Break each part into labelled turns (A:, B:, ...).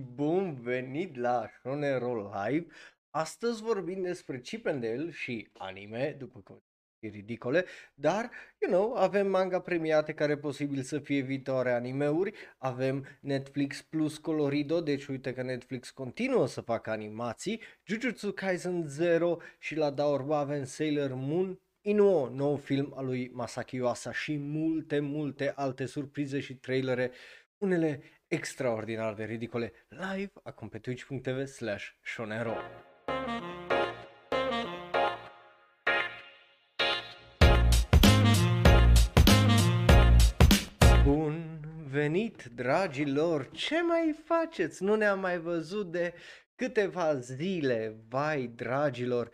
A: Bun venit la Shonero Live! Astăzi vorbim despre Chip and Dale și anime, după cum e ridicole, dar, you know, avem manga premiate care e posibil să fie viitoare animeuri, avem Netflix plus Colorido, deci uite că Netflix continuă să facă animații, Jujutsu Kaisen Zero și la Daorba avem Sailor Moon Inuo, nou film al lui Masaki Yuasa și multe, multe alte surprize și trailere, unele extraordinar de ridicole, live acum pe twitch.tv slash shonero. Bun venit, dragilor! Ce mai faceți? Nu ne-am mai văzut de câteva zile, vai, dragilor!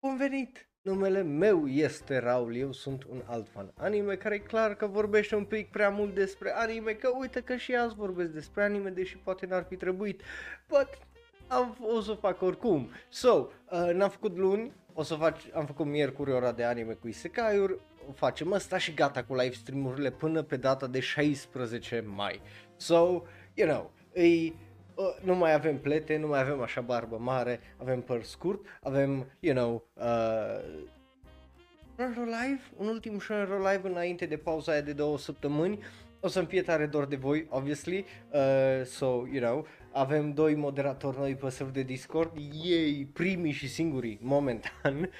A: Bun venit! Numele meu este Raul, eu sunt un alt fan anime care e clar că vorbește un pic prea mult despre anime, că uite că și azi vorbesc despre anime, deși poate n-ar fi trebuit, but am, o să fac oricum. So, uh, n-am făcut luni, o să fac, am făcut miercuri ora de anime cu isekai-uri, o facem asta și gata cu live stream-urile până pe data de 16 mai. So, you know, îi uh, nu mai avem plete, nu mai avem așa barbă mare, avem păr scurt, avem, you know, uh, Shonero Live, un ultim Shonero Live înainte de pauza aia de două săptămâni. O să-mi fie tare dor de voi, obviously, uh, so, you know, avem doi moderatori noi pe server de Discord, ei primii și singurii momentan.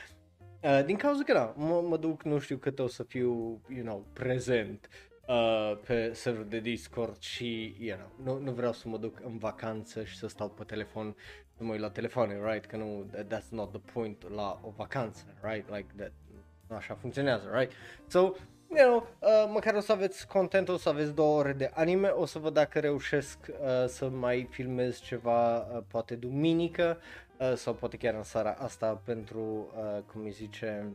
A: Uh, din cauza că da, mă, mă duc, nu știu cât o să fiu, you know, prezent uh, pe server de Discord și, you know, nu, nu vreau să mă duc în vacanță și să stau pe telefon, să mă uit la telefoane, right? Că nu, that, that's not the point la o vacanță, right? Like that, nu așa funcționează, right? So, you know, uh, măcar o să aveți content, o să aveți două ore de anime, o să văd dacă reușesc uh, să mai filmez ceva, uh, poate duminică, uh, sau poate chiar în seara asta pentru, uh, cum îi zice,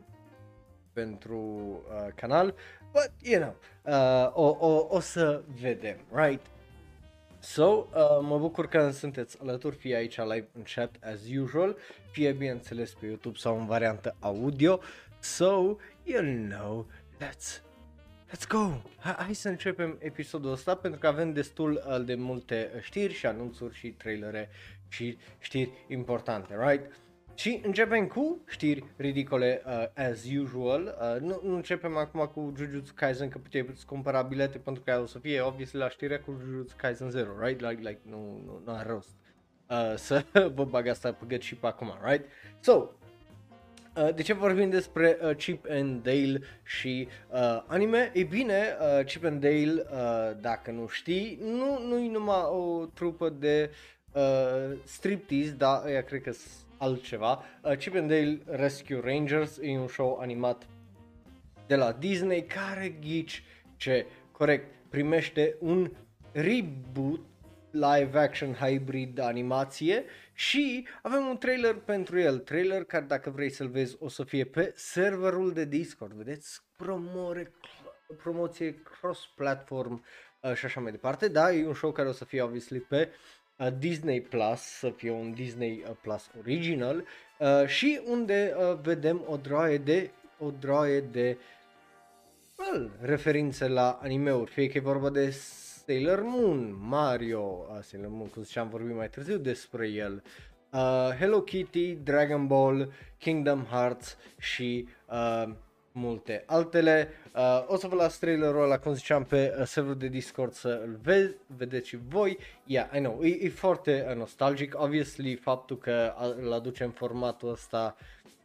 A: pentru uh, canal, but, you know, uh, o, o, o să vedem, right? So, uh, mă bucur că sunteți alături, fie aici live în chat as usual, fie bineînțeles pe YouTube sau în variantă audio. So, you know, let's Let's go! Hai, hai să începem episodul ăsta pentru că avem destul uh, de multe știri și anunțuri și trailere și știri importante, right? Și începem cu știri ridicole uh, as usual. Uh, nu, nu începem acum cu Jujutsu Kaisen că puteți cumpăra bilete pentru că o să fie obviously la știrea cu Jujutsu Kaisen 0, right? Like, like nu, nu, nu are rost uh, să vă bag asta pe gât și pe acum, right? So, Uh, de ce vorbim despre uh, Chip and Dale și uh, anime? E bine, uh, Chip and Dale, uh, dacă nu știi, nu, nu e numai o trupă de uh, striptease, dar ea cred că altceva. Uh, Chip and Dale Rescue Rangers e un show animat de la Disney care ghici ce corect primește un reboot live action hybrid animație și avem un trailer pentru el, trailer care dacă vrei să-l vezi o să fie pe serverul de Discord, vedeți, promore, promoție cross-platform uh, și așa mai departe, da, e un show care o să fie obviously pe uh, Disney Plus, să fie un Disney uh, Plus original uh, și unde uh, vedem o droaie de, o droaie de well, referințe la animeuri, fie că e vorba de Sailor Moon, Mario, uh, Sailor Moon, cum ziceam, vorbim mai târziu despre el, uh, Hello Kitty, Dragon Ball, Kingdom Hearts și uh, multe altele. Uh, o să vă las trailerul ăla, cum ziceam, pe uh, serverul de Discord să îl ve- vedeți și voi. Yeah, I know, e, e foarte uh, nostalgic. Obviously, faptul că îl aducem formatul ăsta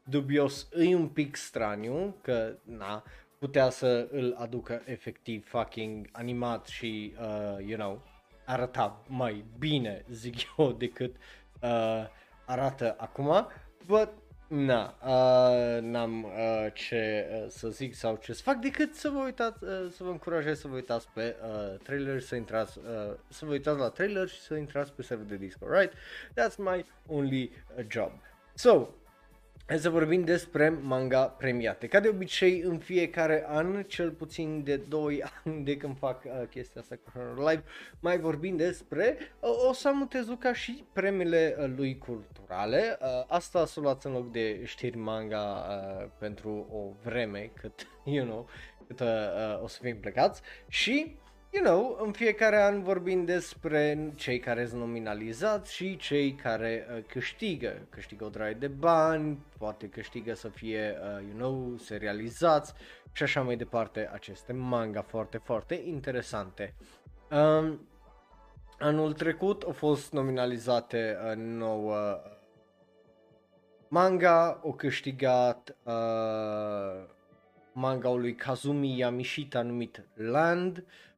A: dubios e un pic straniu, că na, putea să îl aducă efectiv fucking animat și, uh, you know, arăta mai bine, zic eu, decât uh, arată acum, but na, uh, n-am uh, ce uh, să zic sau ce să fac decât să vă uitați, uh, să vă încurajez să vă uitați pe uh, trailer, să intrați, uh, să vă uitați la trailer și să intrați pe server de Discord, right? That's my only uh, job. So, Hai să vorbim despre manga premiate. Ca de obicei, în fiecare an, cel puțin de 2 ani de când fac uh, chestia asta cu Horror Live, mai vorbim despre uh, Osamu Tezuka și premiile uh, lui culturale. Uh, asta s-a luat în loc de știri manga uh, pentru o vreme, cât, you know, cât uh, uh, o să fim plecați. Și you know, în fiecare an vorbim despre cei care sunt nominalizați și cei care uh, câștigă. Câștigă o draie de bani, poate câștigă să fie, uh, you know, serializați și așa mai departe aceste manga foarte, foarte interesante. Um, anul trecut au fost nominalizate uh, nouă manga, au câștigat uh, manga lui Kazumi Yamishita numit Land, Uh,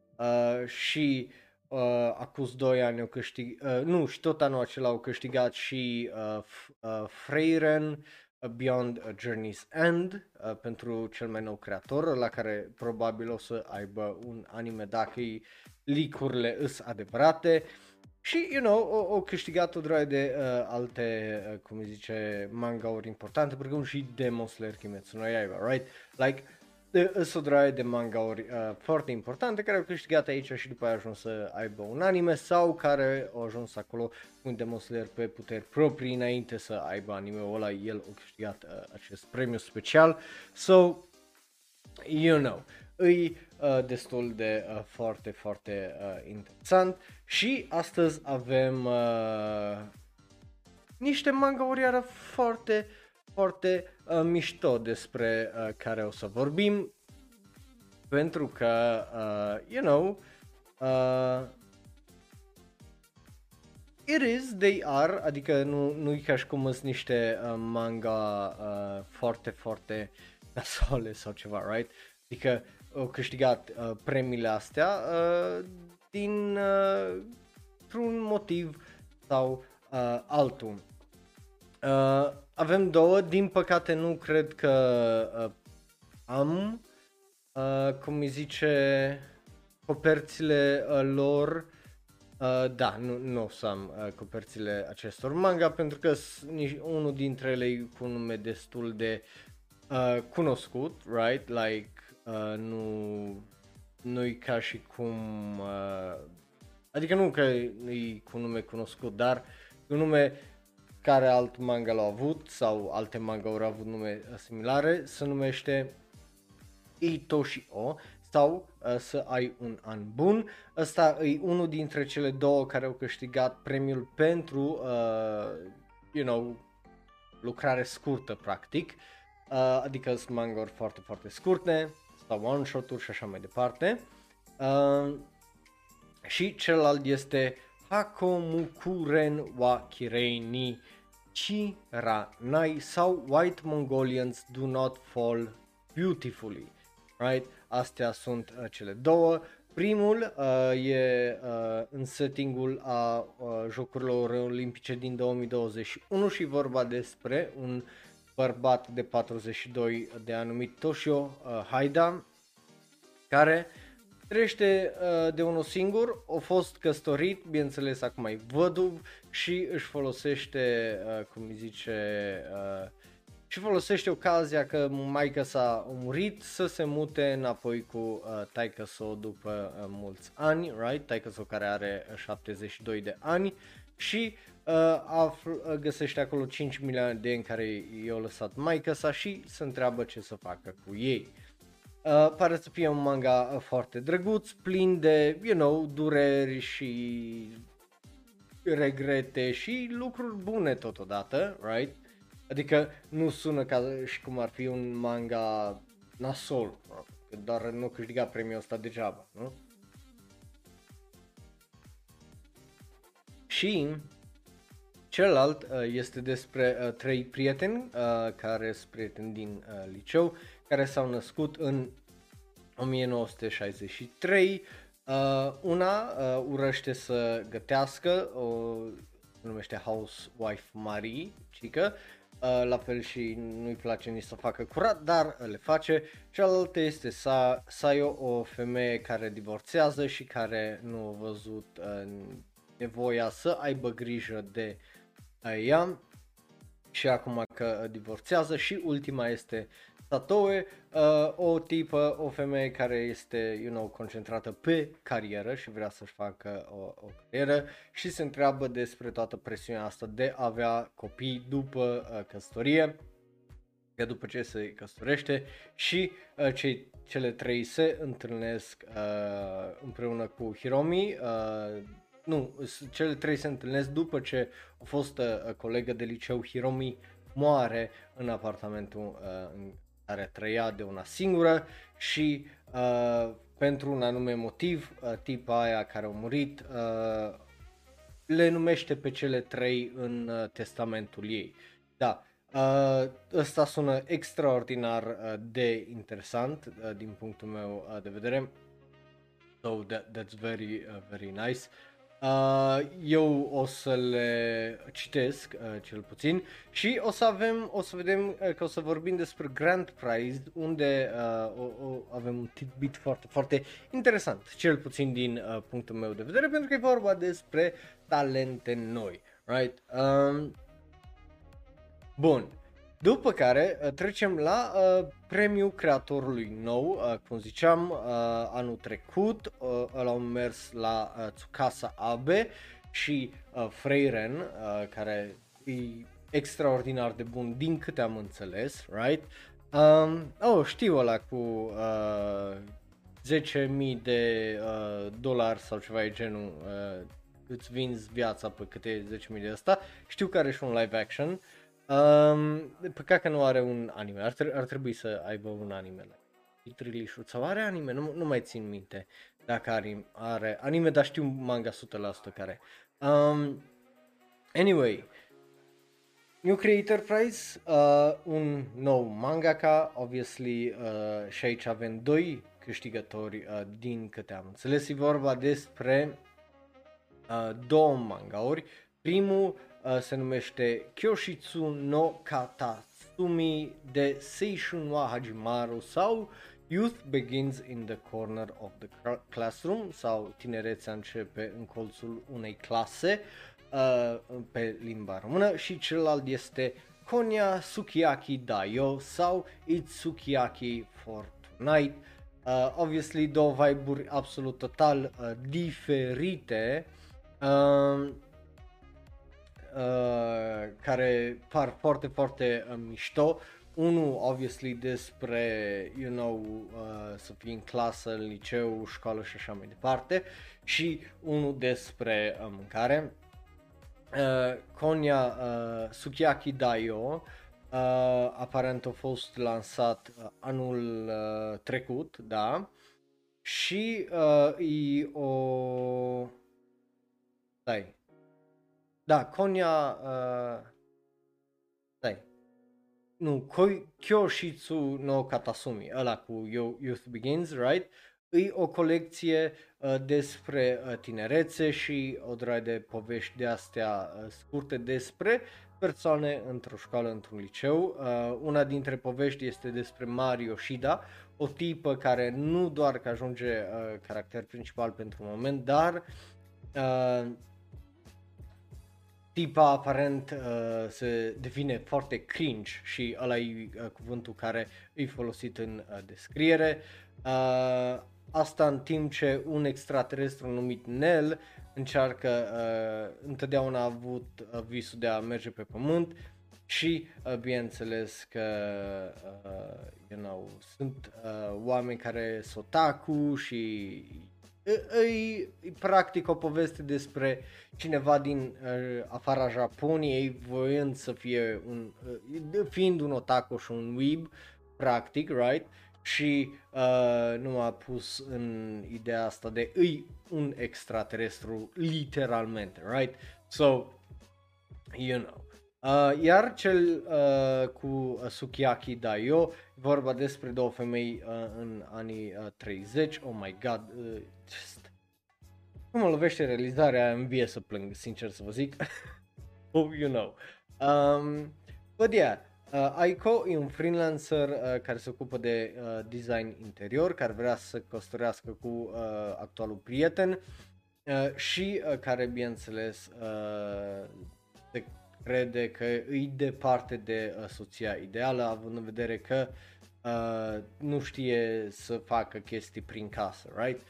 A: și uh, acus 2 ani au câștigat, uh, nu, și tot anul acela au câștigat și uh, uh, Freyren uh, Beyond a Journey's End uh, pentru cel mai nou creator, la care probabil o să aibă un anime dacă licurile îs adevărate. Și, you know, au, au câștigat o droaie de uh, alte, uh, cum zice, manga-uri importante, precum și Demon Slayer Kimetsu no Yaiba, right? Like, sunt o draie de mangauri uh, foarte importante care au câștigat aici și după aia au ajuns să aibă un anime sau care au ajuns acolo cu un Demon Slayer pe puteri proprii înainte să aibă anime-ul ăla, el a câștigat uh, acest premiu special. So, you know, îi uh, destul de uh, foarte, foarte uh, interesant și astăzi avem uh, niște mangauri iară foarte, foarte uh, mișto despre uh, care o să vorbim pentru că, uh, you know, uh, it is, they are, adică nu, nu-i ca și cum sunt niște uh, manga uh, foarte, foarte nasole sau ceva, right? Adică au câștigat uh, premiile astea uh, din uh, un motiv sau uh, altul. Uh, avem două, din păcate nu cred că uh, am, uh, cum îi zice, coperțile uh, lor. Uh, da, nu, nu o să am uh, coperțile acestor manga pentru că nici unul dintre ele cu un nume destul de uh, cunoscut, right? Like, uh, nu, nu-i ca și cum, uh, adică nu că e cu un nume cunoscut, dar un nume care alt manga l-au avut sau alte manga au avut nume similare, se numește Itoshi O sau uh, să ai un an bun. Ăsta e unul dintre cele două care au câștigat premiul pentru, uh, you know, lucrare scurtă practic, uh, adică sunt manga foarte, foarte scurte sau one-shot-uri și așa mai departe. Uh, și celălalt este Hakomukuren wa Kireini Chiranai sau White Mongolians Do Not Fall Beautifully. Right? Astea sunt uh, cele două. Primul uh, e uh, în settingul a uh, Jocurilor Olimpice din 2021 și vorba despre un bărbat de 42 de ani numit Toshio uh, Haida care uh, Trăiește uh, de unul singur, a fost căsătorit, bineînțeles acum e văduv și își folosește, uh, cum îi zice, uh, și folosește ocazia că maica s-a murit să se mute înapoi cu uh, taică s-o după uh, mulți ani, right? Taică s-o care are 72 de ani și uh, afl- găsește acolo 5 milioane de ani care i-au lăsat maica sa și se întreabă ce să facă cu ei. Uh, pare să fie un manga uh, foarte drăguț, plin de, you know, dureri și regrete și lucruri bune totodată, right? Adică nu sună ca și cum ar fi un manga nasol, dar nu câștiga premiul ăsta degeaba, nu? Și celălalt uh, este despre uh, trei prieteni uh, care sunt prieteni din uh, liceu care s-au născut în 1963. Uh, una uh, urăște să gătească, o numește Housewife Marie, cică, uh, la fel și nu-i place nici să facă curat, dar le face. Cealaltă este Sa- Sayo, o femeie care divorțează și care nu a văzut uh, nevoia să aibă grijă de uh, ea și acum că divorțează și ultima este Satoe, uh, o tipă, o femeie care este, you know, concentrată pe carieră și vrea să-și facă o, o carieră și se întreabă despre toată presiunea asta de a avea copii după uh, căsătorie. că după ce se căsătorește și uh, cei, cele trei se întâlnesc uh, împreună cu Hiromi, uh, nu, cele trei se întâlnesc după ce o fostă uh, colegă de liceu Hiromi moare în apartamentul uh, în care trăia de una singură și uh, pentru un anume motiv, uh, tipa aia care a murit uh, le numește pe cele trei în uh, testamentul ei. Da, uh, ăsta sună extraordinar uh, de interesant uh, din punctul meu uh, de vedere. So that, that's very, uh, very nice. Uh, eu o să le citesc uh, cel puțin și o să avem, o să vedem uh, că o să vorbim despre Grand Prize unde uh, o, o, avem un tidbit foarte, foarte interesant, cel puțin din uh, punctul meu de vedere, pentru că e vorba despre talente noi, right? Um, bun. După care uh, trecem la uh, premiul creatorului nou, uh, cum ziceam, uh, anul trecut uh, l-au mers la uh, Tsukasa Abe și uh, Freiren, uh, care e extraordinar de bun din câte am înțeles, right? Um, oh, știu ăla cu uh, 10.000 de uh, dolari sau ceva de genul, uh, îți vinzi viața pe câte 10.000 de asta. Știu că are și un live action. Uh, Um, păcat că nu are un anime, ar, tre- ar trebui să aibă un anime la Trilișul sau are anime, nu, nu mai țin minte dacă are, are anime, dar știu manga 100% care. Um, anyway, New Creator Prize, uh, un nou mangaka, obviously, uh, și aici avem doi câștigători uh, din câte am înțeles. E vorba despre uh, două mangauri. Primul uh, se numește Kyoshitsu no Katatsumi de Seishunwa Hajimaru sau Youth Begins in the Corner of the Classroom sau Tinerețea începe în colțul unei clase uh, pe limba română și celălalt este Konya Sukiyaki Dayo sau It's Sukiyaki for Tonight. Uh, obviously două vibe-uri absolut total uh, diferite. Uh, uh, care par foarte, foarte uh, mișto. Unul, obviously, despre, you know, uh, să fii în clasă, în liceu, școală și așa mai departe. Și unul despre uh, mâncare. Uh, Konya uh, Sukiyaki Daio, uh, aparent a fost lansat uh, anul uh, trecut, da, și uh, e o... Stai, da, Konya... Uh, stai. Nu, Koi, Kyoshitsu no Katasumi, ăla cu Youth Begins, right? E o colecție uh, despre uh, tinerețe și o draie de povești de astea uh, scurte despre persoane într-o școală, într-un liceu. Uh, una dintre povești este despre Mario Shida, o tipă care nu doar că ajunge uh, caracter principal pentru un moment, dar uh, tipa aparent uh, se devine foarte cringe și ăla e uh, cuvântul care e folosit în uh, descriere. Uh, asta în timp ce un extraterestru numit Nel încearcă, uh, întotdeauna a avut uh, visul de a merge pe pământ și uh, bineînțeles că uh, you know, sunt uh, oameni care sotaku și e, e practic o poveste despre cineva din uh, afara Japoniei voind să fie un, uh, fiind un otaku și un weeb, practic, right? Și uh, nu m-a pus în ideea asta de îi un extraterestru literalmente, right? So, you know. Uh, iar cel uh, cu uh, Sukiyaki Daio, vorba despre două femei uh, în anii uh, 30, oh my god, uh, just... Cum mă lovește realizarea, îmi vie să plâng, sincer să vă zic. oh, you know. Um, but yeah, uh, Aiko e un freelancer uh, care se ocupă de uh, design interior, care vrea să căsătorească cu uh, actualul prieten uh, și uh, care, bineînțeles, uh, se crede că îi departe de uh, soția ideală, având în vedere că uh, nu știe să facă chestii prin casă, right?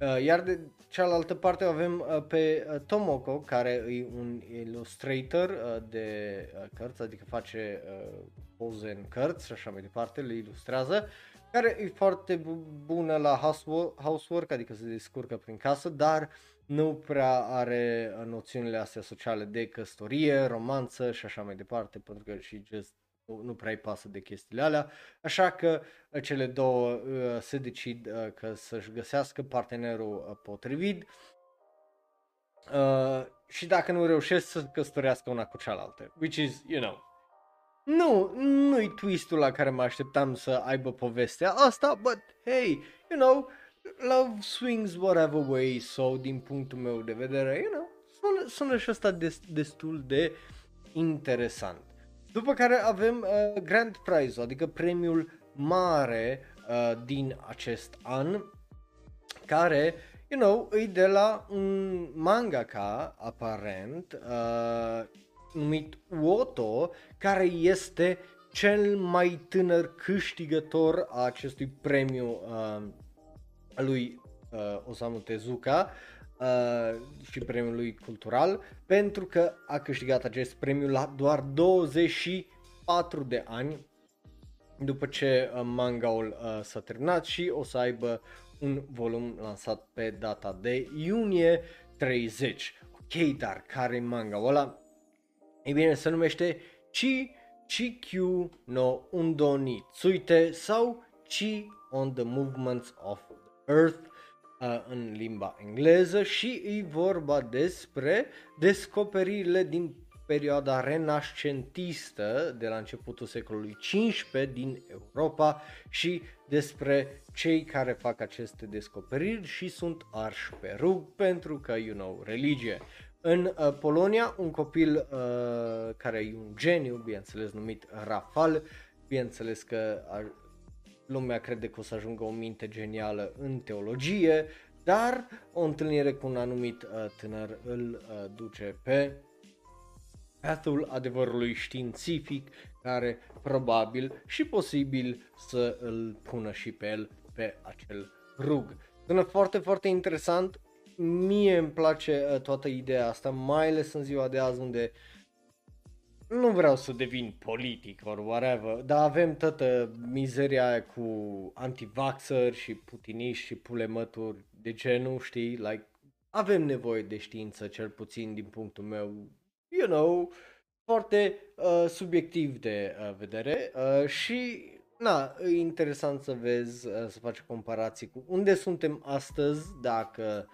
A: Uh, iar de cealaltă parte avem uh, pe uh, Tomoko, care e un illustrator uh, de uh, cărți, adică face uh, poze în cărți și așa mai departe, le ilustrează, care e foarte bu- bună la housework, housework, adică se descurcă prin casă, dar nu prea are uh, noțiunile astea sociale de căsătorie, romanță și așa mai departe, pentru că și just nu, nu prea îi pasă de chestiile alea, așa că uh, cele două uh, se decid uh, că să-și găsească partenerul uh, potrivit. Uh, și dacă nu reușesc să căsătorească una cu cealaltă, which is, you know, nu, nu-i twistul la care mă așteptam să aibă povestea asta, but hey, you know, love swings whatever way, so din punctul meu de vedere, you know, sună, sună și asta des, destul de interesant. După care avem uh, Grand Prize, adică premiul mare uh, din acest an, care, you know, e de la un mangaka, aparent, uh, numit Uoto, care este cel mai tânăr câștigător a acestui premiu uh, lui uh, Osamu Tezuka uh, și premiul lui cultural, pentru că a câștigat acest premiu la doar 24 de ani după ce uh, mangaul uh, s-a terminat și o să aibă un volum lansat pe data de iunie 30. Ok, dar care manga ăla? Ei bine, se numește Chi Chikyu no Undoni Tsuite sau Chi on the Movements of the Earth uh, în limba engleză și e vorba despre descoperirile din perioada renascentistă de la începutul secolului XV din Europa și despre cei care fac aceste descoperiri și sunt arși pe rug pentru că, you know, religie. În uh, Polonia, un copil uh, care e un geniu, bineînțeles numit Rafal, bineînțeles că a, lumea crede că o să ajungă o minte genială în teologie, dar o întâlnire cu un anumit uh, tânăr îl uh, duce pe pathul adevărului științific care probabil și posibil să îl pună și pe el pe acel rug. Sună foarte, foarte interesant. Mie îmi place uh, toată ideea asta, mai ales în ziua de azi unde nu vreau să devin politic or whatever, dar avem toată mizeria aia cu antivaxări și putiniști și pulemături. De genul, știi, like, avem nevoie de știință, cel puțin din punctul meu, you know, foarte uh, subiectiv de uh, vedere. Uh, și na, e interesant să vezi, uh, să faci comparații cu unde suntem astăzi dacă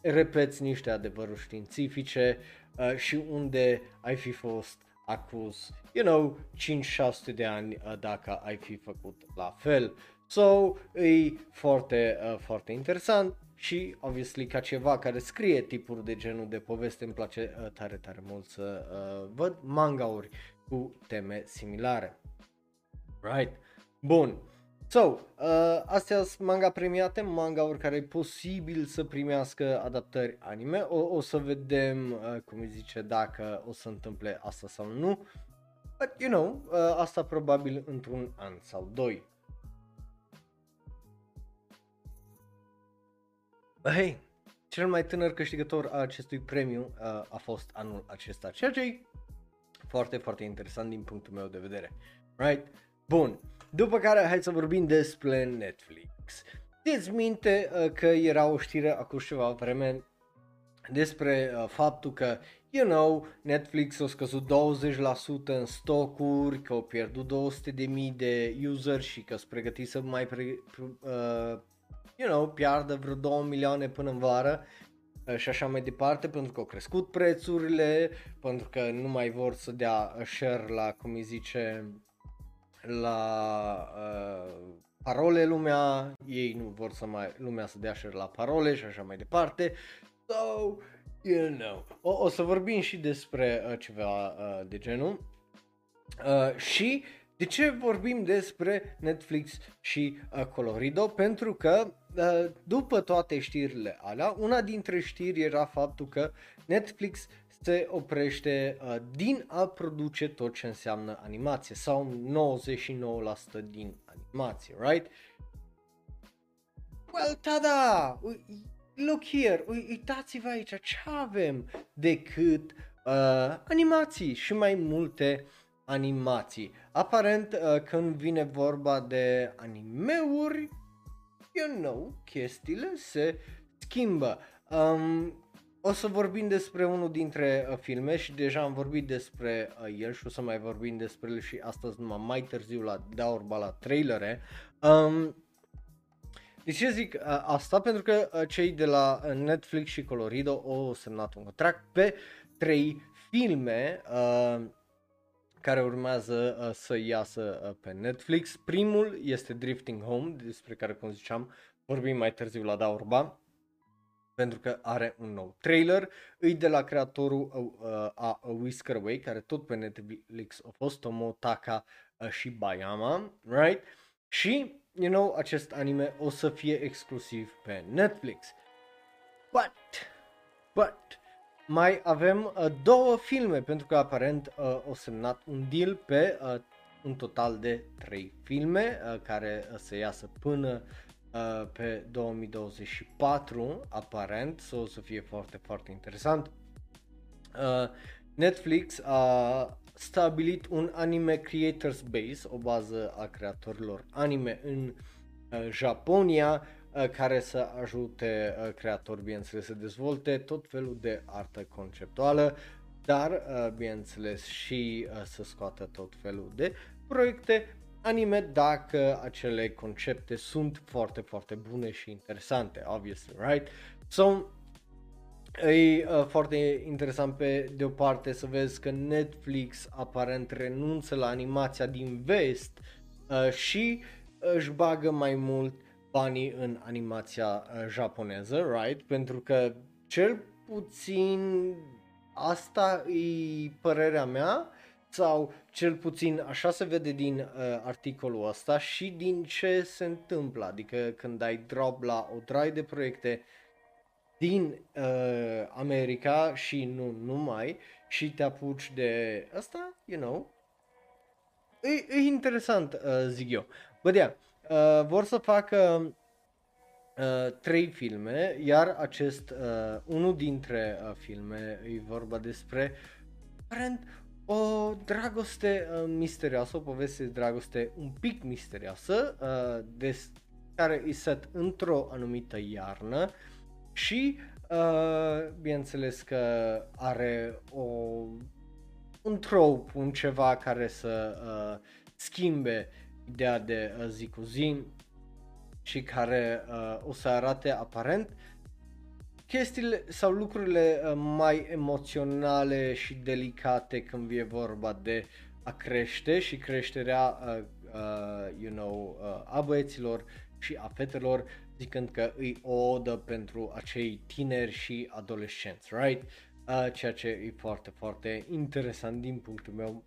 A: repeți niște adevăruri științifice uh, și unde ai fi fost acuz, you know, 5-600 de ani uh, dacă ai fi făcut la fel. So, e foarte, uh, foarte interesant și, obviously, ca ceva care scrie tipuri de genul de poveste, îmi place uh, tare, tare mult să uh, văd mangauri cu teme similare. Right? Bun. So, uh, astea sunt manga premiate, mangauri care e posibil să primească adaptări anime. O, o să vedem, uh, cum îi zice, dacă o să întâmple asta sau nu. But, you know, uh, asta probabil într-un an sau doi. Hei, cel mai tânăr câștigător a acestui premiu uh, a fost anul acesta, ceea ce e foarte, foarte interesant din punctul meu de vedere. Right? Bun. După care, hai să vorbim despre Netflix. Țineți minte uh, că era o știre acum ceva vreme despre uh, faptul că, you know, Netflix a scăzut 20% în stocuri, că au pierdut 200.000 de user și că sunt pregătiți să mai pre, uh, you know, piardă vreo 2 milioane până în vară uh, și așa mai departe, pentru că au crescut prețurile, pentru că nu mai vor să dea share la, cum îi zice, la uh, parole lumea, ei nu vor să mai lumea să dea share la parole și așa mai departe. So, you know. O, o să vorbim și despre uh, ceva uh, de genul. Uh, și de ce vorbim despre Netflix și uh, Colorido? Pentru că uh, după toate știrile alea, una dintre știri era faptul că Netflix se oprește uh, din a produce tot ce înseamnă animație sau 99% din animație, right? Well, tada! look here, uitați-vă aici, ce avem decât uh, animații și mai multe animații. Aparent, uh, când vine vorba de animeuri, you know, chestiile se schimbă. Um, o să vorbim despre unul dintre uh, filme și deja am vorbit despre uh, el și o să mai vorbim despre el și astăzi numai mai târziu la Daurba la trailere. Um, de ce zic uh, asta? Pentru că uh, cei de la uh, Netflix și Colorido au semnat un contract pe trei filme uh, care urmează uh, să iasă uh, pe Netflix. Primul este Drifting Home, despre care, cum ziceam, vorbim mai târziu la Daurba pentru că are un nou trailer. Îi de la creatorul uh, uh, a Whisker Way, care tot pe Netflix a fost Tomotaka uh, și Bayama, right? Și, you know, acest anime o să fie exclusiv pe Netflix. But, but, mai avem uh, două filme, pentru că aparent uh, o semnat un deal pe uh, un total de trei filme uh, care uh, se iasă până uh, pe 2024 aparent, so o să fie foarte, foarte interesant. Uh, Netflix a stabilit un anime creators base, o bază a creatorilor anime în uh, Japonia, uh, care să ajute uh, creatori, bineînțeles, să dezvolte tot felul de artă conceptuală, dar, uh, bineînțeles, și uh, să scoată tot felul de proiecte anime dacă acele concepte sunt foarte, foarte bune și interesante, obviously, right? So, E uh, foarte interesant pe de o parte să vezi că Netflix aparent renunță la animația din vest uh, și își bagă mai mult banii în animația uh, japoneză, right? Pentru că cel puțin asta e părerea mea sau cel puțin așa se vede din uh, articolul ăsta și din ce se întâmplă, adică când ai drop la o draie de proiecte din uh, America și nu numai și te apuci de asta, you know, e, e interesant, uh, zic eu. Bă, yeah, uh, vor să facă uh, trei filme, iar acest, uh, unul dintre uh, filme, e vorba despre, aparent, o dragoste uh, misterioasă, o poveste de dragoste un pic misterioasă, uh, des, care e set într-o anumită iarnă și uh, bineînțeles că are o, un trope, un ceva care să uh, schimbe ideea de uh, zi cu zi și care uh, o să arate aparent chestiile sau lucrurile uh, mai emoționale și delicate când e vorba de a crește și creșterea, uh, uh, you know, uh, a băieților și a fetelor, zicând că îi o odă pentru acei tineri și adolescenți, right? Uh, ceea ce e foarte, foarte interesant din punctul meu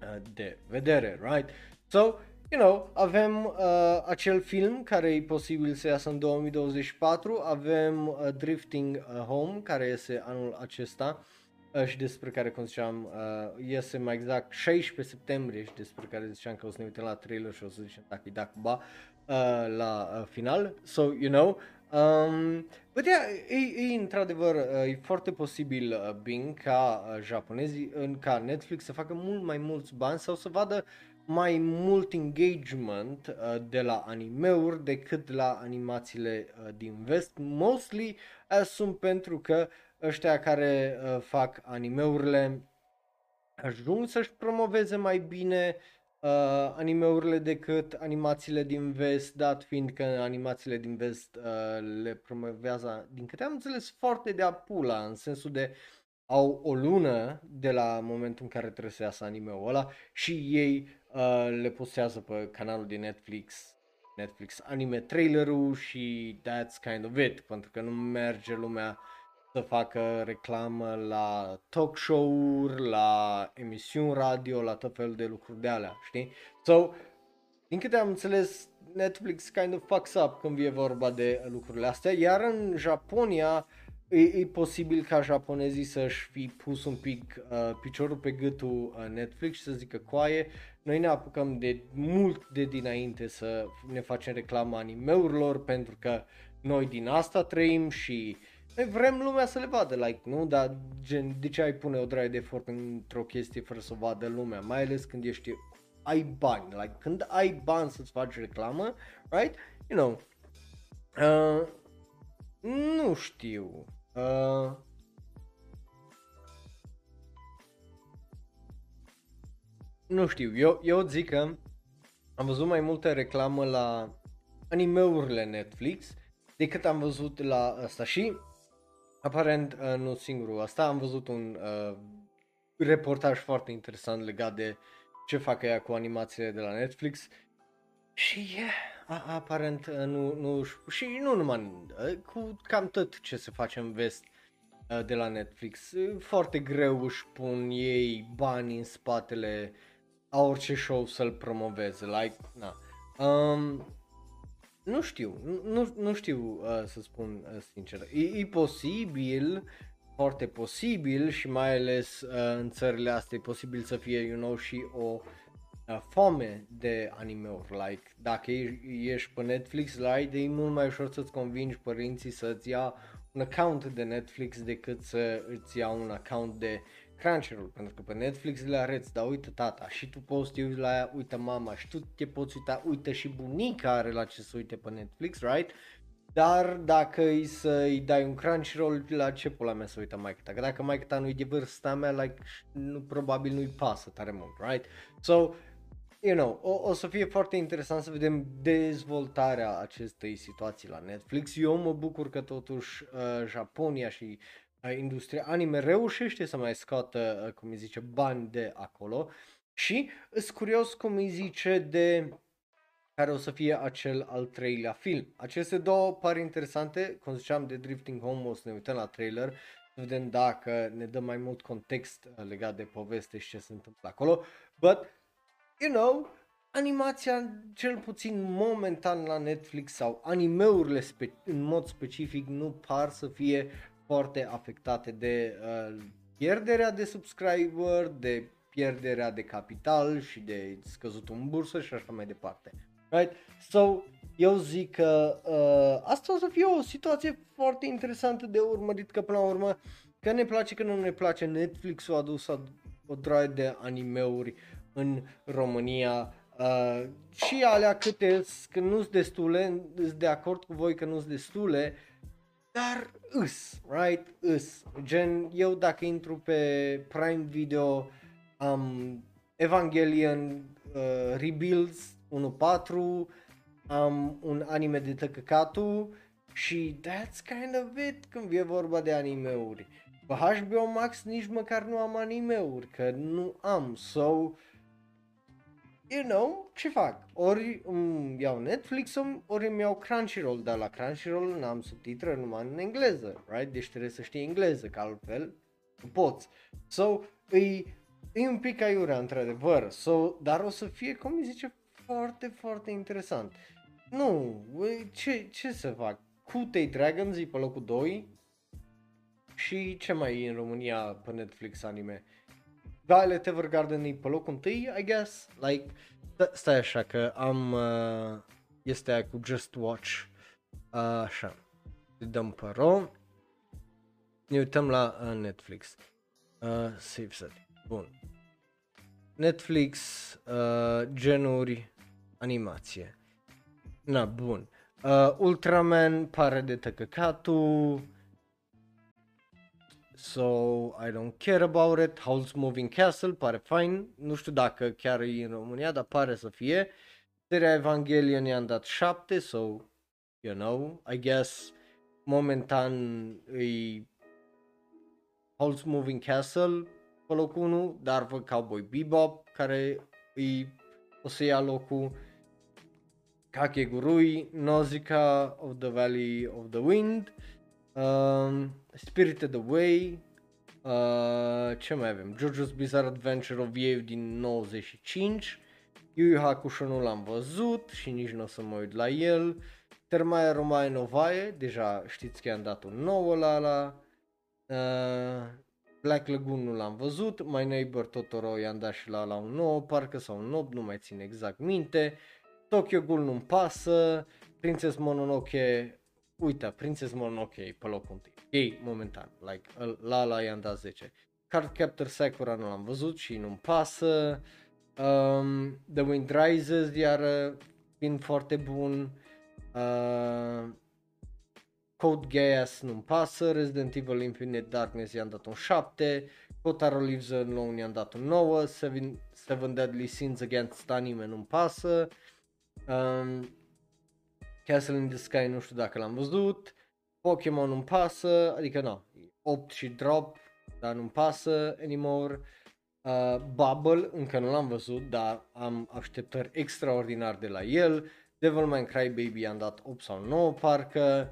A: uh, de vedere, right? So, you know, avem uh, acel film care e posibil să iasă în 2024, avem uh, Drifting uh, Home care iese anul acesta uh, și despre care, cum ziceam, uh, iese mai exact 16 septembrie și despre care ziceam că o să ne uităm la trailer și o să zicem dacă e dacă ba uh, la uh, final, so you know, Um, but yeah, e, e într-adevăr, uh, e foarte posibil, uh, Bing, ca uh, japonezii, în, ca Netflix să facă mult mai mulți bani sau să vadă mai mult engagement uh, de la animeuri decât la animațiile uh, din vest. Mostly uh, sunt pentru că ăștia care uh, fac animeurile ajung să-și promoveze mai bine uh, animeurile decât animațiile din vest, dat fiind că animațiile din vest uh, le promovează, din câte am înțeles, foarte de apula, în sensul de au o lună de la momentul în care trebuie să iasă animeul ăla și ei uh, le postează pe canalul de Netflix Netflix anime trailerul și that's kind of it, pentru că nu merge lumea să facă reclamă la talk show-uri, la emisiuni radio, la tot felul de lucruri de alea, știi? So, din câte am înțeles, Netflix kind of fucks up când e vorba de lucrurile astea, iar în Japonia e, e posibil ca japonezii să-și fi pus un pic uh, piciorul pe gâtul uh, Netflix și să zică coaie, noi ne apucăm de mult de dinainte să ne facem reclama animeurilor pentru că noi din asta trăim și noi vrem lumea să le vadă, like, nu? Dar gen, de ce ai pune o draie de efort într-o chestie fără să o vadă lumea, mai ales când ești, ai bani, like, când ai bani să-ți faci reclamă, right? You know, uh, nu știu, uh, nu știu, eu, eu zic că am văzut mai multă reclamă la animeurile Netflix decât am văzut la asta și aparent uh, nu singurul asta, am văzut un uh, reportaj foarte interesant legat de ce fac ea cu animațiile de la Netflix și yeah, a, aparent uh, nu, nu, și nu numai, uh, cu cam tot ce se face în vest uh, de la Netflix, foarte greu își pun ei bani în spatele a orice show să-l promoveze, like, na. Um, nu știu, nu, nu știu uh, să spun uh, sincer. E, e posibil, foarte posibil și mai ales uh, în țările astea e posibil să fie, you know, și o uh, foame de anime-uri, like, dacă ești pe Netflix, like, e mult mai ușor să-ți convingi părinții să-ți ia un account de Netflix decât să îți ia un account de Crunchyroll, pentru că pe Netflix le arăți, dar uite tata, și tu poți să te uiți la ea, uite mama, și tu te poți uita, uite și bunica are la ce să uite pe Netflix, right? Dar dacă îi să-i dai un Crunchyroll, la ce pula mea să uită mai ta? Că dacă mai ta nu-i de vârsta mea, like, nu, probabil nu-i pasă tare mult, right? So, you know, o, o să fie foarte interesant să vedem dezvoltarea acestei situații la Netflix. Eu mă bucur că totuși uh, Japonia și industria anime reușește să mai scoată, uh, cum îi zice, bani de acolo. Și sunt curios cum îi zice de care o să fie acel al treilea film. Aceste două par interesante, cum ziceam de Drifting Home, o să ne uităm la trailer, să vedem dacă ne dă mai mult context uh, legat de poveste și ce se întâmplă acolo, but, you know, animația, cel puțin momentan la Netflix sau animeurile spe- în mod specific nu par să fie foarte afectate de uh, pierderea de subscriber, de pierderea de capital și de scăzutul în bursă și așa mai departe. Right? So, eu zic că uh, asta o să fie o situație foarte interesantă de urmărit, că până la urmă, că ne place, că nu ne place, Netflix a adus o draie de animeuri în România uh, și alea câte, că nu sunt destule, sunt de acord cu voi că nu sunt destule, dar îs, right? Îs. Gen, eu dacă intru pe Prime Video am Evangelion uh, Rebuilds 1.4, am un anime de tăcăcatul și that's kind of it când e vorba de animeuri. Pe HBO Max nici măcar nu am animeuri, că nu am, so you know, ce fac? Ori îmi iau Netflix ori îmi iau Crunchyroll, dar la Crunchyroll n-am subtitre numai în engleză, right? Deci trebuie să știi engleză, că altfel nu poți. So, e, e un pic aiurea, într-adevăr, so, dar o să fie, cum îi zice, foarte, foarte interesant. Nu, ce, ce să fac? Cutei Dragons e pe locul 2 și ce mai e în România pe Netflix anime? Violet Evergarden e pe locul întâi, I guess, like, stai așa că am, uh, este aia cu Just Watch, uh, așa, îi dăm pe ro, ne uităm la uh, Netflix, uh, save set, bun, Netflix, uh, genuri, animație, na, bun, uh, Ultraman pare de tăcăcatul, So I don't care about it. Howl's Moving Castle pare fine. Nu știu dacă chiar e în România, dar pare să fie. Seria Evangelion i-am dat 7, so you know, I guess momentan e Howl's Moving Castle pe locul 1, dar văd Cowboy Bebop care e o să ia locul Kakegurui, Nausicaa of the Valley of the Wind, um, Spirited Away, uh, ce mai avem? JoJo's Bizarre Adventure of Eve din 95, Yu Yu Hakusho nu l-am văzut și nici nu o să mă uit la el, Termaia Romae Novae, deja știți că i-am dat un nou la la, uh, Black Lagoon nu l-am văzut, My Neighbor Totoro i-am dat și la la un nou, parcă sau un 8, nu mai țin exact minte, Tokyo Ghoul nu-mi pasă, Princess Mononoke uite, Princess Mononoke pe locul întâi. Ei, momentan, like, la la i-am dat 10. Cardcaptor Sakura nu l-am văzut și nu-mi pasă. Um, The Wind Rises, iar fiind foarte bun. Uh, Code Geass nu-mi pasă, Resident Evil Infinite Darkness i-am dat un 7, Kotaro Lives Alone i-am dat un 9, Seven, Seven Deadly Sins Against Anime nu-mi pasă, um, Castle in the Sky nu știu dacă l-am văzut, Pokémon nu-mi pasă, adică nu, 8 și drop, dar nu-mi pasă anymore. Uh, Bubble încă nu l-am văzut, dar am așteptări extraordinar de la el. Devilman Crybaby am dat 8 sau 9 parcă.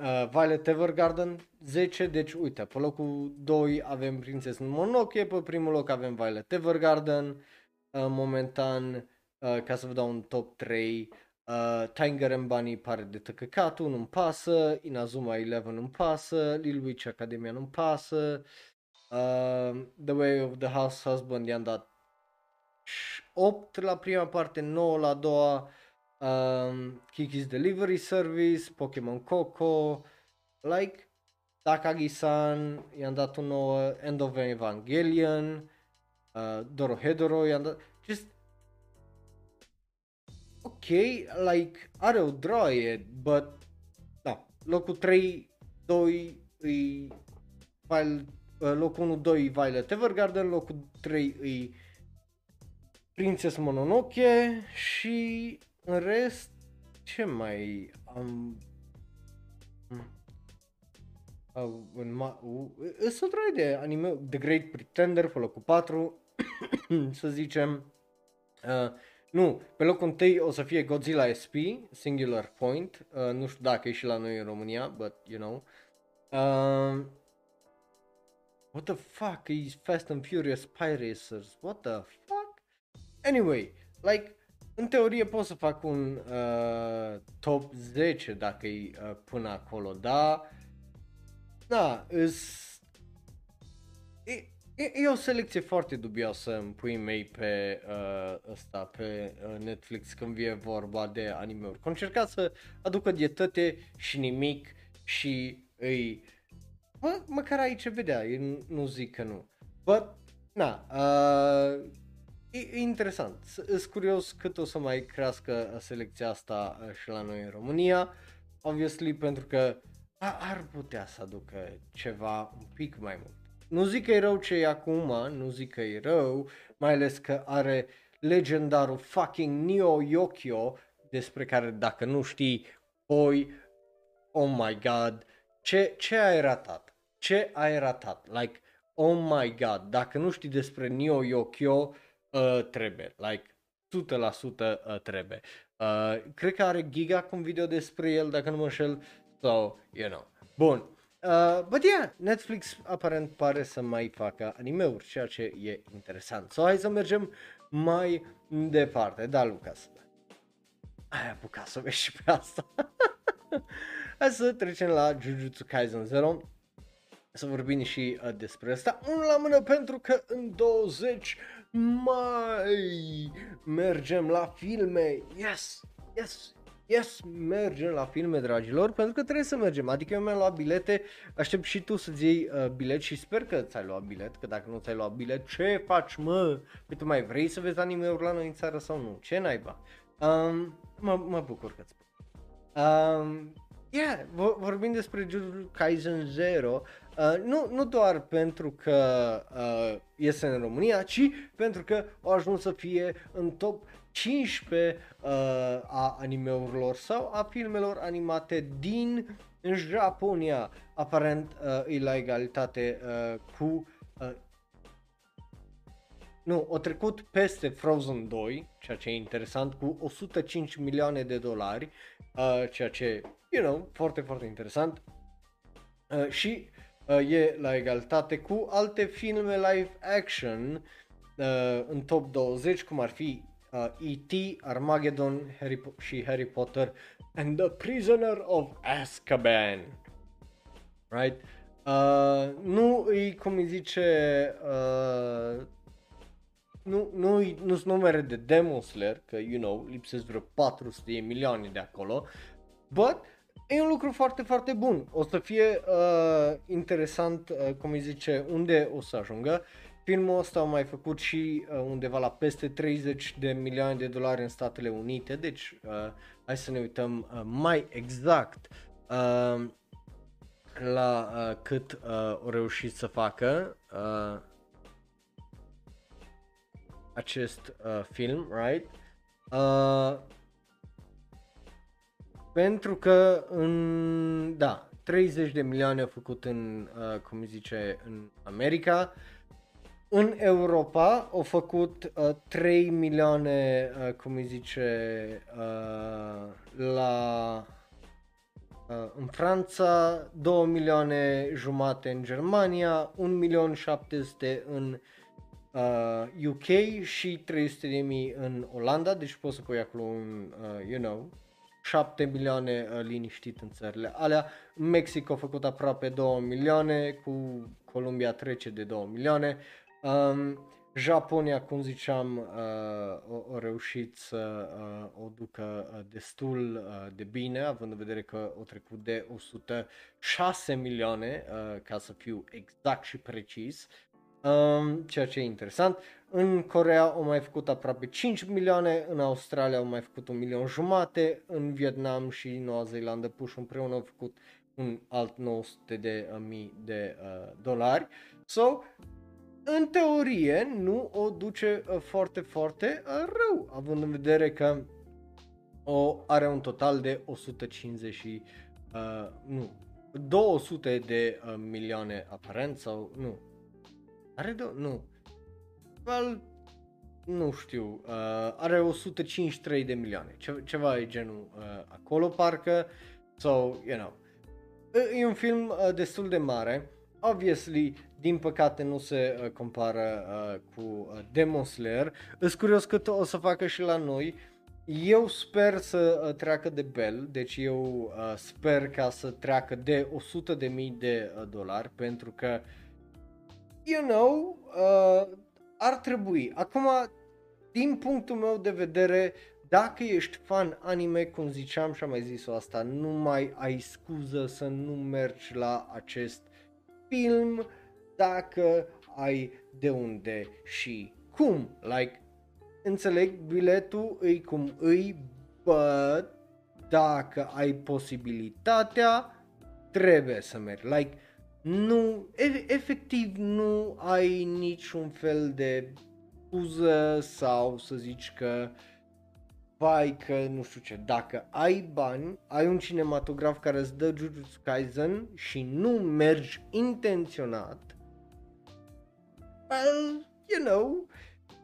A: Uh, Violet Evergarden 10, deci uite, pe locul 2 avem Princess Mononoke, pe primul loc avem Violet Evergarden, uh, momentan, uh, ca să vă dau un top 3, uh, Tiger and Bunny pare de tăcăcatul, nu-mi pasă, Inazuma Eleven nu-mi pasă, Lil Witch Academia nu-mi pasă, uh, The Way of the House Husband i-am dat 8 la prima parte, 9 la a doua, um, Kiki's Delivery Service, Pokémon Coco, like, Takagi-san, i-am dat un nou End of Evangelion, uh, Dorohedoro, i-am dat, just, ok, like, are o droaie, but, da, locul 3, 2, îi, file, uh, locul 1, 2, Violet Evergarden, locul 3 îi Princess Mononoke și în rest, ce mai am... Uh, în ma- uh, sunt de anime, The Great Pretender pe locul 4, să zicem. Uh, nu, pe locul 1 o să fie Godzilla SP, Singular Point, uh, nu știu dacă e și la noi în România, but you know. Uh, what the fuck is Fast and Furious Spy Racers? What the fuck? Anyway, like, în teorie pot să fac un uh, top 10 dacă e uh, până acolo, da? Da, îs... E, e, e o selecție foarte dubioasă în pui mei pe uh, ăsta, pe uh, Netflix când vine vorba de anime-uri. Concerca să aducă dietate și nimic și îi... Mă, măcar aici vedea, eu nu zic că nu. But, na, uh, E, e interesant. Sunt curios cât o să mai crească selecția asta uh, și la noi în România. Obviously pentru că ar putea să aducă ceva un pic mai mult. Nu zic că e rău ce e acum, nu zic că e rău, mai ales că are legendarul fucking Neo Yokio, despre care dacă nu știi, oi, oh my god, ce, ce ai ratat? Ce ai ratat? Like, oh my god, dacă nu știi despre Neo Yokio, uh, trebuie, like 100% uh, trebuie. Uh, cred că are giga cu un video despre el, dacă nu mă înșel, so, you know. Bun, Uh, but yeah, Netflix aparent pare să mai facă animeuri, ceea ce e interesant. So, hai să mergem mai departe. Da, Lucas. Ai apucat să vezi și pe asta. hai să trecem la Jujutsu Kaisen 0. Să vorbim și uh, despre asta. Un la mână pentru că în 20 mai mergem la filme, yes, yes, yes, mergem la filme, dragilor, pentru că trebuie să mergem, adică eu mi-am luat bilete, aștept și tu să-ți iei uh, bilet și sper că ți-ai luat bilet, că dacă nu ți-ai luat bilet, ce faci, mă? Păi tu mai vrei să vezi anime-uri la noi în țară sau nu? Ce naiba? Um, mă, mă bucur că-ți um, Yeah, vorbim despre Jujutsu Kaisen 0, uh, nu, nu doar pentru că uh, este în România, ci pentru că au ajuns să fie în top 15 uh, a animeurilor sau a filmelor animate din Japonia. Aparent uh, e la egalitate uh, cu uh, nu, o trecut peste Frozen 2, ceea ce e interesant, cu 105 milioane de dolari, uh, ceea ce you know, foarte, foarte interesant. Uh, și uh, e la egalitate cu alte filme live action uh, în top 20, cum ar fi uh, E.T., Armageddon Harry po- și Harry Potter and the Prisoner of Azkaban. Right? Uh, nu îi, cum îi zice, uh, nu, nu, nu sunt numere de Demon Slayer, că, you know, lipsesc vreo 400 de milioane de acolo, but E un lucru foarte, foarte bun. O să fie uh, interesant, uh, cum îi zice, unde o să ajungă. Filmul ăsta a mai făcut și uh, undeva la peste 30 de milioane de dolari în Statele Unite, deci uh, hai să ne uităm uh, mai exact uh, la uh, cât uh, o reușit să facă uh, acest uh, film, right? Uh, pentru că în, da, 30 de milioane a făcut în, uh, cum zice, în America, în Europa au făcut uh, 3 milioane, uh, cum îi zice, uh, la uh, în Franța, 2 milioane jumate în Germania, 1 milion 700 în uh, UK și 300 de mii în Olanda, deci poți să pui acolo un, uh, you know, 7 milioane uh, liniștit în țările alea. Mexic a făcut aproape 2 milioane, cu Columbia trece de 2 milioane. Um, Japonia, cum ziceam, uh, o, o reușit să uh, o ducă uh, destul uh, de bine, având în vedere că o trecut de 106 milioane, uh, ca să fiu exact și precis, um, ceea ce e interesant. În Corea au mai făcut aproape 5 milioane, în Australia au mai făcut un milion jumate, în Vietnam și Noua Zeelandă puși împreună au făcut un alt 900 de uh, mii de uh, dolari. So, în teorie nu o duce uh, foarte, foarte uh, rău, având în vedere că o are un total de 150 și, uh, nu, 200 de uh, milioane aparent sau nu, are do- nu, well, nu știu, uh, are 153 de milioane, Ce- ceva e genul uh, acolo parcă, so, you know, e un film uh, destul de mare, obviously din păcate nu se uh, compară uh, cu uh, Demon Slayer. Îs curios cât o să facă și la noi. Eu sper să uh, treacă de Bell, deci eu uh, sper ca să treacă de 100 de mii de uh, dolari pentru că you know, uh, ar trebui. Acum, din punctul meu de vedere, dacă ești fan anime, cum ziceam și am mai zis-o asta, nu mai ai scuză să nu mergi la acest film dacă ai de unde și cum. Like, înțeleg, biletul îi cum îi, but dacă ai posibilitatea, trebuie să mergi. Like, nu, e- efectiv nu ai niciun fel de scuză sau să zici că vai că nu știu ce, dacă ai bani, ai un cinematograf care îți dă Jujutsu Kaisen și nu mergi intenționat, well, you know,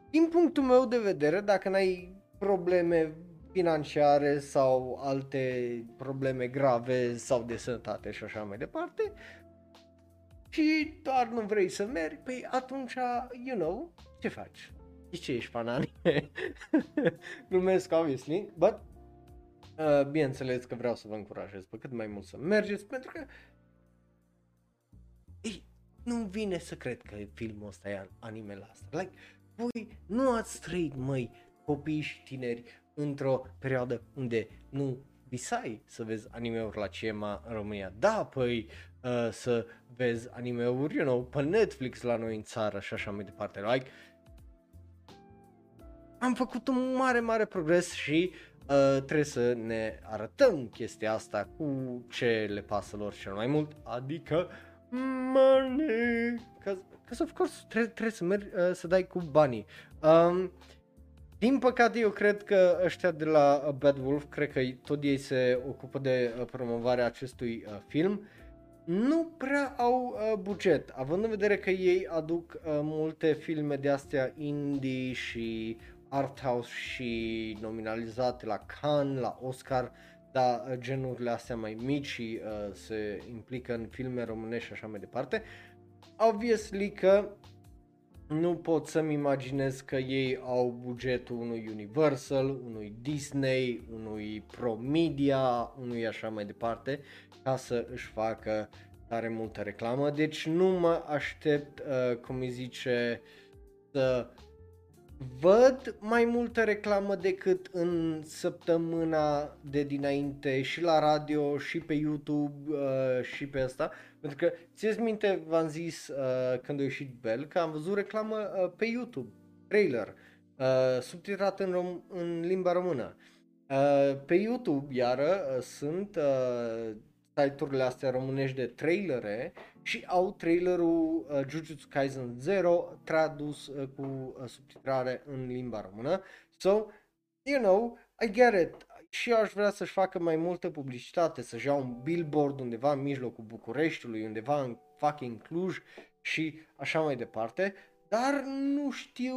A: din punctul meu de vedere, dacă n-ai probleme financiare sau alte probleme grave sau de sănătate și așa mai departe, și doar nu vrei să mergi, păi atunci, you know, ce faci? De ce ești fan anime? Glumesc, obviously, but uh, bineînțeles că vreau să vă încurajez pe cât mai mult să mergeți, pentru că ei, nu vine să cred că filmul ăsta e anime la asta. Like, voi nu ați trăit, măi, copii și tineri într-o perioadă unde nu visai să vezi anime-uri la cinema în România. Da, păi uh, să vezi anime-uri, you know, pe Netflix la noi în țară și așa mai departe. Like, am făcut un mare, mare progres și uh, trebuie să ne arătăm chestia asta cu ce le pasă lor cel mai mult, adică money. Because of course trebuie, trebuie să mergi uh, să dai cu banii. Um, din păcate eu cred că ăștia de la uh, Bad Wolf, cred că tot ei se ocupă de uh, promovarea acestui uh, film, nu prea au uh, buget, având în vedere că ei aduc uh, multe filme de astea indie și art house și nominalizate la Cannes, la Oscar, dar uh, genurile astea mai mici și uh, se implică în filme românești și așa mai departe. Obviously că nu pot să-mi imaginez că ei au bugetul unui Universal, unui Disney, unui Pro Media, unui așa mai departe, ca să își facă tare multă reclamă. Deci nu mă aștept, uh, cum îi zice, să văd mai multă reclamă decât în săptămâna de dinainte și la radio și pe YouTube uh, și pe asta. Pentru că, ți minte, v-am zis uh, când a ieșit Bell că am văzut reclamă uh, pe YouTube, trailer, uh, subtitrat în, rom- în limba română. Uh, pe YouTube, iară, uh, sunt uh, site-urile astea românești de trailere și au trailerul uh, Jujutsu Kaisen 0 tradus uh, cu uh, subtitrare în limba română. So, you know, I get it. Și aș vrea să-și facă mai multă publicitate, să-și iau un billboard undeva în mijlocul Bucureștiului, undeva în fucking Cluj și așa mai departe, dar nu știu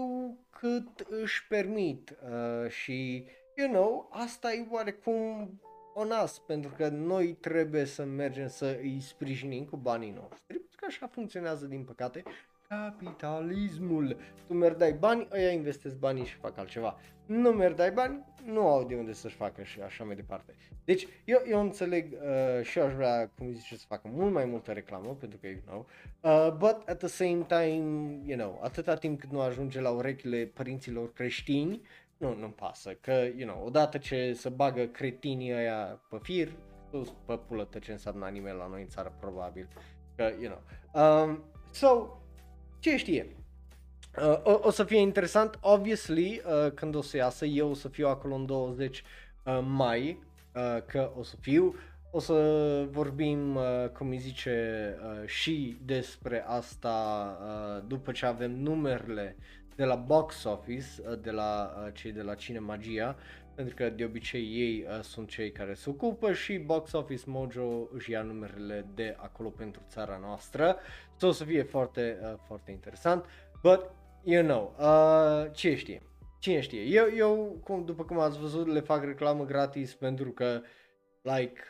A: cât își permit uh, și, you know, asta e oarecum o nas, pentru că noi trebuie să mergem să îi sprijinim cu banii noștri, pentru că așa funcționează din păcate capitalismul. Tu mergi dai bani, ăia investesc banii și fac altceva. Nu mergi dai bani, nu au de unde să-și facă și așa mai departe. Deci eu, eu înțeleg uh, și aș vrea, cum zice, să facă mult mai multă reclamă, pentru că, you know, uh, but at the same time, you know, atâta timp cât nu ajunge la urechile părinților creștini, nu, nu-mi pasă, că, you know, odată ce se bagă cretinii ăia pe fir, tu pe pulă ce înseamnă anime la noi în țară, probabil, că, you know. Um, so, ce știe? Uh, o, o să fie interesant, obviously, uh, când o să iasă, eu o să fiu acolo în 20 uh, mai, uh, că o să fiu, o să vorbim, uh, cum îi zice, uh, și despre asta uh, după ce avem numerele de la box office, uh, de la uh, cei de la Cinemagia, pentru că de obicei ei uh, sunt cei care se ocupă și Box Office Mojo își ia numerele de acolo pentru țara noastră. So, o să fie foarte, uh, foarte interesant. But, you know, uh, ce știe? Cine știe? Eu, eu cum, după cum ați văzut, le fac reclamă gratis pentru că, like,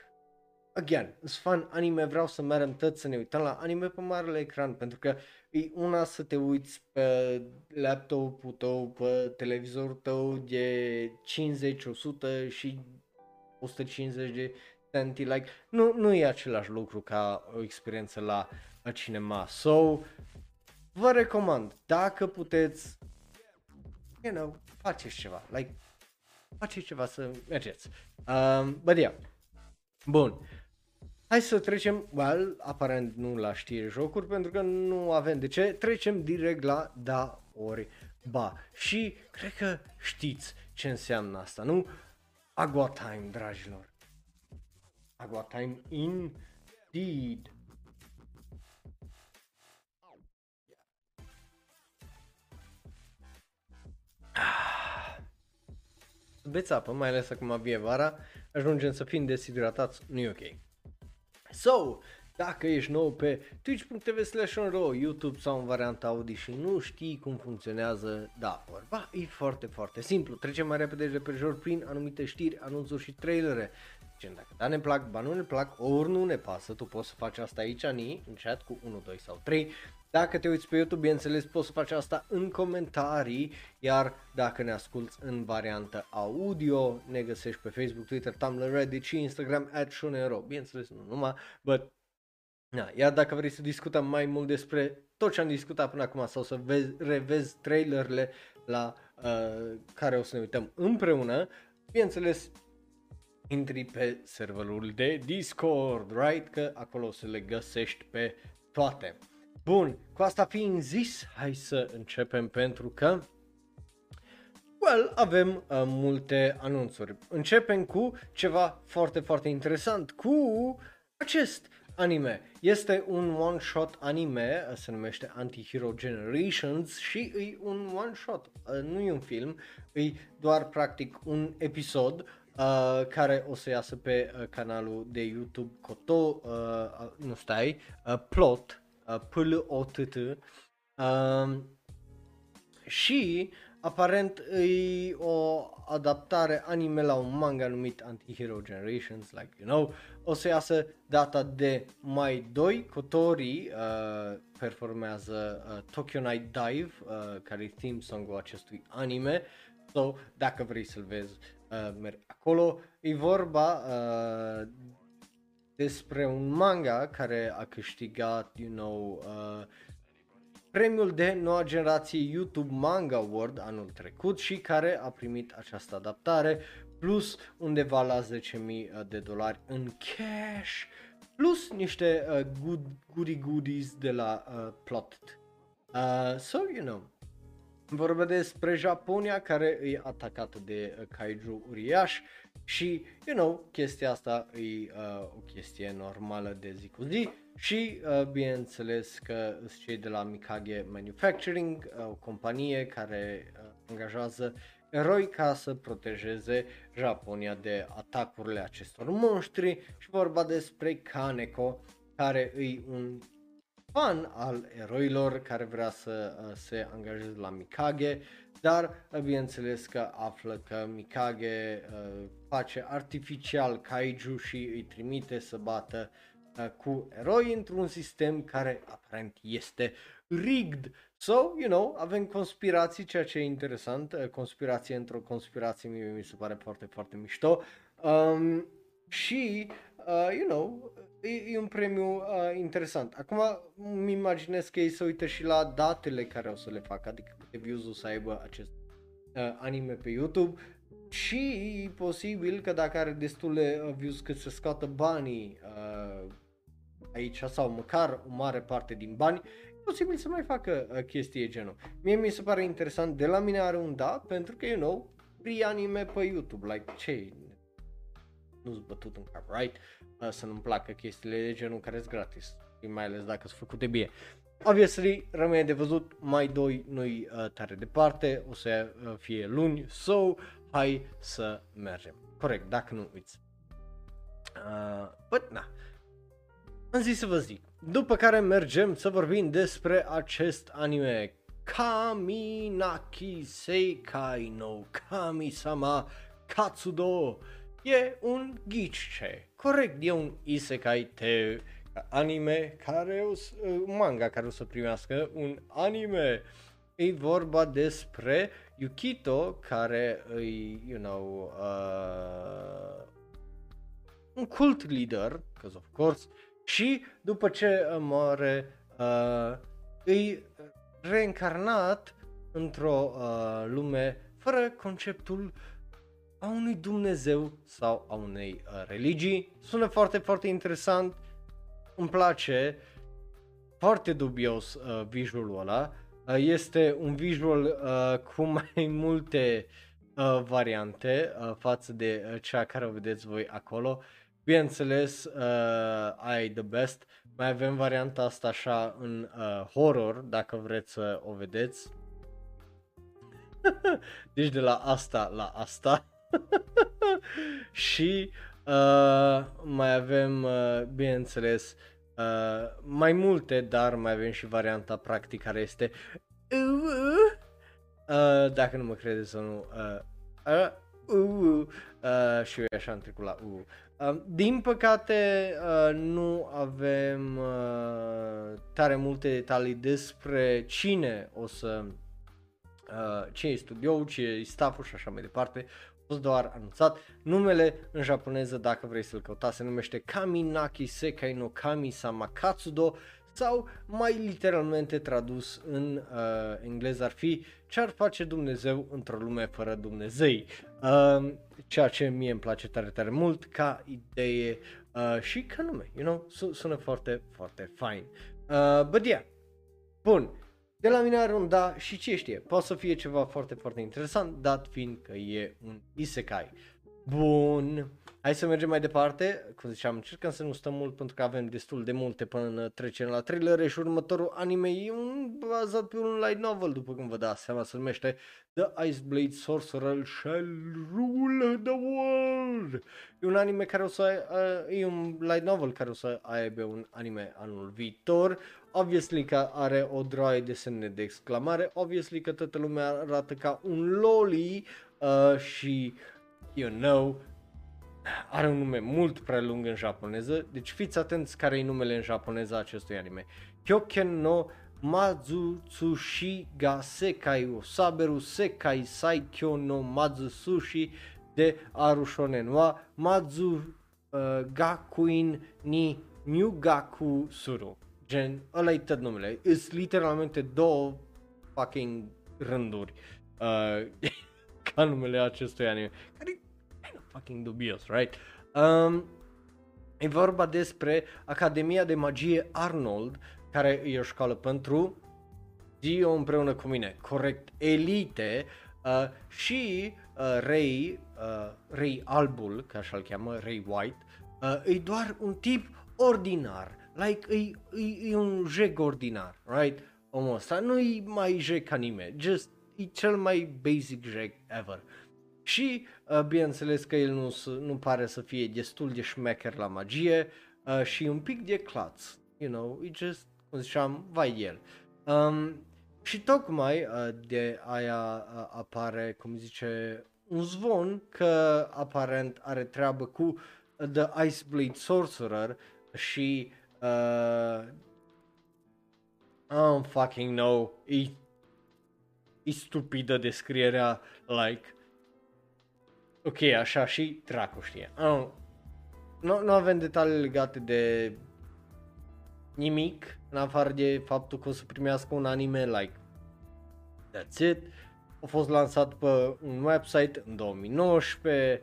A: again, it's fun anime, vreau să mergem toți să ne uităm la anime pe marele ecran, pentru că e una să te uiți pe laptopul tău, pe televizorul tău de 50, 100 și 150 de centi, like, nu, nu e același lucru ca o experiență la cinema. So, vă recomand, dacă puteți, you know, faceți ceva, like, faceți ceva să mergeți. Um, but yeah. Bun. Hai să trecem, well, aparent nu la știri jocuri, pentru că nu avem de ce, trecem direct la da ori ba. Și cred că știți ce înseamnă asta, nu? Agua time, dragilor. Agua time indeed. Beți apă, mai ales acum vie vara, ajungem să fim deshidratați, nu e ok. So, dacă ești nou pe twitch.tv slash YouTube sau în varianta Audi și nu știi cum funcționează, da, vorba, e foarte, foarte simplu. Trecem mai repede de pe jur prin anumite știri, anunțuri și trailere. Deci, dacă da ne plac, ba nu ne plac, ori nu ne pasă, tu poți să faci asta aici, ni, în chat cu 1, 2 sau 3. Dacă te uiți pe YouTube, bineînțeles, poți să faci asta în comentarii, iar dacă ne asculti în variantă audio, ne găsești pe Facebook, Twitter, Tumblr, Reddit și Instagram at Shonero. Bineînțeles, nu numai, but Da, iar dacă vrei să discutăm mai mult despre tot ce am discutat până acum sau să vezi, revezi trailerele la uh, care o să ne uităm împreună, bineînțeles, intri pe serverul de Discord, right? Că acolo o să le găsești pe toate. Bun, cu asta fiind zis, hai să începem pentru că Well, avem uh, multe anunțuri. Începem cu ceva foarte, foarte interesant, cu acest anime. Este un one-shot anime, uh, se numește Anti-Hero Generations și e un one-shot, uh, nu e un film, e doar practic un episod uh, care o să iasă pe uh, canalul de YouTube Koto, uh, uh, nu stai, uh, Plot, uh, P-L-O-T-T, uh, și aparent e o adaptare anime la un manga numit Anti-Hero Generations, like you know, o să iasă data de mai 2, Kotori uh, performează uh, Tokyo Night Dive, uh, care e theme song-ul acestui anime, so dacă vrei să-l vezi, uh, merg acolo. E vorba uh, despre un manga care a câștigat, you know, uh, premiul de noua generație YouTube Manga Award anul trecut și care a primit această adaptare, plus undeva la 10.000 de dolari în cash, plus niște uh, good, goody goodies de la uh, Plot. Uh, so, you know, Vorba despre Japonia care e atacată de uh, kaiju uriaș și, you know, chestia asta e uh, o chestie normală de zi cu zi și, uh, bineînțeles că sunt cei de la Mikage Manufacturing, uh, o companie care uh, angajează eroi ca să protejeze Japonia de atacurile acestor monștri și vorba despre Kaneko care e un fan al eroilor care vrea să uh, se angajeze la Mikage, dar uh, bineînțeles că află că Mikage uh, face artificial kaiju și îi trimite să bată uh, cu eroi într-un sistem care aparent este rigged. So, you know, avem conspirații, ceea ce e interesant, uh, conspirație într-o conspirație mie mi se pare foarte, foarte mișto. Um, și, uh, you know, e, e un premiu uh, interesant. Acum îmi imaginez că ei se uită și la datele care o să le facă, adică câte views o să aibă acest uh, anime pe YouTube și e posibil că dacă are destule uh, views cât să scoată banii uh, aici sau măcar o mare parte din bani, e posibil să mai facă uh, chestii genul. Mie mi se pare interesant, de la mine are un da, pentru că, you know, free anime pe YouTube, like, ce nu-ți bătut în cap, right? să nu-mi placă chestiile de genul care sunt gratis, mai ales dacă sunt făcute bine. Obviously, rămâne de văzut, mai doi nu-i uh, tare departe, o să uh, fie luni, so, hai să mergem. Corect, dacă nu uiți. Uh, but, na. Am zis să vă zic. După care mergem să vorbim despre acest anime Kaminaki Seikai no Kami-sama Katsudo e un ghice. Corect, e un isekai te anime care o să, un manga care o să primească un anime. E vorba despre Yukito care e, you know, uh, un cult leader, because of course, și după ce moare uh, e reîncarnat într-o uh, lume fără conceptul a unui Dumnezeu sau a unei uh, religii. Sună foarte, foarte interesant, îmi place, foarte dubios uh, visualul ăla. Uh, este un visual uh, cu mai multe uh, variante uh, față de uh, cea care o vedeți voi acolo. Bineînțeles, uh, ai the best. Mai avem varianta asta așa în uh, horror, dacă vreți să o vedeți. deci de la asta la asta. și uh, mai avem, uh, bineînțeles, uh, mai multe, dar mai avem și varianta practică care este uh, uh, dacă nu mă credeți sau nu, uh, uh, uh, uh, și eu așa am trecut la uh. Uh, din păcate uh, nu avem uh, tare multe detalii despre cine o să uh, ce e studioul, ce e stafful și așa mai departe fost doar anunțat. Numele în japoneză, dacă vrei să-l căutați, se numește Kaminaki Sekai no Kami Sama Katsudo sau mai literalmente tradus în uh, engleză ar fi ce ar face Dumnezeu într-o lume fără Dumnezei. Uh, ceea ce mie îmi place tare, tare mult ca idee uh, și ca nume, you know, sună foarte, foarte fain. Uh, but yeah, bun, de la mine are un da și ce știe, poate să fie ceva foarte, foarte interesant, dat fiind că e un isekai. Bun, hai să mergem mai departe, cum ziceam, încercăm să nu stăm mult pentru că avem destul de multe până trecem la trailere și următorul anime. E un bazat pe un light novel, după cum vă dați seama, se numește The Ice Blade Sorcerer Shall Rule the World. E un anime care o să, uh, e un light novel care o să aibă un anime anul viitor, obviously că are o droaie de semne de exclamare, obviously că toată lumea arată ca un loli uh, și, you know, are un nume mult prea lung în japoneză, deci fiți atenți care e numele în japoneză acestui anime. Kyoken no Mazutsushi ga Sekai o Saberu Sekai Saikyo no Mazutsushi de Arushonen wa Mazu uh, Gakuin ni Nyugaku Suru gen, ăla e tot numele, sunt literalmente două fucking rânduri uh, ca numele acestui anime, care e kind of fucking dubios, right? Um, e vorba despre Academia de Magie Arnold, care e o școală pentru Dio împreună cu mine, corect, elite uh, și uh, Ray, uh, Ray Albul, ca așa-l cheamă, Ray White, uh, e doar un tip ordinar, like, e, e, e un jeg ordinar, right? Omul ăsta nu e mai jeg ca nimeni, just e cel mai basic jeg ever. Și, uh, bineînțeles că el nu, nu pare să fie destul de șmecher la magie uh, și un pic de claț, you know, e just, cum ziceam, vai el. Um, și tocmai uh, de aia uh, apare, cum zice, un zvon că aparent are treabă cu uh, The Ice Blade Sorcerer și uh, I don't fucking know, e, e stupidă descrierea, like, ok, așa și dracu știe. Nu, nu avem detalii legate de nimic, în afară de faptul că o să primească un anime, like, that's it. A fost lansat pe un website în 2019,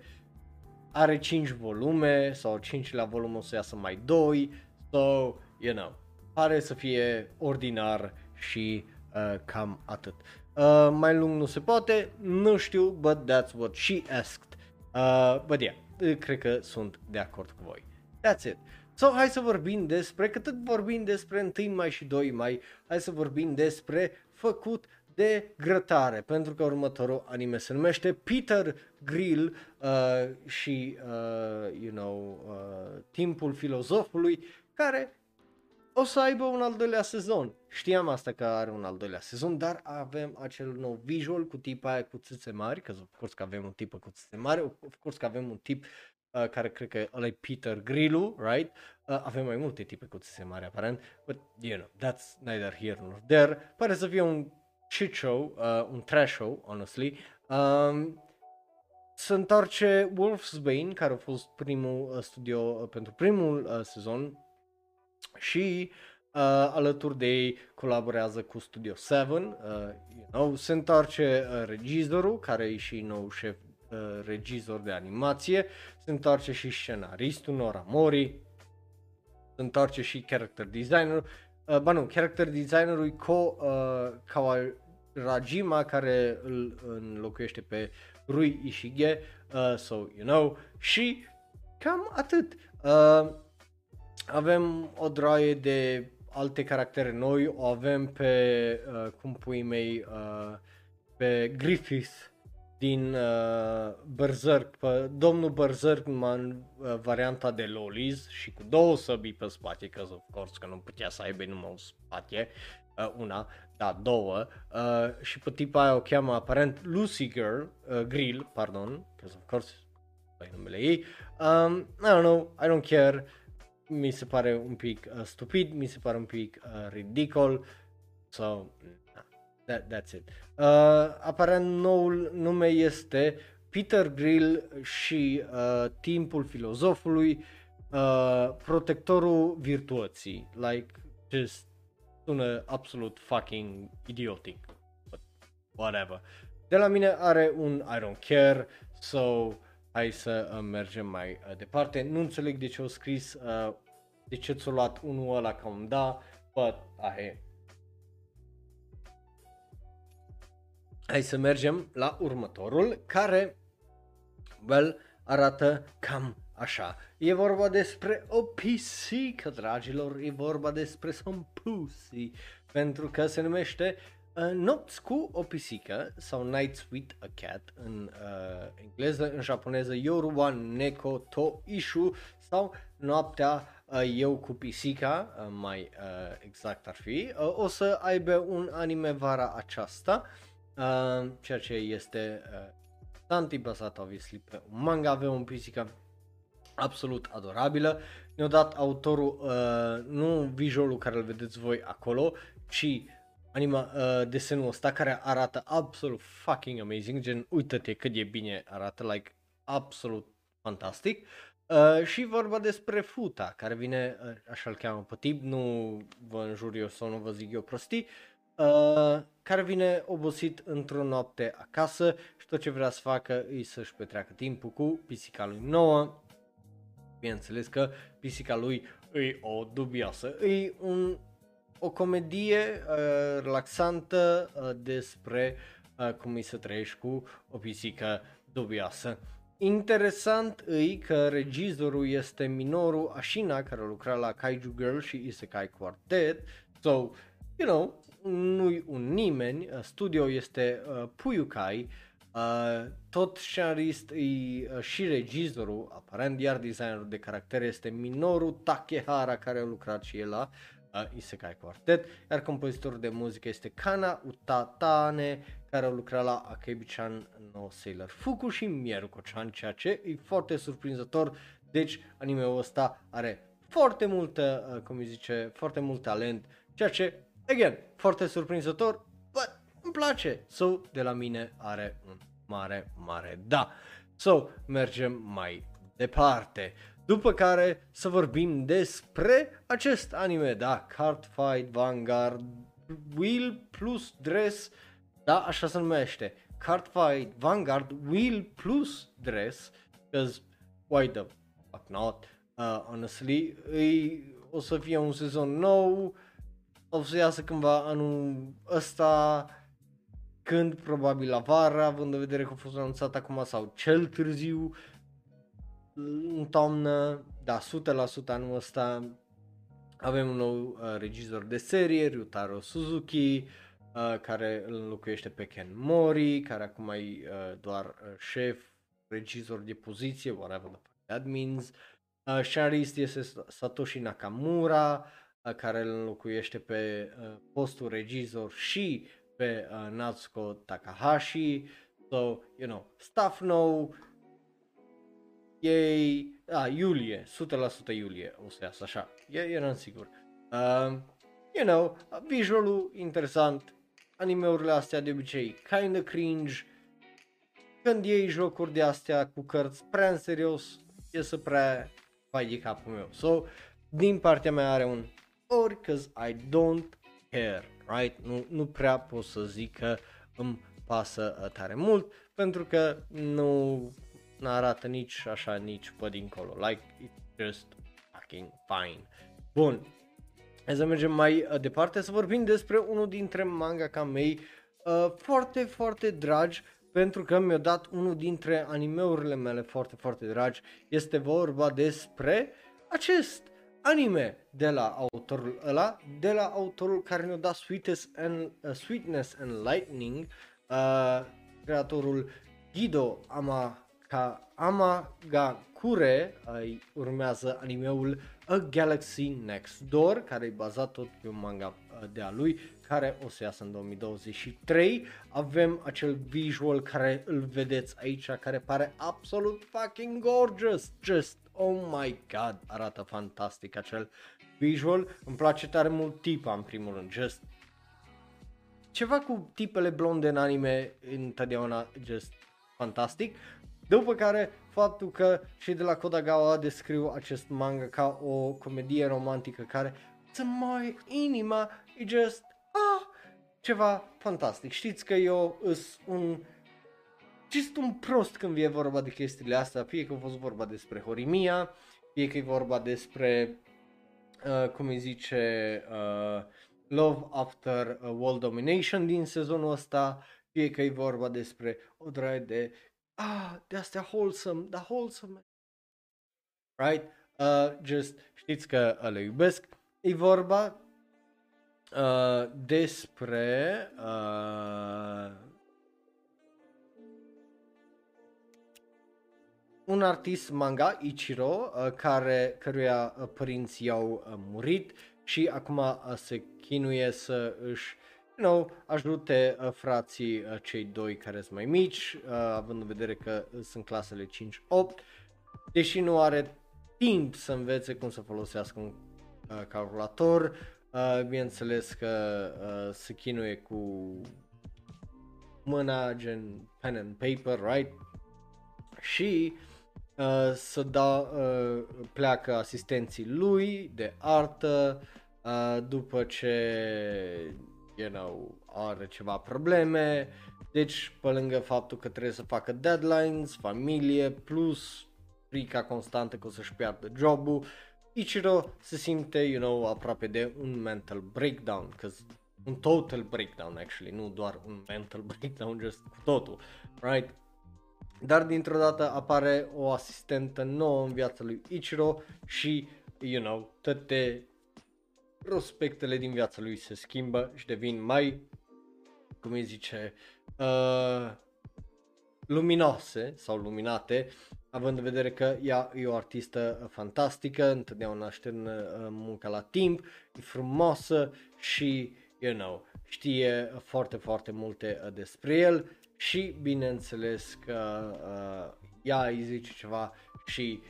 A: are 5 volume, sau 5 la volum o să iasă mai 2, so, you know, pare să fie ordinar și uh, cam atât. Uh, mai lung nu se poate, nu știu, but that's what she asked. Uh, but yeah, cred că sunt de acord cu voi. That's it. So, hai să vorbim despre, că tot vorbim despre 1 mai și 2 mai, hai să vorbim despre făcut de grătare, pentru că următorul anime se numește Peter Grill uh, și, uh, you know, uh, Timpul Filozofului, care o să aibă un al doilea sezon. Știam asta că are un al doilea sezon, dar avem acel nou visual cu tipa aia cu țâțe mari, că of course că avem un tip cu țâțe mari, of course că avem un tip uh, care cred că ăla e Peter Grillu, right? Uh, avem mai multe tipe cu țâțe mari aparent, but you know, that's neither here nor there. Pare să fie un shit show, uh, un trash show, honestly. Um, se întoarce Wolfsbane, care a fost primul uh, studio uh, pentru primul uh, sezon și uh, alături de ei colaborează cu Studio 7, uh, you know, se întoarce uh, regizorul, care e și nou șef uh, regizor de animație, se întoarce și scenaristul Nora Mori, se întoarce și character designer, uh, ba nu, character designerul e Ko uh, Kawarajima, care îl înlocuiește pe Rui Ishige, uh, so you know, și cam atât. Uh, avem o droaie de alte caractere noi, o avem pe, uh, cum pui mei, uh, pe Griffith din uh, Berserk, pe domnul Berserkman, uh, varianta de Lolis și cu două săbii pe spate, că of course că nu putea să aibă numai un spate, uh, una, da, două, uh, și pe tipa aia o cheamă aparent Lucy Girl, uh, Grill, pardon, că of course e numele ei, um, I don't know, I don't care, mi se pare un pic uh, stupid, mi se pare un pic uh, ridicol, so, that, that's it. Uh, aparent noul nume este Peter Grill și uh, Timpul Filozofului, uh, Protectorul Virtuății, like, just sună absolut fucking idiotic, but whatever. De la mine are un I don't care, so hai să uh, mergem mai uh, departe. Nu înțeleg de ce au scris, uh, de ce ți-a luat unul ăla ca un da, but ahe. Hai să mergem la următorul, care, well, arată cam așa. E vorba despre o pisică, dragilor, e vorba despre some pussy, pentru că se numește Uh, nopți cu o pisică sau Nights with a Cat în uh, engleză, în japoneză Yoruba Neko to Ishu sau Noaptea uh, Eu cu pisica, uh, mai uh, exact ar fi, uh, o să aibă un anime vara aceasta, uh, ceea ce este uh, tanti bazat obviously pe un manga, avem un pisică absolut adorabilă, ne-a dat autorul uh, nu visualul care îl vedeți voi acolo, ci anima, uh, desenul ăsta care arată absolut fucking amazing, gen uită-te cât de bine arată, like absolut fantastic. Uh, și vorba despre Futa, care vine, uh, așa-l cheamă pe tip, nu vă înjur eu sau nu vă zic eu prostii, uh, care vine obosit într-o noapte acasă și tot ce vrea să facă e să-și petreacă timpul cu pisica lui nouă. Bineînțeles că pisica lui e o dubioasă. E un, o comedie uh, relaxantă uh, despre uh, cum e să trăiești cu o pisică dubioasă. Interesant e că regizorul este Minoru Ashina, care lucra la Kaiju Girl și Isekai Quartet. So, you know, nu-i un nimeni, uh, studio este uh, Puyukai, uh, tot scenarist e uh, și regizorul, aparent, iar designerul de caractere este Minoru Takehara, care a lucrat și el la uh, Isekai Quartet, iar compozitorul de muzică este Kana Utatane, care a lucrat la Akebi-chan no Sailor Fuku și Mieruko-chan, ceea ce e foarte surprinzător, deci anime-ul ăsta are foarte multă, uh, cum îi zice, foarte mult talent, ceea ce, again, foarte surprinzător, but îmi place. So, de la mine are un mare, mare da. So, mergem mai departe. După care să vorbim despre acest anime, da, Card Fight Vanguard, Wheel plus Dress, da, așa se numește, Card Fight Vanguard, Wheel plus Dress, because why the fuck not, uh, honestly, e, o să fie un sezon nou, o să iasă cândva anul ăsta, când probabil la vară, având în vedere că a fost anunțat acum sau cel târziu, în toamnă, da, 100% anul ăsta avem un nou uh, regizor de serie, Ryutaro Suzuki, uh, care îl înlocuiește pe Ken Mori, care acum e uh, doar uh, șef, regizor de poziție, whatever the fuck that means. Uh, scenarist este Satoshi Nakamura, uh, care îl înlocuiește pe uh, postul regizor și pe uh, Natsuko Takahashi. So, you know, stuff nou, ei, a, iulie, 100% iulie o să iasă așa, e, eram sigur. Uh, you know, visualul interesant, animeurile astea de obicei kinda cringe, când iei jocuri de astea cu cărți prea în serios, iese prea vai de capul meu. So, din partea mea are un or, cause I don't care, right? Nu, nu prea pot să zic că îmi pasă tare mult, pentru că nu arată nici așa, nici pe dincolo. Like, it's just fucking fine. Bun, Hai să mergem mai uh, departe să vorbim despre unul dintre mangaka mei uh, foarte, foarte dragi pentru că mi-a dat unul dintre animeurile mele foarte, foarte dragi. Este vorba despre acest anime de la autorul ăla, de la autorul care ne-a dat Sweetness and, uh, Sweetness and Lightning, uh, creatorul Guido Ama ca Amagakure uh, urmează animeul A Galaxy Next Door, care e bazat tot pe un manga uh, de a lui, care o să iasă în 2023. Avem acel visual care îl vedeți aici, care pare absolut fucking gorgeous. Just, oh my god, arată fantastic acel visual. Îmi place tare mult tipa în primul rând, just ceva cu tipele blonde în anime întotdeauna just fantastic. După care, faptul că și de la Kodagawa descriu acest manga ca o comedie romantică care să mai inima e just ah, ceva fantastic. Știți că eu sunt un just un prost când vine vorba de chestiile astea, fie că a fost vorba despre Horimia, fie că e vorba despre, uh, cum îi zice, uh, Love After uh, World Domination din sezonul ăsta, fie că e vorba despre o draie de ah, de astea wholesome, da wholesome. Right? Uh, just știți că le iubesc. E vorba uh, despre uh, un artist manga, Ichiro, uh, care, căruia uh, părinții au uh, murit și acum uh, se chinuie să își you know, ajute uh, frații uh, cei doi care sunt mai mici, uh, având în vedere că sunt clasele 5-8, deși nu are timp să învețe cum să folosească un uh, calculator, uh, bineînțeles că uh, se chinuie cu mâna gen pen and paper, right? Și uh, să da, uh, pleacă asistenții lui de artă uh, după ce, you know, are ceva probleme, deci pe lângă faptul că trebuie să facă deadlines, familie, plus frica constantă că o să-și piardă jobul, Ichiro se simte, you know, aproape de un mental breakdown, că un total breakdown actually, nu doar un mental breakdown, just cu totul, right? Dar dintr-o dată apare o asistentă nouă în viața lui Ichiro și, you know, toate prospectele din viața lui se schimbă și devin mai, cum îi zice, uh, luminoase sau luminate, având în vedere că ea e o artistă fantastică, întotdeauna așterne uh, munca la timp, e frumoasă și, you know, știe foarte, foarte multe uh, despre el și bineînțeles că uh, ea îi zice ceva și,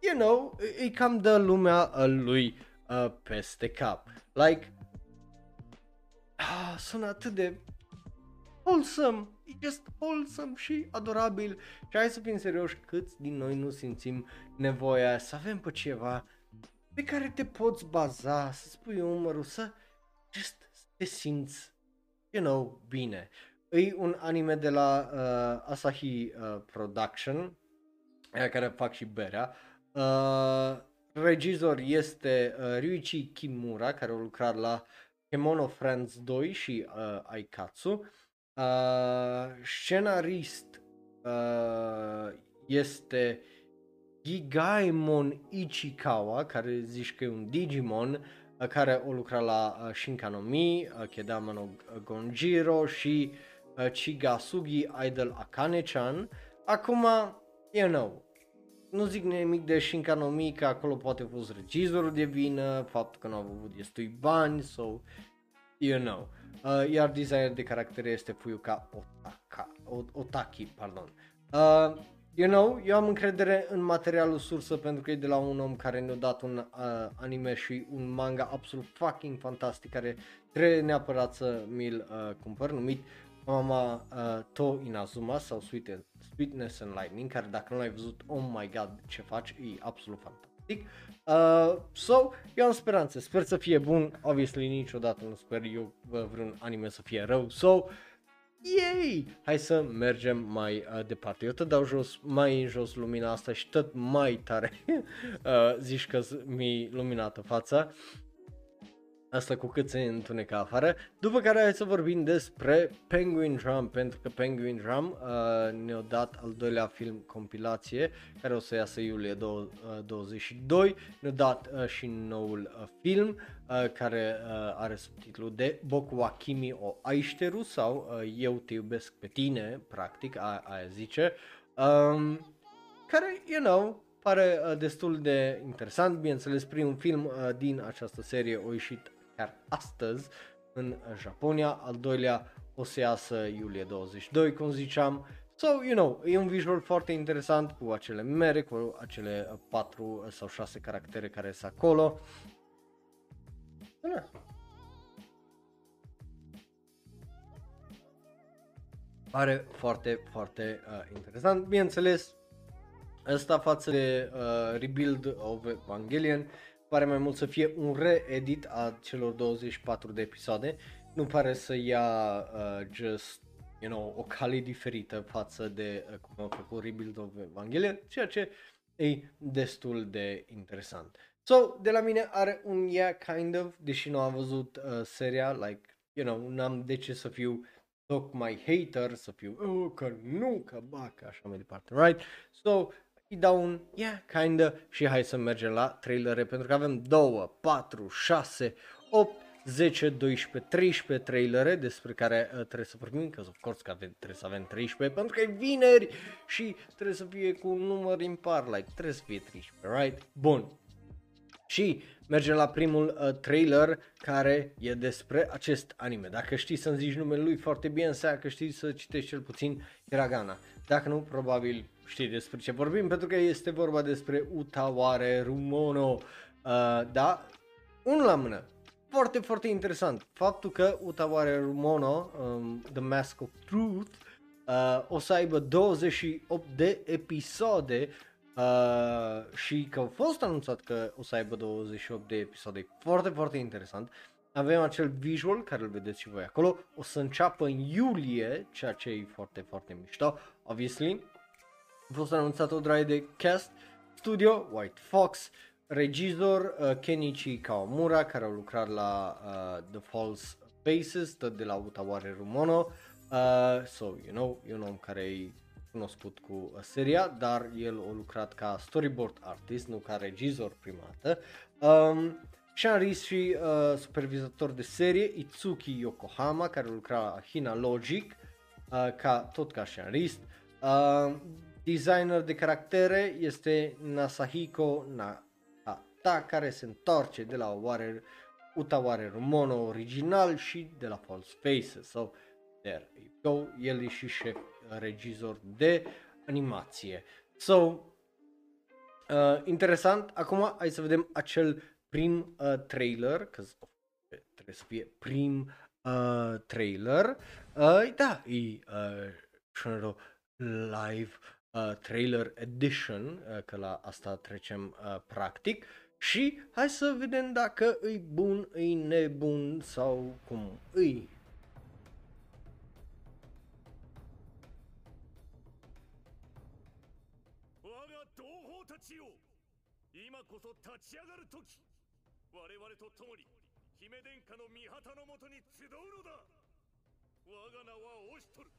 A: you know, îi cam dă lumea uh, lui uh, peste cap. Like, ah, sună atât de wholesome, e just wholesome și adorabil. Și hai să fim serioși, câți din noi nu simțim nevoia să avem pe ceva pe care te poți baza, să spui umărul, să just să te simți, you know, bine. E un anime de la uh, Asahi uh, Production, aia care fac și berea. Uh, regizor este uh, Ryuichi Kimura, care a lucrat la Kemono Friends 2 și uh, Aikatsu. Uh, scenarist uh, este Gigaemon Ichikawa, care zici că e un Digimon, uh, care o lucra la uh, Shinkanomi, uh, Kedama no Gonjiro și uh, Chigasugi Idol Akane-chan. Acum, you know, nu zic nimic de Shinkanomi, că acolo poate a fost regizorul de vină, faptul că nu au avut destui bani, so, you know. Uh, iar designer de caractere este Fuyuka Otaka, Otaki, pardon. Uh, you know, eu am încredere în materialul sursă pentru că e de la un om care ne-a dat un uh, anime și un manga absolut fucking fantastic care trebuie neapărat să mi-l uh, cumpăr, numit Mama uh, To Inazuma sau Sweet, Sweetness and Lightning, care dacă nu l-ai văzut, oh my god, ce faci, e absolut fantastic. Uh, so, eu am speranțe, sper să fie bun, obviously niciodată nu sper eu vreun anime să fie rău, so, yay! Hai să mergem mai uh, departe. Eu tot dau jos, mai în jos lumina asta și tot mai tare uh, zici că mi-e luminată fața. Asta cu cât se întunecă afară. După care hai să vorbim despre Penguin Drum, pentru că Penguin Drum uh, ne-a dat al doilea film compilație, care o să iasă iulie 22. Uh, ne-a dat uh, și noul uh, film, uh, care uh, are subtitlul de Boku wa Kimi o Aishiteru sau uh, Eu te iubesc pe tine, practic, a, aia zice. Um, care, you know, pare uh, destul de interesant, bineînțeles primul film uh, din această serie a ieșit chiar astăzi în Japonia, al doilea o să iasă iulie 22, cum ziceam. So, you know, e un visual foarte interesant cu acele mere, cu acele 4 sau 6 caractere care sunt acolo. Bună. Pare foarte, foarte uh, interesant. Bineînțeles, ăsta față de uh, Rebuild of Evangelion pare mai mult să fie un re-edit a celor 24 de episoade. Nu pare să ia uh, just, you know, o cale diferită față de uh, cum a făcut Rebuild of Evangelion, ceea ce e destul de interesant. So, de la mine are un yeah, kind of, deși nu am văzut uh, seria, like, you know, n-am de ce să fiu tocmai hater, să fiu, oh, că nu, că ba, că așa mai departe, right? So, îi dau un yeah, kinda și hai să mergem la trailere pentru că avem 2, 4, 6, 8, 10, 12, 13 trailere despre care uh, trebuie să vorbim, că of course că ave- trebuie să avem 13 pentru că e vineri și trebuie să fie cu un număr impar, like trebuie să fie 13, right? Bun. Și mergem la primul uh, trailer care e despre acest anime. Dacă știi să-mi zici numele lui foarte bine, înseamnă că știi să citești cel puțin Hiragana. Dacă nu, probabil știi despre ce vorbim, pentru că este vorba despre Utaware Rumono. Uh, da, unul la mână. Foarte, foarte interesant. Faptul că Utaware Rumono, um, The Mask of Truth, uh, o să aibă 28 de episoade uh, și că a fost anunțat că o să aibă 28 de episoade, foarte, foarte interesant. Avem acel visual care îl vedeți și voi acolo, o să înceapă în iulie, ceea ce e foarte, foarte mișto, obviously. A fost anunțat o draie de cast, studio, White Fox, regizor uh, Kenichi Kawamura, care a lucrat la uh, The False Faces, tot de la Utaware Rumono, uh, so, you know, e un om care e cunoscut cu uh, seria, dar el a lucrat ca storyboard artist, nu ca regizor prima dată. Um, Shanris și uh, supervizator de serie Itsuki Yokohama, care lucra la Hina Logic, uh, ca, tot ca Shanris. Uh, designer de caractere este Nasahiko Nakata, care se întoarce de la Ware, Utaware Rumono original și de la False Faces. So, there you go. El e și șef regizor de animație. So, uh, interesant. Acum hai să vedem acel prim uh, trailer, că trebuie să fie prim uh, trailer. Uh, da, e uh, live uh, trailer edition, uh, că la asta trecem uh, practic. Și hai să vedem dacă e bun, e nebun sau cum e.
B: こそ立ち上がる時我々と共に姫殿下の御旗のもとに集うのだ。我が名はオシトル。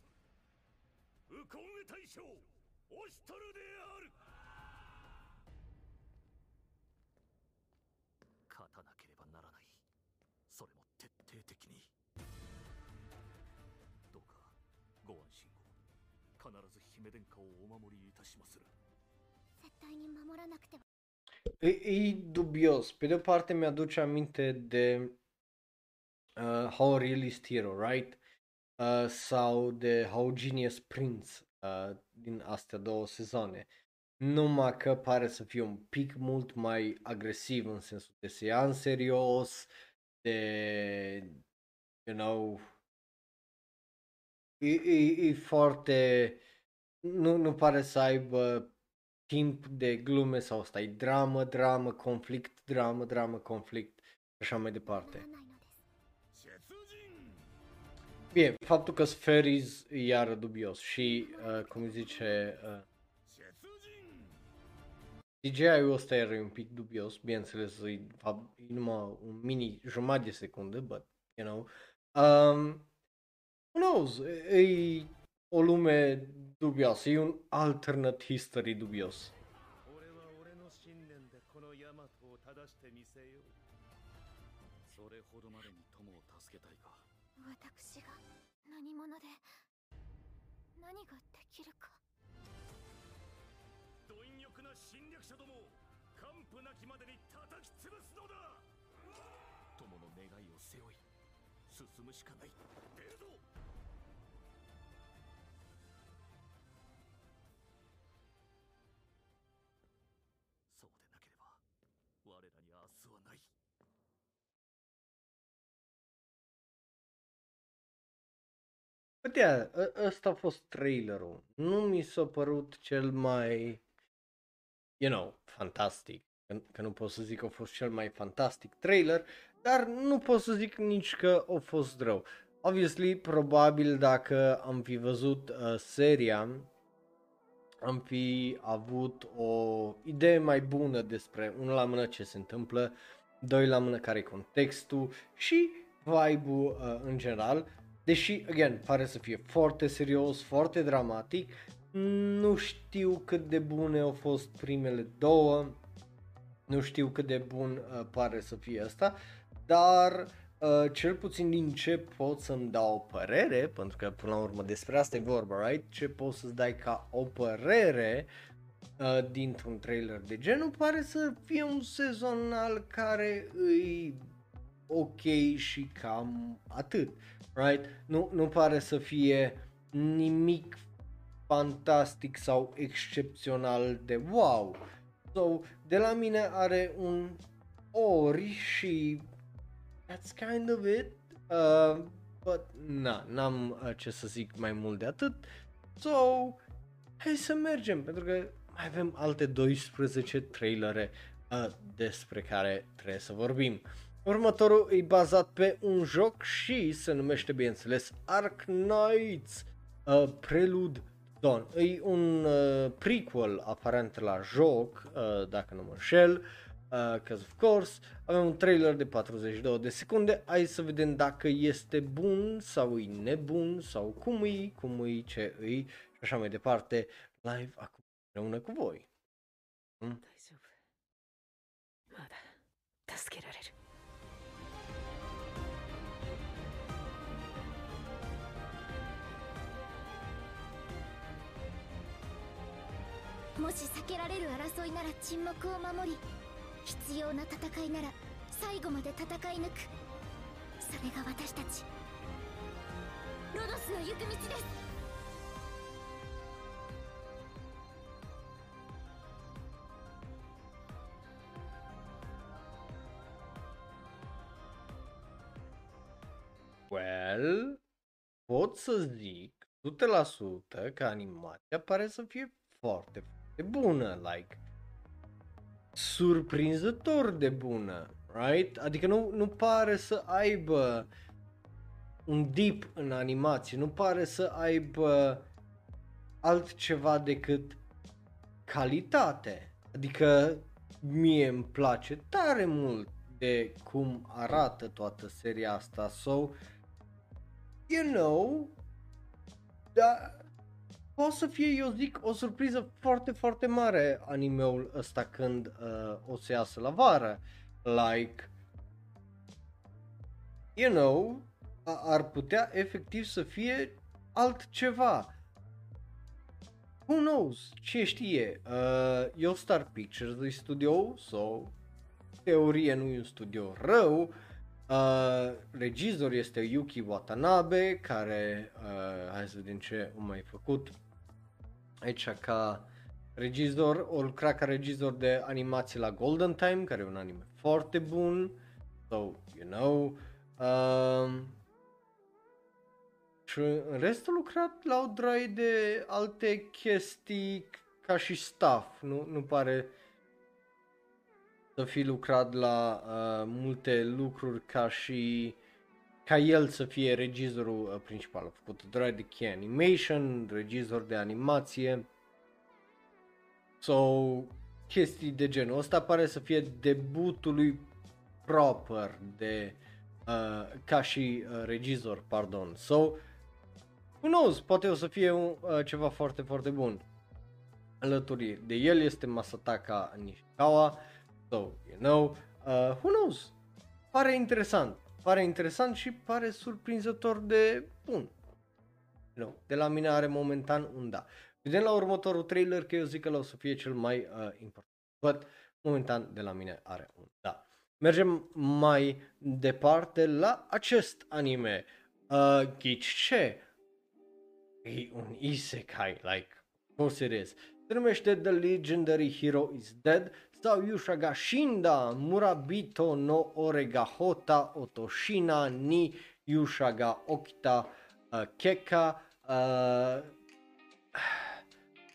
B: ウコンエ大将オシトルである。勝たなければならない。それも徹底的に。どうかご安心を。必ず姫殿下をお守りいたしまする。
C: 絶対に守らなくては
A: E, e dubios. Pe de o parte mi-aduce aminte de uh, How Realist Hero, right? Uh, sau de How Genius Prince uh, din astea două sezoane. Numai că pare să fie un pic mult mai agresiv în sensul de se ia în serios, de, you know, e, e, e foarte, nu, nu pare să aibă timp de glume sau asta e dramă, dramă, conflict, dramă, dramă, conflict și așa mai departe. Bine, faptul că Sferis e iară dubios și, uh, cum zice, uh, CGI-ul ăsta era un pic dubios, bineînțeles, e, e numai un mini jumătate de secundă, but, you know, um, who knows, e o lume dubioasă, e un alternate history dubios.
B: 友の願いを背負い進むしかない出るぞ
A: Uite, ă- ăsta a fost trailerul. Nu mi s-a părut cel mai, you know, fantastic. Că, că nu pot să zic că a fost cel mai fantastic trailer, dar nu pot să zic nici că a fost rău. Obviously, probabil dacă am fi văzut uh, seria, am fi avut o idee mai bună despre, unul la mână, ce se întâmplă, doi la mână, care e contextul și vibe-ul uh, în general. Deși, again, pare să fie foarte serios, foarte dramatic, nu știu cât de bune au fost primele două, nu știu cât de bun uh, pare să fie asta, dar uh, cel puțin din ce pot să-mi dau o părere, pentru că până la urmă despre asta e vorba, right? Ce poți să-ți dai ca o părere uh, dintr-un trailer de genul, pare să fie un sezonal care îi ok și cam atât, right? Nu, nu pare să fie nimic fantastic sau excepțional de wow. So, de la mine are un ori și that's kind of it. Uh, but, na, n-am uh, ce să zic mai mult de atât. So, hai să mergem, pentru că mai avem alte 12 trailere uh, despre care trebuie să vorbim. Următorul e bazat pe un joc și se numește, bineînțeles, Ark Knights uh, Prelude Dawn. E un uh, prequel aparent la joc, uh, dacă nu mă înșel, uh, cause of course. Avem un trailer de 42 de secunde, hai să vedem dacă este bun sau e nebun sau cum e, cum e, ce e și așa mai departe, live acum împreună cu voi.
D: 大丈夫まだ助けられる
C: し避けられる争いなら沈黙を守り必要な戦いなら最後まで戦い抜く。それが私たちロドスの行く道です。
A: Well, pot să zic 100% că animația pare să fie foarte, foarte bună, like surprinzător de bună, right? Adică nu, nu pare să aibă un dip în animație, nu pare să aibă altceva decât calitate. Adică mie îmi place tare mult de cum arată toată seria asta, so, you know, da, poate să fie, eu zic, o surpriză foarte, foarte mare animeul ăsta când uh, o să iasă la vară. Like, you know, a- ar putea efectiv să fie altceva. Who knows? Ce știe? Uh, eu Star Pictures de studio, so, teorie nu e un studio rău. Uh, regizor este Yuki Watanabe, care, uh, hai să vedem ce a mai făcut aici ca regizor, o lucra ca regizor de animație la Golden Time, care e un anime foarte bun, so, you know, um, și în rest a lucrat la o draie de alte chestii ca și staff, nu, nu pare să fi lucrat la uh, multe lucruri ca și ca el să fie regizorul uh, principal. A făcut draie de key animation, regizor de animație sau chestii de genul. Ăsta pare să fie debutul lui proper de uh, ca și uh, regizor, pardon. So, who knows, poate o să fie un, uh, ceva foarte, foarte bun. Alături de el este Masataka Nishikawa, so, you know, uh, who knows, pare interesant, pare interesant și pare surprinzător de bun. Nu, de la mine are momentan un da. Vedem la următorul trailer că eu zic că o să fie cel mai uh, important. But, momentan de la mine are un da. Mergem mai departe la acest anime. Uh, ghici ce? E un isekai, like, of course it is. Se numește The Legendary Hero is Dead sau Yushaga Shinda Murabito no Orega Hota Otoshina ni Yushaga Okita uh, Keka uh,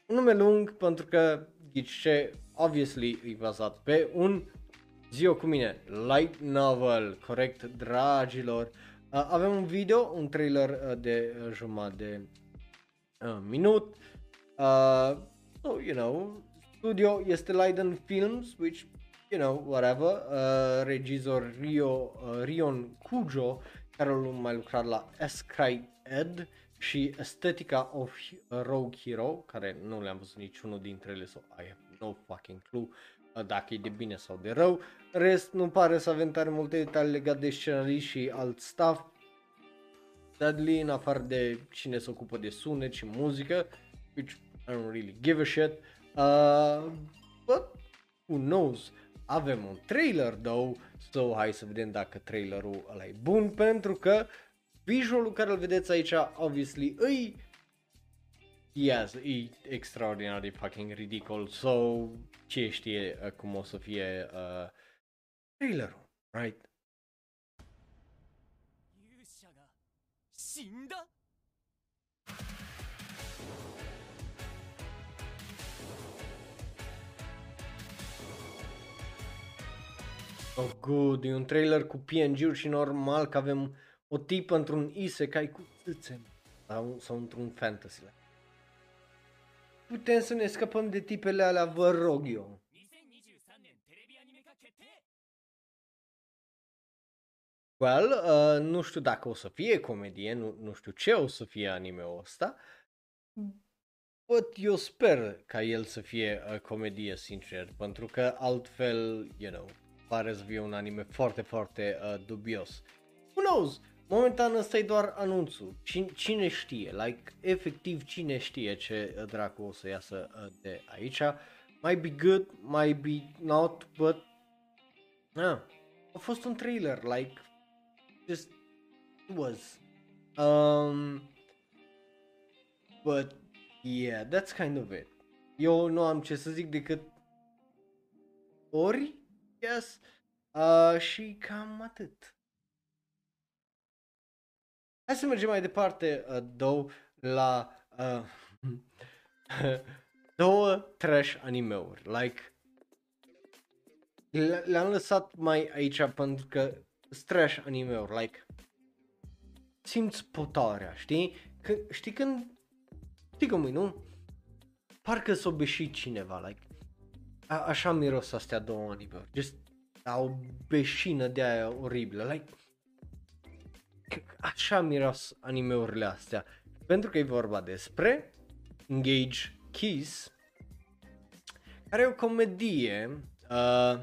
A: un nume lung pentru că ghici ce, obviously e bazat pe un zi cu mine, light novel, corect, dragilor. Uh, avem un video, un trailer uh, de uh, jumătate de uh, minut. Uh, so, you know, studio este Leiden Films, which, you know, whatever. Uh, regizor Rio, uh, Rion Kujo, care a mai lucrat la Sky Ed și Estetica of Rogue Hero, care nu le-am văzut niciunul dintre ele, so I have no fucking clue uh, dacă e de bine sau de rău. În Rest, nu pare să avem tare multe detalii legate de scenarii și alt stuff. Sadly, în afară de cine se ocupă de sunet și muzică, which I don't really give a shit. Uh, but, who knows? Avem un trailer, though, so hai să vedem dacă trailerul ăla e bun, pentru că visualul care îl vedeți aici, obviously, îi Yes, e extraordinar de fucking ridicol, so ce știe uh, cum o să fie uh, trailerul, right?
B: 勇者が死んだ
A: Oh good, e un trailer cu PNG-uri și normal că avem o tipă într-un isekai cu țâțe sau, sau într-un fantasy Putem să ne scăpăm de tipele alea, vă rog eu. Well, uh, nu știu dacă o să fie comedie, nu, nu știu ce o să fie anime-ul ăsta, but eu sper ca el să fie uh, comedie, sincer, pentru că altfel, you know, pare să fie un anime foarte, foarte uh, dubios. Who knows? Momentan ăsta e doar anunțul. Cine, cine știe? Like, efectiv, cine știe ce uh, dracu o să iasă uh, de aici. Might be good, might be not, but... Ah, a fost un trailer, like, just was. Um, but yeah, that's kind of it. Eu nu am ce să zic decât ori, yes, uh, și cam atât. Hai să mergem mai departe, uh, două, la uh, două trash animeuri, like le- le-am lăsat mai aici pentru că sunt trash animeuri, like simți potarea, știi? Că, știi când, știi cum e, nu? Parcă s-o beșit cineva, like, a, așa miros astea două animeuri, just a o beșină de aia oribilă, like, așa miros animeurile astea. Pentru că e vorba despre Engage Kiss, care e o comedie, uh,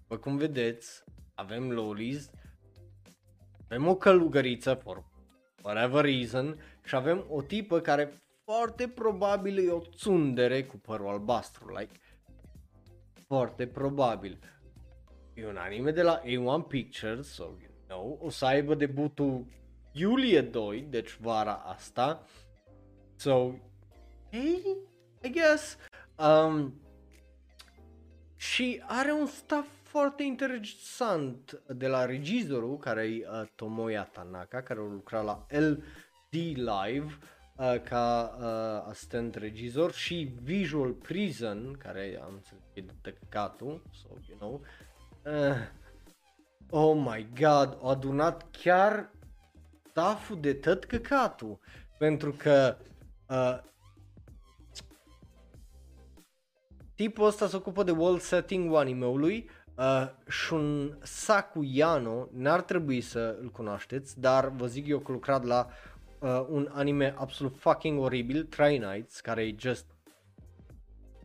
A: după cum vedeți, avem lolis, avem o călugăriță, for whatever reason, și avem o tipă care foarte probabil e o țundere cu părul albastru, like, foarte probabil. E un anime de la A1 Pictures, so you know, o să aibă debutul iulie 2, deci vara asta. So, hey, I guess. Um, și are un staff foarte interesant de la regizorul, care e uh, Tomoya Tanaka, care a lucrat la LD Live uh, ca uh, asistent regizor și Visual Prison, care am înțeles că e de căcatul, so you know. Uh, oh my god, a adunat chiar stafful de tot căcatul, pentru că uh, tipul ăsta se ocupă de world setting animeului uh, și un Saku Yano, n-ar trebui să îl cunoașteți, dar vă zic eu că lucrat la uh, un anime absolut fucking oribil, Try Nights, care e just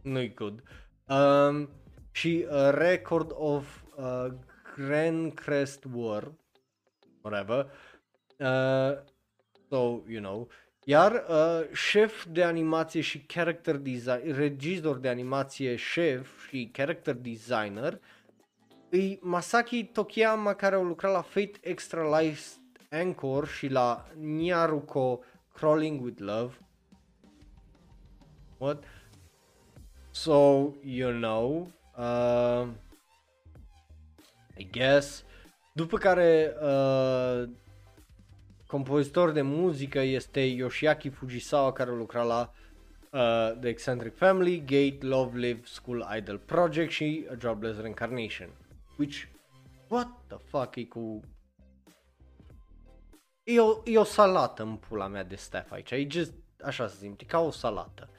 A: nu-i good. Um, și uh, Record of uh, Grand Crest War, whatever. Uh, so, you know, iar uh, șef de animație și character design, regizor de animație șef și character designer e Masaki Tokiyama care a lucrat la Fate Extra Life Anchor și la Nyaruko Crawling with Love. What? So, you know, uh, I guess. După care uh, compozitor de muzică este Yoshiaki Fujisawa care a lucrat la uh, The Eccentric Family, Gate, Love Live, School Idol Project și A Jobless Reincarnation. Which, what the fuck e cu... E o, e o salată în pula mea de staff aici, e just, așa să zic, e ca o salată.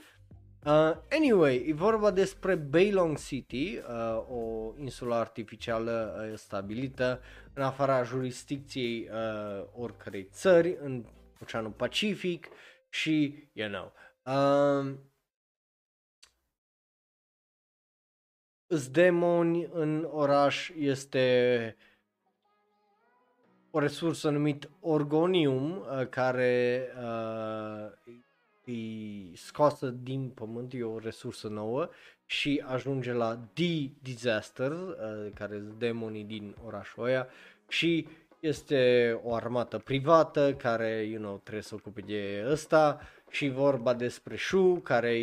A: Uh, anyway, e vorba despre Bailong City, uh, o insulă artificială uh, stabilită în afara jurisdicției uh, oricărei țări în Oceanul Pacific și, you know, uh, îs demoni în oraș este o resursă numit Orgonium uh, care uh, e scoasă din pământ, e o resursă nouă și ajunge la The Disaster, uh, care sunt demonii din orașul ăia și este o armată privată care, you know, trebuie să ocupe de ăsta și vorba despre Shu care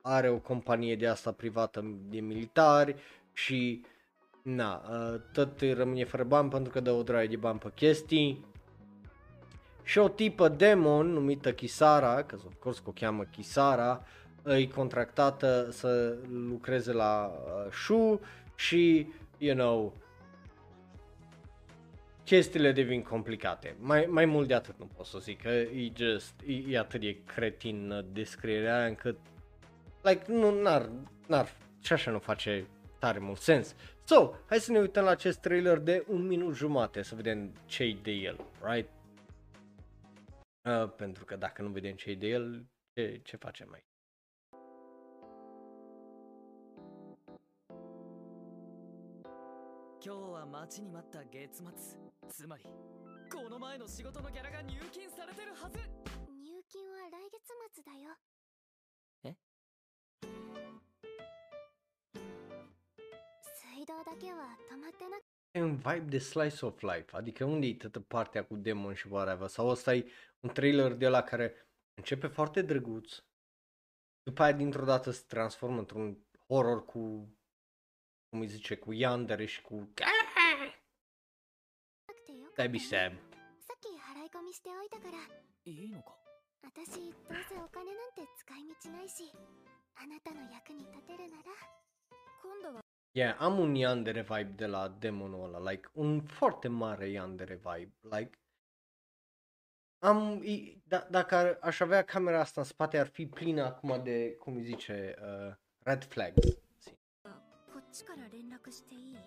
A: are o companie de asta privată de militari și na, uh, tot rămâne fără bani pentru că dă o draie de bani pe chestii și o tipă demon numită Kisara, că of course că o cheamă Kisara, îi contractată să lucreze la uh, Shu și, you know, chestiile devin complicate. Mai, mai mult de atât nu pot să zic, că e just, e, e atât de cretin uh, descrierea aia încât, like, nu, n-ar, n-ar, și așa nu face tare mult sens. So, hai să ne uităm la acest trailer de un minut jumate, să vedem ce de el, right? Uh, pentru că dacă nu vedem ce de el, ce, ce facem mai? E un vibe de slice of life, adică unde e toată partea cu demon și whatever, sau ăsta e un trailer de la care începe foarte drăguț, după aia dintr-o dată se transformă într-un horror cu, cum îi zice, cu yandere și cu...
C: くてよかった
A: That'd be
C: ね
A: sad.
C: さっき払い込みしておいたから
E: いいのか
C: 私どうせお金なんて使い道ないしあなたの役に立てるなら今度は
A: Yeah, am un yandere vibe de la demonul ăla, like, un foarte mare yandere vibe, like, am, i, da, dacă ar, aș avea camera asta în spate, ar fi plină acum de, cum îi zice, uh, red flags.
C: こっちから連絡していい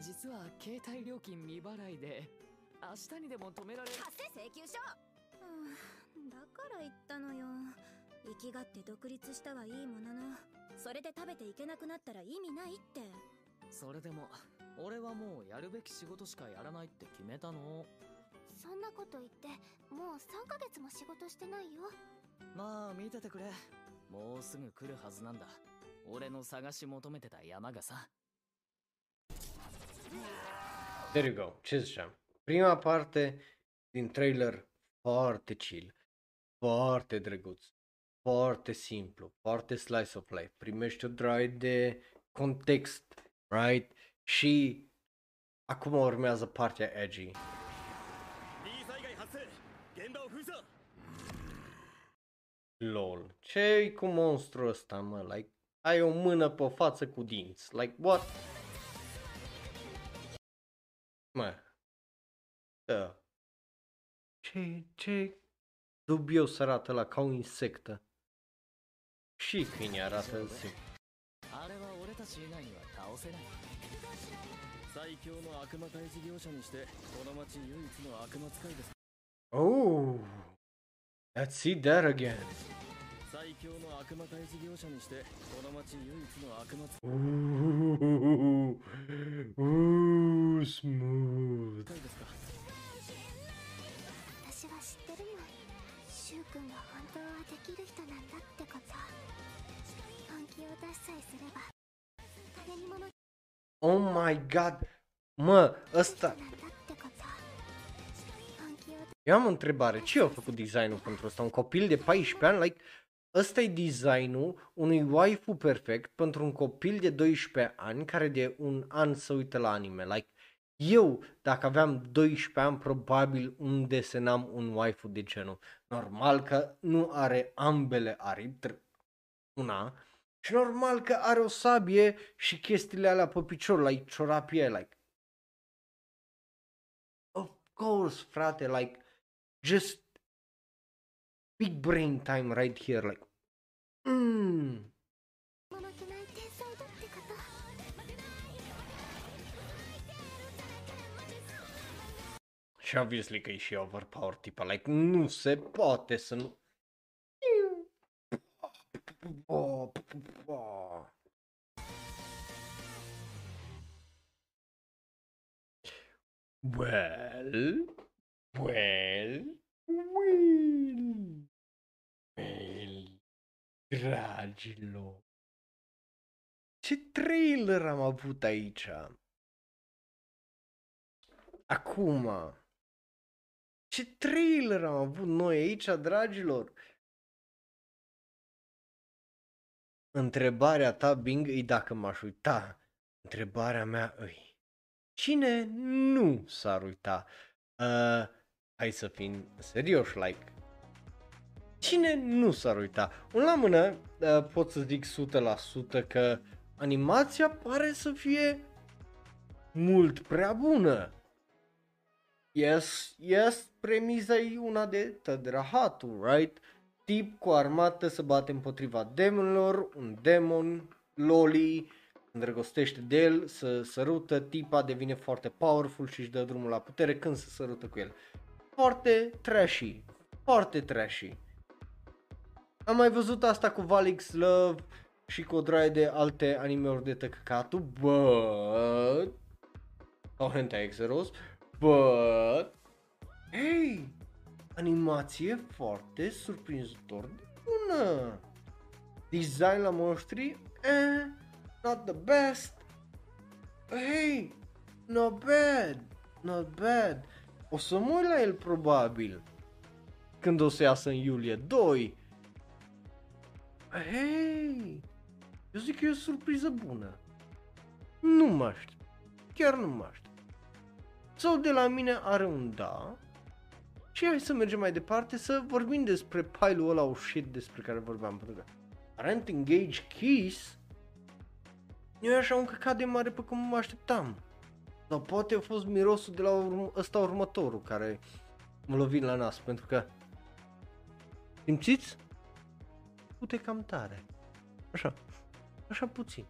E: 実は携帯料金未払いで明日にでも止められる
C: 発生請求書うんだから言ったのよ 生きがって独立したはいいもののそれで食べていけなくなったら意味ないって。
E: それでも俺はもうやるべき仕事しかやらないって決めたの。
C: そんなこと言ってもう3ヶ月も仕事してないよ。
E: まあ見ててくれ。もうすぐ来るはずなんだ。俺の探し求めてた山がさ。
A: There you go, ce ziceam. Prima parte din trailer foarte chill, foarte drăguț, foarte simplu, foarte slice of life. Primești o droid de context, right? Și acum urmează partea edgy. LOL, ce cu monstru ăsta, mă? Like, ai o mână pe o față cu dinți. Like, what? Mă. Da. Ce, ce dubios arată la ca o insectă. Și câine arată simplu.
E: あれは俺たち以外には倒せない最強の悪魔退治業者にしてこの町唯一の悪魔使いです
A: Oh, let's see that again.
E: 最強の悪魔退治業者にしてこの町唯一の悪魔使
A: Ooh, ooh, smooth.
E: いですか
C: 柊君が本当はできる人なんだってこと本気を出しさえすれば誰にもの
A: Oh my god. Mă, ăsta,
C: なんだってこと本気を
A: Eu am o întrebare. Ce a făcut designul pentru asta? Un copil de 14 ani? Like, ăsta e designul unui waifu perfect pentru un copil de 12 ani care de un an să uită la anime. Like, eu, dacă aveam 12 ani, probabil îmi desenam un waifu de genul. Normal că nu are ambele aripi, tr- una, și normal că are o sabie și chestiile alea pe picior, like ciorapii aia, like. Of course, frate, like, just big brain time right here, like, mm. Și obviously că e și overpower tipa, like, nu se poate să nu... Well, well, well, well, dragilor. Ce trailer am avut aici? Acum, ce trailer am avut noi aici, dragilor? Întrebarea ta, Bing, e dacă m-aș uita. Întrebarea mea îi. Cine nu s-ar uita? Uh, hai să fim serioși, like. Cine nu s-ar uita? Un la mână uh, pot să zic 100% că animația pare să fie mult prea bună. Yes, yes, premiza e una de tădrahatul, right? Tip cu armată să bate împotriva demonilor, un demon, Loli, îndrăgostește de el, să sărută, tipa devine foarte powerful și își dă drumul la putere când se sărută cu el. Foarte trashy, foarte trashy. Am mai văzut asta cu Valix Love și cu o draie de alte anime-uri de tăcăcatul, but... Sau hentai exeros, but... Hey! Animație foarte surprinzător de bună! Design la monștri, eh, not the best. Hey, not bad, not bad. O să mă uit la el probabil când o să iasă în iulie 2. Hei, eu zic că e o surpriză bună. Nu mă aștept, chiar nu mă aștept. Sau de la mine are un da. Și hai să mergem mai departe să vorbim despre pile-ul ăla shit despre care vorbeam. Pentru că Rent Engage Keys nu e așa un căcat de mare pe cum mă așteptam. Sau poate a fost mirosul de la urm- ăsta următorul care mă lovin la nas, pentru că simțiți? Pute cam tare. Așa. Așa puțin.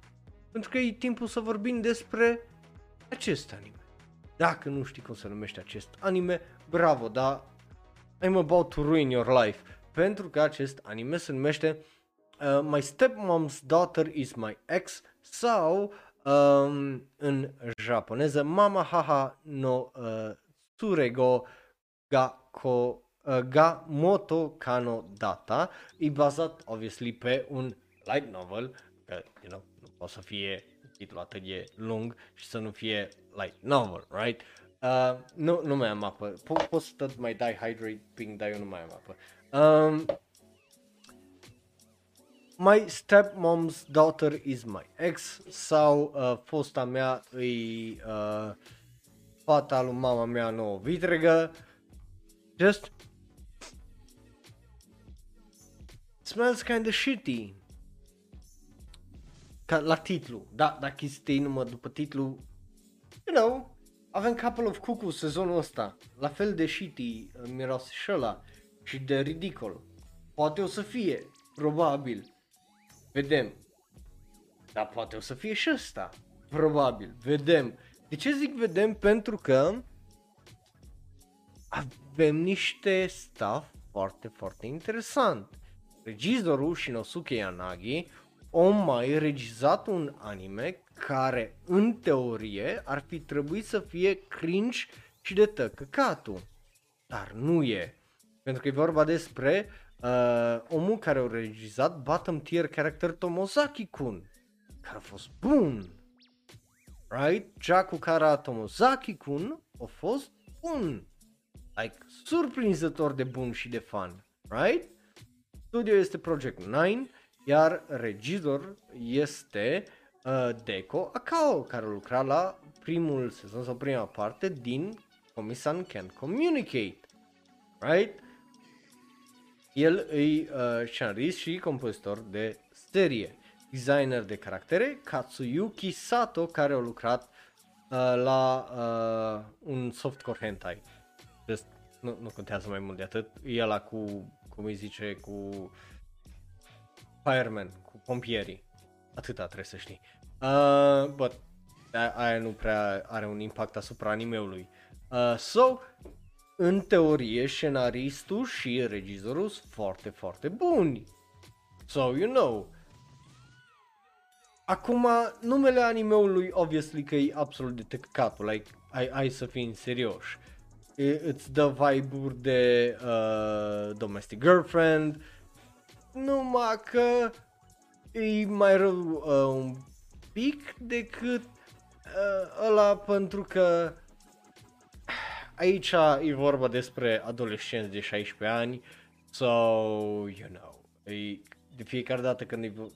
A: Pentru că e timpul să vorbim despre acest anime. Dacă nu știi cum se numește acest anime, bravo, dar I'm about to ruin your life. Pentru că acest anime se numește uh, My Stepmom's Daughter is my ex sau um, în japoneză Mama Haha no uh, Tsurego ga, ko, uh, ga Moto Kano Data e bazat obviously pe un light novel că you know, nu poate să fie titlul atât de lung și să nu fie light novel, right? Uh, nu, nu mai am apă. Po- pot să tot mai dai hydrating, dar eu nu mai am apă. Um, My stepmom's daughter is my ex sau uh, fosta mea îi uh, fata lui mama mea nouă vitregă. Just smells kind of shitty. Ca la titlu, da, dacă este numai după titlu, you know, avem Couple of Cuckoo sezonul ăsta, la fel de shitty uh, miros și ăla și de ridicol. Poate o să fie, probabil. Vedem. Dar poate o să fie și ăsta. Probabil. Vedem. De ce zic vedem? Pentru că avem niște stuff foarte, foarte interesant. Regizorul Shinosuke Yanagi o mai regizat un anime care, în teorie, ar fi trebuit să fie cringe și de tăcăcatul. Dar nu e. Pentru că e vorba despre uh, omul care a regizat bottom tier character Tomozaki-kun, care a fost bun. Right? Jaku Kara Tomozaki-kun a fost bun. Like, surprinzător de bun și de fun. Right? Studio este Project 9, iar regizor este uh, Deco Akao, care lucra la primul sezon sau prima parte din Komisan Can Communicate. Right? El e uh, scenarist și compozitor de serie, designer de caractere, Katsuyuki Sato, care a lucrat uh, la uh, un softcore hentai. Just, nu, nu contează mai mult de atât. E ăla cu, cum îi zice, cu fireman, cu pompierii. Atâta trebuie să știi. Uh, but a- aia nu prea are un impact asupra animeului. Uh, so, în teorie, scenaristul și regizorul sunt foarte, foarte buni. So, you know. Acum, numele animeului, obviously, că e absolut de tăcatul, like, ai, ai să fim serioși. E- Îți dă vibe-uri de uh, Domestic Girlfriend, numai că e mai rău uh, un pic decât uh, ăla pentru că aici e vorba despre adolescenți de 16 ani, so, you know, e, de fiecare dată când e vor-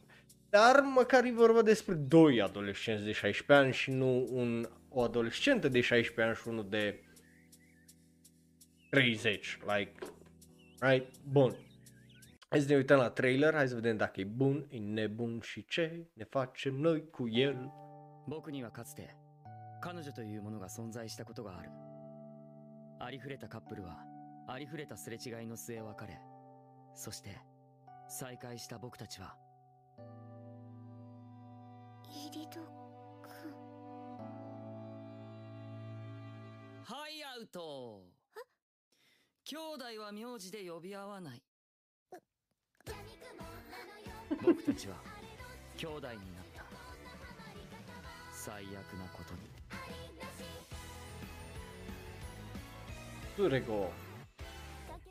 A: dar măcar e vorba despre doi adolescenți de 16 ani și nu un, o adolescentă de 16 ani și unul de 30, like, right? Bun. Hai să ne uităm la trailer, hai să vedem dacă e bun, e nebun și ce ne facem noi cu el.
E: 僕にはかつて彼女というものが存在したことがある。ありふれたカップルはありふれたすれ違いの末別れ。そして再会した僕たちは
C: イリドく。ん
E: ハイアウト兄弟は名字で呼び合わない僕たちは兄弟になった。最悪なことに。
A: スレゴ。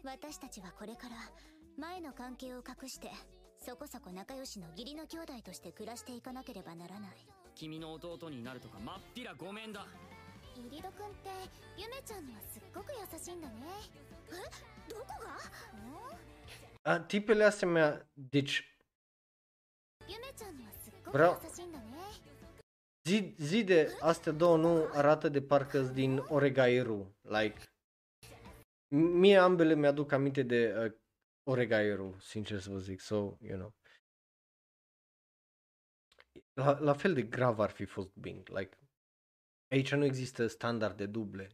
C: 私たちはこれから前の関係を隠してそこそこ仲良しの義理の兄弟として暮らしていかなければならない。
E: 君の弟になるとかまっぴらごめんだ。
C: イリドくんってゆめちゃんにはすっごく優しいんだね。え？どこが
A: ？A, tipele astea mea, deci
C: ゆ
A: Vreau-
C: 優しいんだね
A: zi, zi de astea două nu arată de parcă din Oregairu. Like, mie ambele mi-aduc aminte de uh, Oregairu, sincer să vă zic. So, you know. La, la fel de grav ar fi fost Bing. Like, aici nu există standarde duble.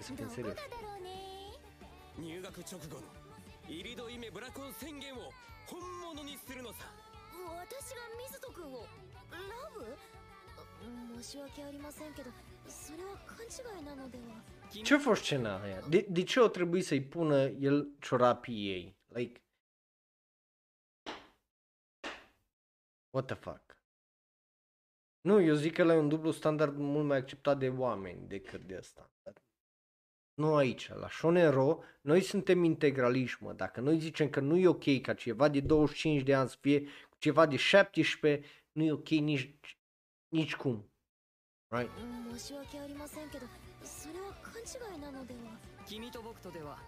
A: Să
C: ど
A: fim
C: こ
A: serios.
C: だだろうね
F: 入学直後のイリドイメブラコン宣言を本物にするのさ
C: 私が水戸くんをラブ申し訳ありませんけどそれは勘違いなのでは
A: Ce a fost scena aia? De, de ce o trebuie să-i pună el ciorapii ei? Like... What the fuck? Nu, eu zic că la e un dublu standard mult mai acceptat de oameni decât de standard. Nu aici, la Shonero, noi suntem integraliști, mă. Dacă noi zicem că nu e ok ca ceva de 25 de ani să fie cu ceva de 17, nu e ok nici, nici cum. Right?
C: 申し訳ありませんけどそれは勘違いなのでは
E: 君と僕とでは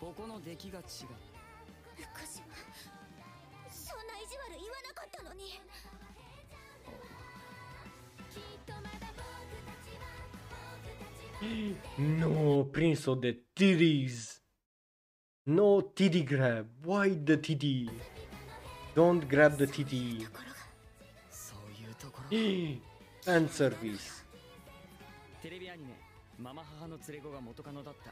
E: ここの出来が違う
C: 福島そんな意地悪言わなかったのに
A: No, prins-o de titties. No titty grab. Why the titty? Don't grab the
C: ろ
A: Fan service.
E: テレビアニメ「ママ母の連れ子」が元カノだった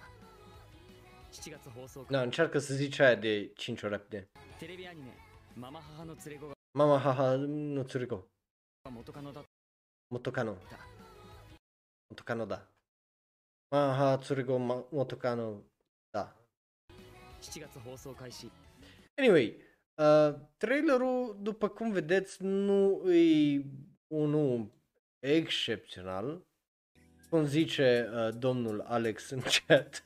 E: 7月放送
A: Da, încearcă să zici aia de 5 ori repede.
E: テレビアニメ「ママ母の連れ子」が
A: Mama, haha,
E: カノだっ
A: Motokano.
E: た
A: Motokano, da. Aha, tsurigo, ma- motokano, da.
E: 7月放送開始
A: Anyway, uh, trailerul, după cum vedeți, nu e unul excepțional, cum zice uh, domnul Alex în chat.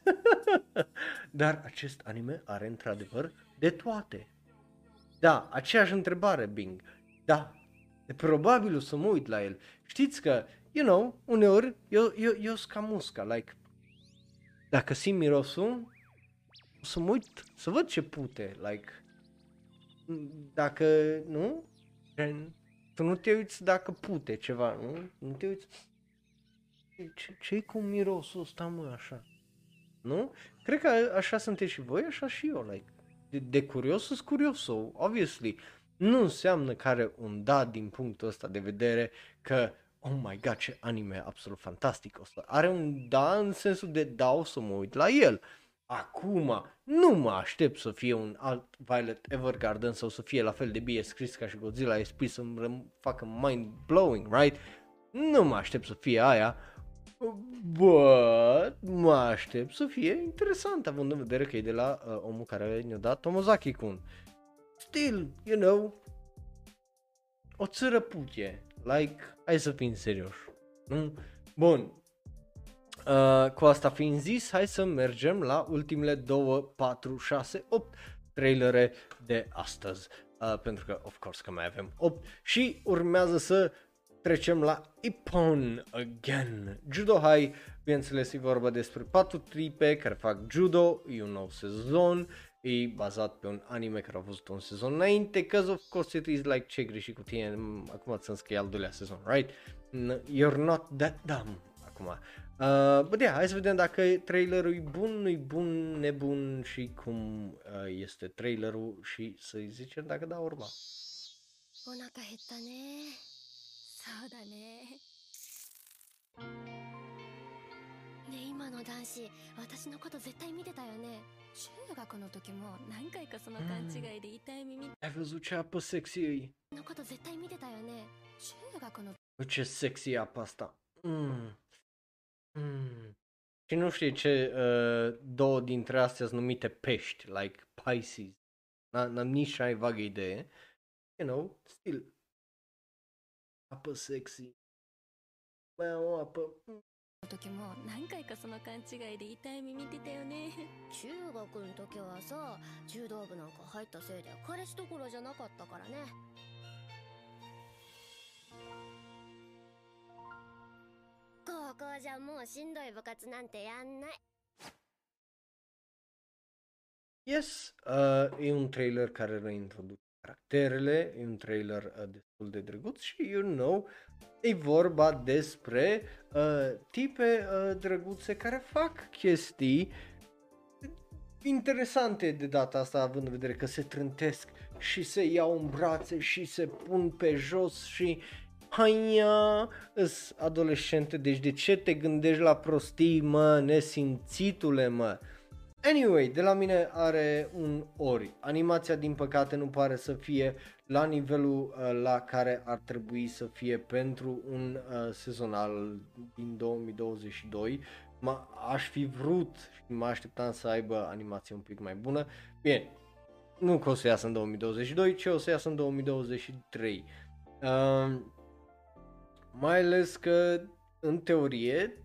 A: Dar acest anime are într-adevăr de toate. Da, aceeași întrebare, Bing. Da, e probabil o să mă uit la el. Știți că, you know, uneori eu, eu, eu sunt ca musca, like, dacă simt mirosul, o să mă uit să văd ce pute, like, dacă, nu, gen, tu nu te uiți dacă pute ceva, nu? Nu te uiți, ce, ce-i cu mirosul ăsta, mă, așa? Nu? Cred că așa sunteți și voi, așa și eu, like, de, de curios sunt curios, so, obviously, nu înseamnă că are un da din punctul ăsta de vedere că, oh my god, ce anime absolut fantastic ăsta. Are un da în sensul de da, o să mă uit la el. Acum, nu mă aștept să fie un alt Violet Evergarden sau să fie la fel de bine scris ca și Godzilla SP să-mi răm- facă mind-blowing, right? Nu mă aștept să fie aia, but mă aștept să fie interesant, având în vedere că e de la uh, omul care ne-a dat Tomozaki-kun. Still, you know, o țără putie, like, hai să fim serioși, nu? Bun, Uh, cu asta fiind zis, hai să mergem la ultimele 2, 4, 6, 8 trailere de astăzi. Uh, pentru că, of course, că mai avem 8 și urmează să trecem la Ippon Again. Judo High, bineînțeles, e vorba despre patru tripe care fac judo, e un nou sezon, e bazat pe un anime care a văzut un sezon înainte, cause of course it is like ce greșit cu tine, Mm, acum ți-am că e al doilea sezon, right? N- You're not that dumb, acum. Uh, but yeah, hai să vedem dacă trailerul e bun, nu-i bun, nebun și cum uh, este trailerul și să-i zicem dacă da urma.
C: お腹減ったねそうだね
G: ねえ今の男子私のこと絶対見てたよね中学の時も何回かその勘違いで痛い耳
A: Ai văzut ce apă sexy e?
G: のこと絶対見てたよね中学の
A: Ce sexy e apa asta. Mm. Mm. Și nu știi ce uh, două dintre astea sunt numite pești, like Pisces. N- N-am nici mai vagă idee. You know, still. Apă sexy. Bă, o apă... mm.
G: 時も何回かその勘違いで痛い耳見てたよね中学の時はさ柔道部なんか入ったせいで彼氏どころじゃなかったからね 高校じゃもうしんどい部活なんてやんない
A: Yes, uh, e un trailer care reintroduce caracterele, e un trailer uh, destul de drăguț și, you know, e vorba despre uh, tipe uh, drăguțe care fac chestii interesante de data asta, având în vedere că se trântesc și se iau în brațe și se pun pe jos și haia, îs adolescente, deci de ce te gândești la prostii, mă, nesimțitule, mă? Anyway, de la mine are un ori. Animația din păcate nu pare să fie la nivelul uh, la care ar trebui să fie pentru un uh, sezonal din 2022. Ma, aș fi vrut și mă așteptam să aibă animație un pic mai bună. Bine, nu că o să iasă în 2022, ci o să iasă în 2023. Uh, mai ales că, în teorie,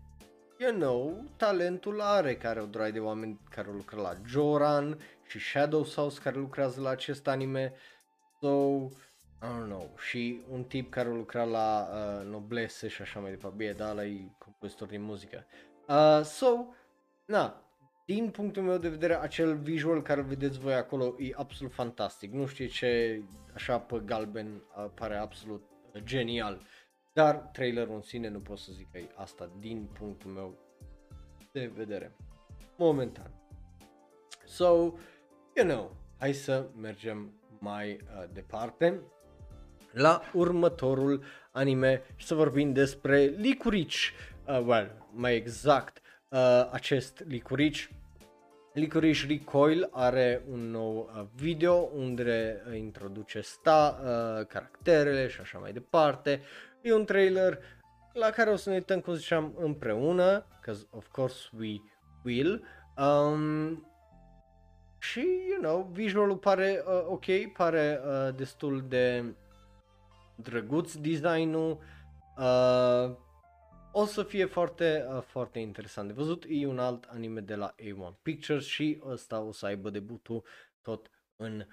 A: you know, talentul are care o droaie de oameni care lucrează la Joran și Shadow Sauce care lucrează la acest anime. So, I don't know. Și un tip care lucra la uh, Noblesse și așa mai departe. Bine, da, ăla e compozitor de muzică. Uh, so, na, din punctul meu de vedere, acel visual care îl vedeți voi acolo e absolut fantastic. Nu știu ce, așa pe galben, uh, pare absolut uh, genial. Dar trailerul în sine nu pot să zic că e asta din punctul meu de vedere. Momentan. So, you know, hai să mergem mai uh, departe la următorul anime și să vorbim despre Licorice, uh, well, mai exact, uh, acest Licorice Licorice Recoil are un nou uh, video unde uh, introduce sta, uh, caracterele și așa mai departe. E un trailer la care o să ne uităm, cum ziceam, împreună, because of course we will. Um, și, you know, visualul pare uh, ok, pare uh, destul de drăguț designul. Uh, o să fie foarte, uh, foarte interesant de văzut. E un alt anime de la A1 Pictures și ăsta o să aibă debutul tot în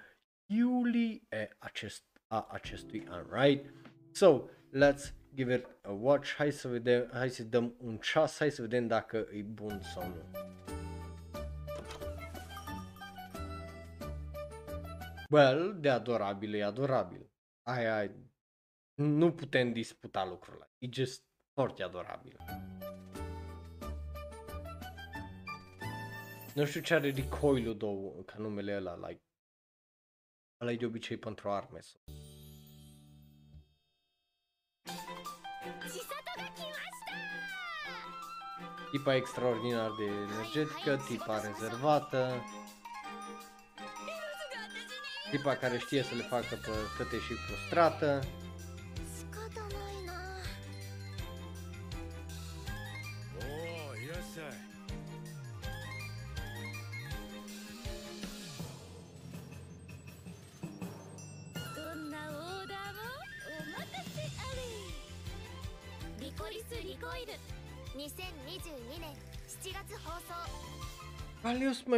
A: iulie acest, a acestui an, right? So, let's give it a watch. Hai să vedem, hai să dăm un ceas, hai să vedem dacă e bun sau nu. Well, de adorabil e adorabil. Aia, ai, nu putem disputa lucrul ăla. E just foarte adorabil. Nu știu ce are recoil-ul două, ca numele ăla, like, ăla e de obicei pentru arme. So. Tipa extraordinar de energetică, tipa rezervată, tipa care știe să le facă pe toate și frustrată.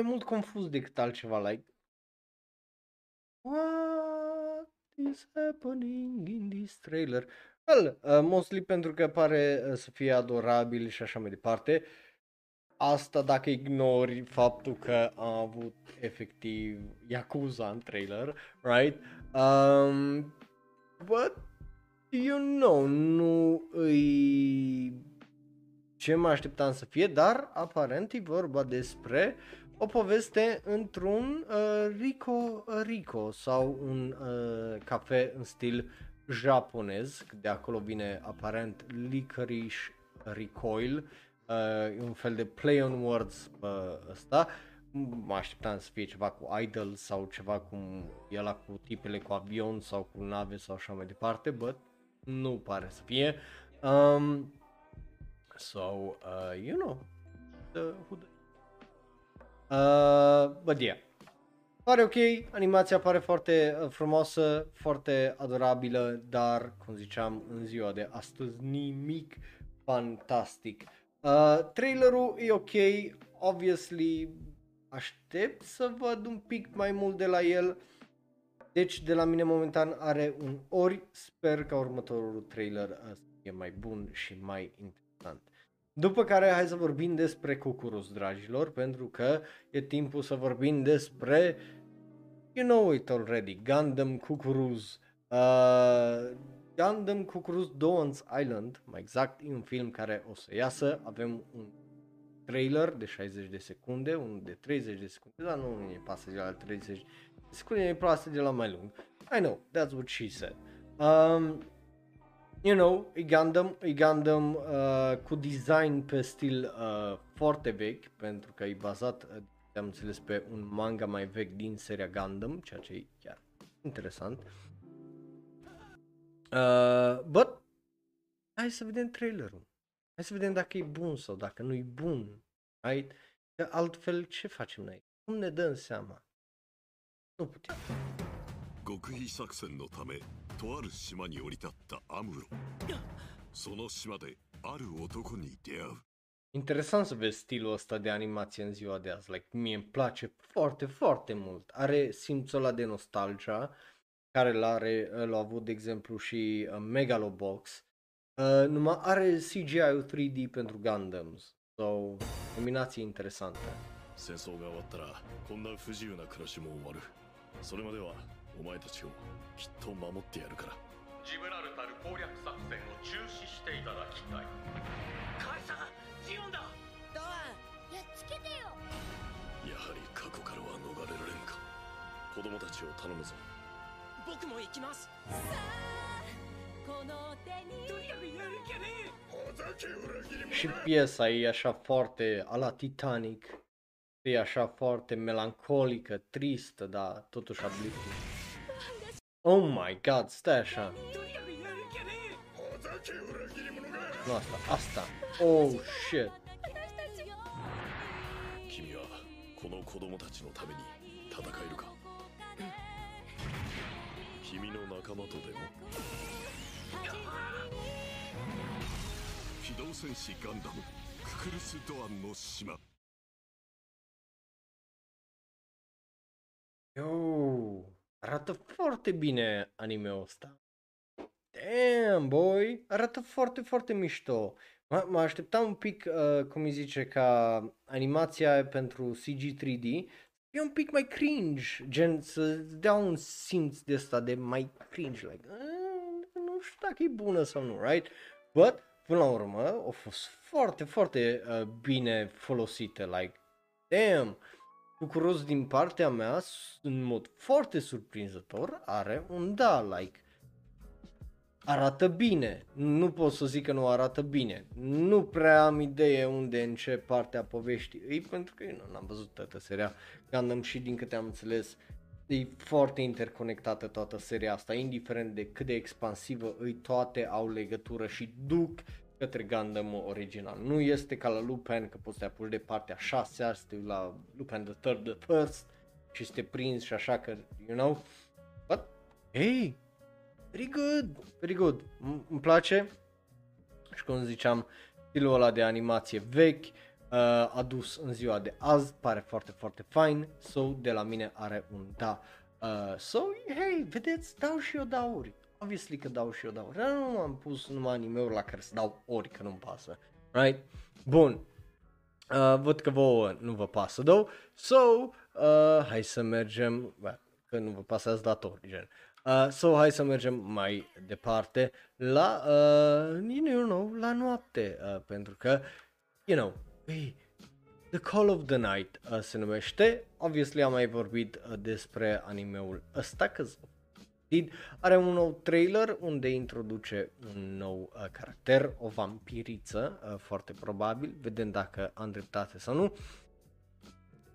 A: Mai mult confuz decât altceva, like... What is happening in this trailer? Well, uh, mostly pentru că pare uh, să fie adorabil și așa mai departe. Asta dacă ignori faptul că a avut efectiv Yakuza în trailer, right? Um, but, you know, nu îi ce mă așteptam să fie, dar aparent e vorba despre o poveste într-un uh, Rico Rico sau un uh, cafe în stil japonez, de acolo vine aparent Licorice Recoil, uh, un fel de play on words pe ăsta. Mă așteptam să fie ceva cu idol sau ceva cum e la cu tipele cu avion sau cu nave sau așa mai departe, but nu pare să fie. Um, so, uh, you know, the, who the... Uh, but yeah. Pare ok, animația pare foarte uh, frumoasă, foarte adorabilă, dar, cum ziceam, în ziua de astăzi nimic fantastic. Uh, trailerul e ok, obviously aștept să văd un pic mai mult de la el. Deci de la mine momentan are un ori, sper ca următorul trailer uh, să fie mai bun și mai interesant. După care hai să vorbim despre Cucurus, dragilor, pentru că e timpul să vorbim despre, you know it already, Gundam Cucurus. Uh, Gundam Cucurus Dawn's Island, mai exact, e un film care o să iasă, avem un trailer de 60 de secunde, unul de 30 de secunde, dar nu e pasă de la 30 de secunde, e pasă de la mai lung. I know, that's what she said. Um, you know, e Gundam, e Gundam uh, cu design pe stil uh, foarte vechi, pentru că e bazat, uh, am înțeles, pe un manga mai vechi din seria Gundam, ceea ce e chiar interesant. Uh, but, hai să vedem trailerul. Hai să vedem dacă e bun sau dacă nu e bun. Right? Că altfel ce facem noi? Cum ne dăm seama? Nu putem.
B: 極秘作戦のためとある島に降り立ったアムロその島である男に出会う
A: Interesant să vezi stilul ăsta de animație în ziua de azi. Like, mie îmi place foarte, foarte mult. Are simțul ăla de nostalgia care l-are, l-a avut, de exemplu, și uh, Megalobox. Uh, numai are CGI-ul 3D pentru Gundams. So, combinație interesantă.
B: 戦争が終わったらこんな不自由な暮らしも終わるそれまでは お前たちをきっと守ってやるから。
H: ジブラルタル攻略作戦を中止していただきたい。
F: カイさんジオンだ。ドア
C: やっつけてよ。
B: やはり過去からは逃れられんか。子供たちを頼むぞ。
F: ン僕も行きます。
G: この手に。
F: とにかくやる気ゃね。
B: ほざけ裏切り者
A: Și piesa e așa foarte a la Titanic. E așa foarte melancolică, tristă, dar totuși uplifting. Oh my god. Oh shit.
B: 君はこの子供たちのために戦えるか？君の仲間とでも？機動戦士ガンダムククルス・ドアンの島。
A: Yo, arată foarte bine anime-ul ăsta. Damn, boy, arată foarte, foarte mișto. Mă, mă așteptam un pic, uh, cum îi zice, ca animația pentru CG 3D e un pic mai cringe, gen să dea un simț de ăsta de mai cringe, like, uh, nu știu dacă e bună sau nu, right? But, până la urmă, a fost foarte, foarte uh, bine folosită, like, damn, bucuros din partea mea, s- în mod foarte surprinzător, are un da, like, arată bine, nu pot să zic că nu arată bine, nu prea am idee unde în ce parte a poveștii. Îi, pentru că eu nu am văzut toată seria Gundam și din câte am înțeles e foarte interconectată toată seria asta, indiferent de cât de expansivă îi, toate au legătură și duc către Gundam original. Nu este ca la Lupin că poți să te apuci de partea 6 să te uiți la Lupin the Third, the First și să te prinzi și așa că, you know, but, hey, very good, very good, M- îmi place și cum ziceam, stilul ăla de animație vechi, uh, adus în ziua de azi, pare foarte, foarte fain, so de la mine are un da. Uh, so, hey, vedeți, dau și eu dauri. Obviously că dau și eu dauri. Dar nu am pus numai anime-uri la care să dau ori, că nu-mi pasă. Right? Bun. Uh, văd că vouă nu vă pasă, though. So, uh, hai să mergem, bă, că nu vă pasă ați dat ori, gen. Uh, so, hai să mergem mai departe la, uh, you know, la noapte, uh, pentru că, you know, hey, The Call of the Night uh, se numește. Obviously am mai vorbit uh, despre animeul ăsta, că Did are un nou trailer unde introduce un nou uh, caracter, o vampiriță, uh, foarte probabil, vedem dacă am dreptate sau nu.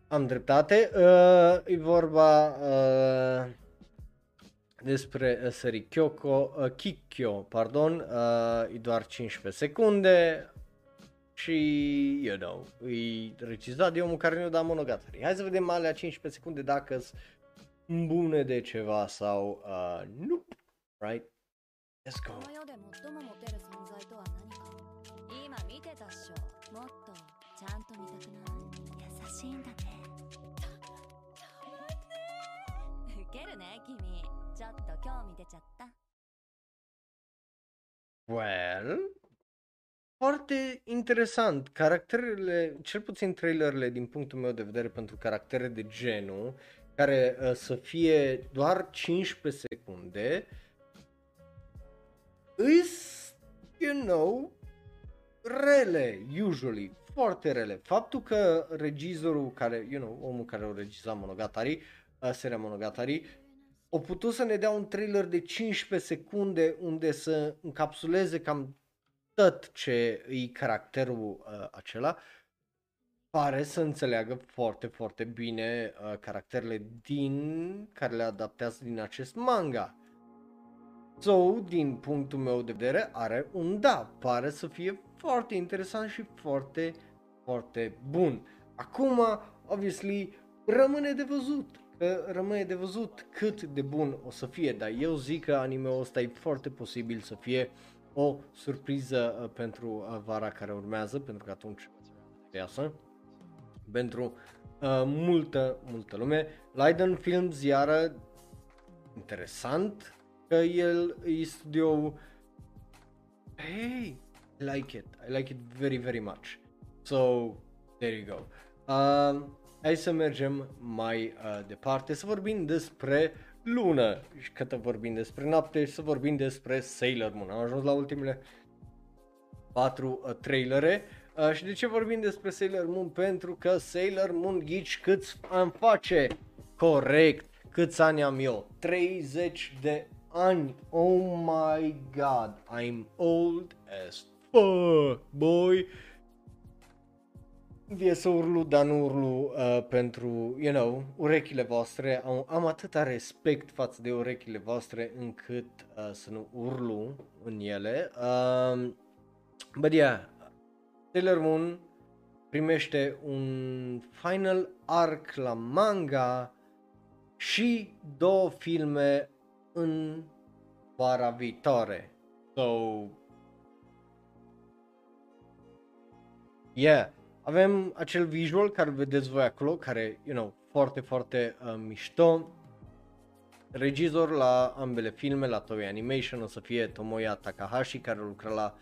A: Am dreptate, uh, e vorba uh, despre uh, serii Kyoko, uh, Kikyo, pardon, uh, e doar 15 secunde și, you know, e regizat de omul care ne-a dat Monogatari. Hai să vedem alea 15 secunde dacă sunt bune de ceva sau uh, nu, right? Let's go.
G: この世で最もモテる存在とは何か今見てたっしょもっとちゃんと見たくない優しいんだねウケるね君ちょっと興味出ちゃった
A: Well, foarte interesant. Caracterele, cel puțin trailerele din punctul meu de vedere pentru caractere de genul, care uh, să fie doar 15 secunde, îs, you know, rele, usually, foarte rele. Faptul că regizorul care, you know, omul care a regizat Monogatari, uh, seria Monogatari, o putut să ne dea un trailer de 15 secunde unde să încapsuleze cam tot ce e caracterul uh, acela, pare să înțeleagă foarte, foarte bine uh, caracterele din care le adaptează din acest manga. So, din punctul meu de vedere, are un da. Pare să fie foarte interesant și foarte, foarte bun. Acum, obviously, rămâne de văzut. Că rămâne de văzut cât de bun o să fie, dar eu zic că anime-ul ăsta e foarte posibil să fie o surpriză uh, pentru uh, vara care urmează, pentru că atunci să iasă pentru uh, multă, multă lume. Leiden Films iară interesant că el e studio hey, I like it, I like it very, very much. So, there you go. Uh, hai să mergem mai uh, departe, să vorbim despre lună și cât vorbim despre noapte și să vorbim despre Sailor Moon. Am ajuns la ultimele patru uh, trailere. Uh, și de ce vorbim despre Sailor Moon? Pentru că Sailor Moon ghici câți ani face? Corect, câți ani am eu? 30 de ani. Oh my god, I'm old as fuck, boy. Vie să urlu, dar nu urlu uh, pentru, you know, urechile voastre. Am, am atâta respect față de urechile voastre încât uh, să nu urlu în ele. Uh, but yeah, Sailor Moon primește un final arc la manga și două filme în vara viitoare. So, yeah, avem acel visual care vedeți voi acolo, care, you know, foarte, foarte uh, mișto. Regizor la ambele filme, la Toei Animation, o să fie Tomoya Takahashi, care lucra la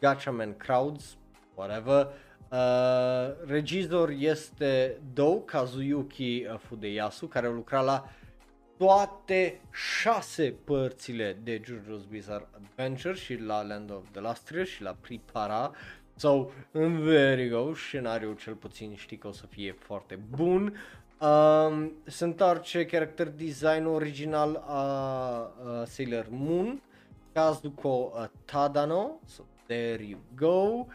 A: Gatchaman Crowds, whatever. Uh, regizor este Do Kazuyuki uh, Fudeyasu, care a lucrat la toate șase părțile de JoJo's Bizarre Adventure și la Land of the Last Year și la Pripara. So, there you go, scenariul cel puțin știi că o să fie foarte bun. Um, se întoarce character design original a uh, Sailor Moon, Kazuko uh, Tadano, so there you go. Uh,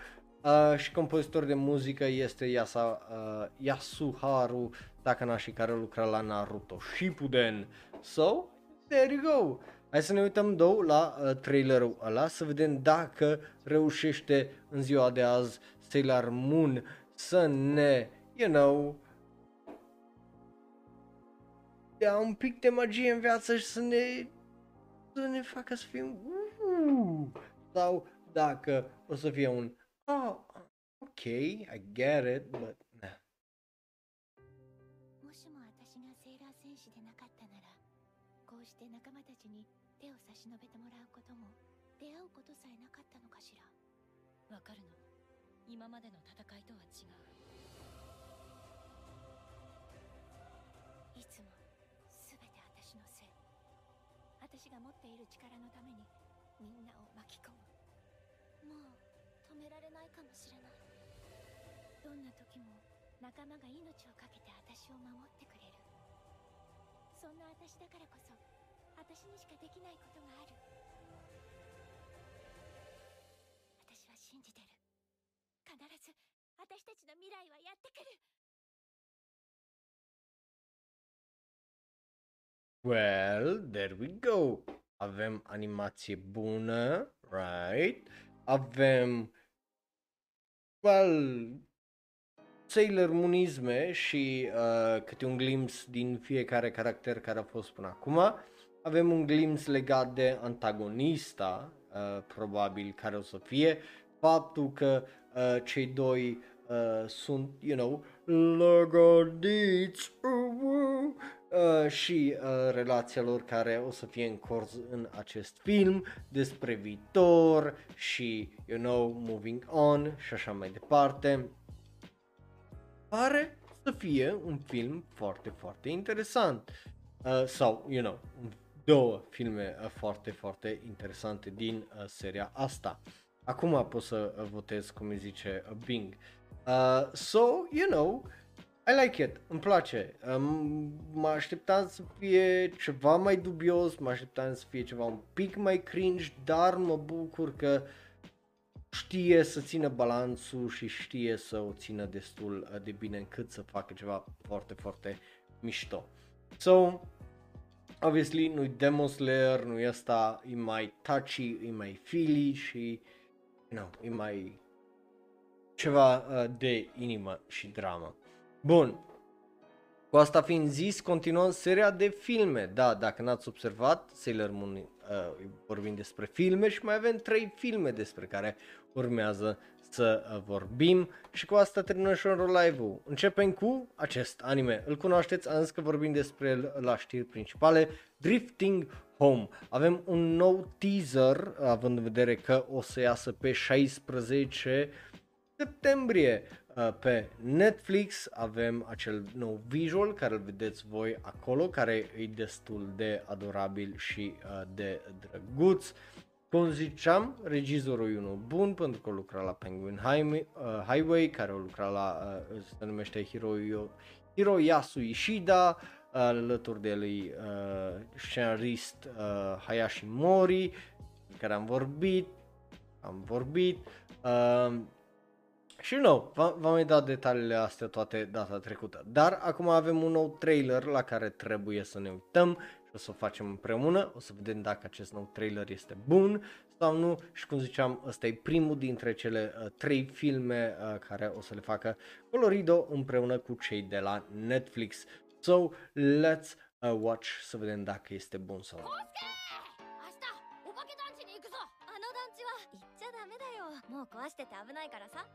A: și compozitor de muzică este Yasa, uh, Yasuharu Takanashi care lucra la Naruto Shippuden. So, there you go. Hai să ne uităm două la uh, trailerul ăla să vedem dacă reușește în ziua de azi Sailor Moon să ne, you know, dea un pic de magie în viață și să ne, să ne facă să fim uh, sau dacă o să fie un oh, okay, I get it, but.
C: もしも私がセーラー戦士でなかったならこうして仲間たちに手を差し伸べてもらうことも出会うことさえなかったのかしら。
G: わかるの。今までの戦いとは違う。
C: いつも全て私のせい。私が持っている力のためにみんなを巻き込む。もう止められないかもしれない。どんな時も仲間が命を懸けて私を守ってくれる。そんな私だからこそ私にしかできないことがある。私は信じてる。必ず私たちの未来はやってくる。
A: Well, there we go. Avem animație bună, right? Avem, well, Sailor Moonisme și uh, câte un glimpse din fiecare caracter care a fost până acum. Avem un glimpse legat de antagonista, uh, probabil care o să fie, faptul că uh, cei doi uh, sunt, you know, legadiți uh, uh, uh, și uh, relația lor care o să fie în curs în acest film despre viitor și, you know, moving on și așa mai departe. Pare să fie un film foarte, foarte interesant. Uh, sau, you know, două filme uh, foarte, foarte interesante din uh, seria asta. Acum pot să uh, votez cum îi zice uh, Bing. Uh, so, you know, I like it, îmi place. Um, mă așteptam să fie ceva mai dubios, mă așteptam să fie ceva un pic mai cringe, dar mă bucur că știe să țină balanțul și știe să o țină destul uh, de bine încât să facă ceva foarte, foarte mișto. So, obviously nu-i Demon Slayer, nu-i asta, e mai touchy, e mai feely și, you know, e mai ceva uh, de inimă și dramă. Bun. Cu asta fiind zis, continuăm seria de filme. Da, dacă n-ați observat, Sailor Moon uh, vorbim despre filme și mai avem trei filme despre care urmează să uh, vorbim și cu asta terminăm și live-ul. Începem cu acest anime. Îl cunoașteți, am zis că vorbim despre el la știri principale, Drifting Home. Avem un nou teaser, având în vedere că o să iasă pe 16 septembrie uh, pe Netflix avem acel nou visual care îl vedeți voi acolo, care e destul de adorabil și uh, de drăguț. Cum ziceam, regizorul e unul bun pentru că lucra la Penguin Highway, uh, Highway care a lucrat la, uh, se numește Hiro, Hiroyasu Ishida, uh, alături de el e uh, scenarist uh, Hayashi Mori, care am vorbit, am vorbit, uh, și nu, v-am mai dat detaliile astea toate data trecută. Dar acum avem un nou trailer la care trebuie să ne uităm și o să o facem împreună. O să vedem dacă acest nou trailer este bun sau nu. Și cum ziceam, ăsta e primul dintre cele uh, trei filme uh, care o să le facă Colorido împreună cu cei de la Netflix. So, let's uh, watch să vedem dacă este bun sau nu.
C: 明日お化け団地に行くぞあの団地は行っちゃダメだよもう壊してて危ないからさ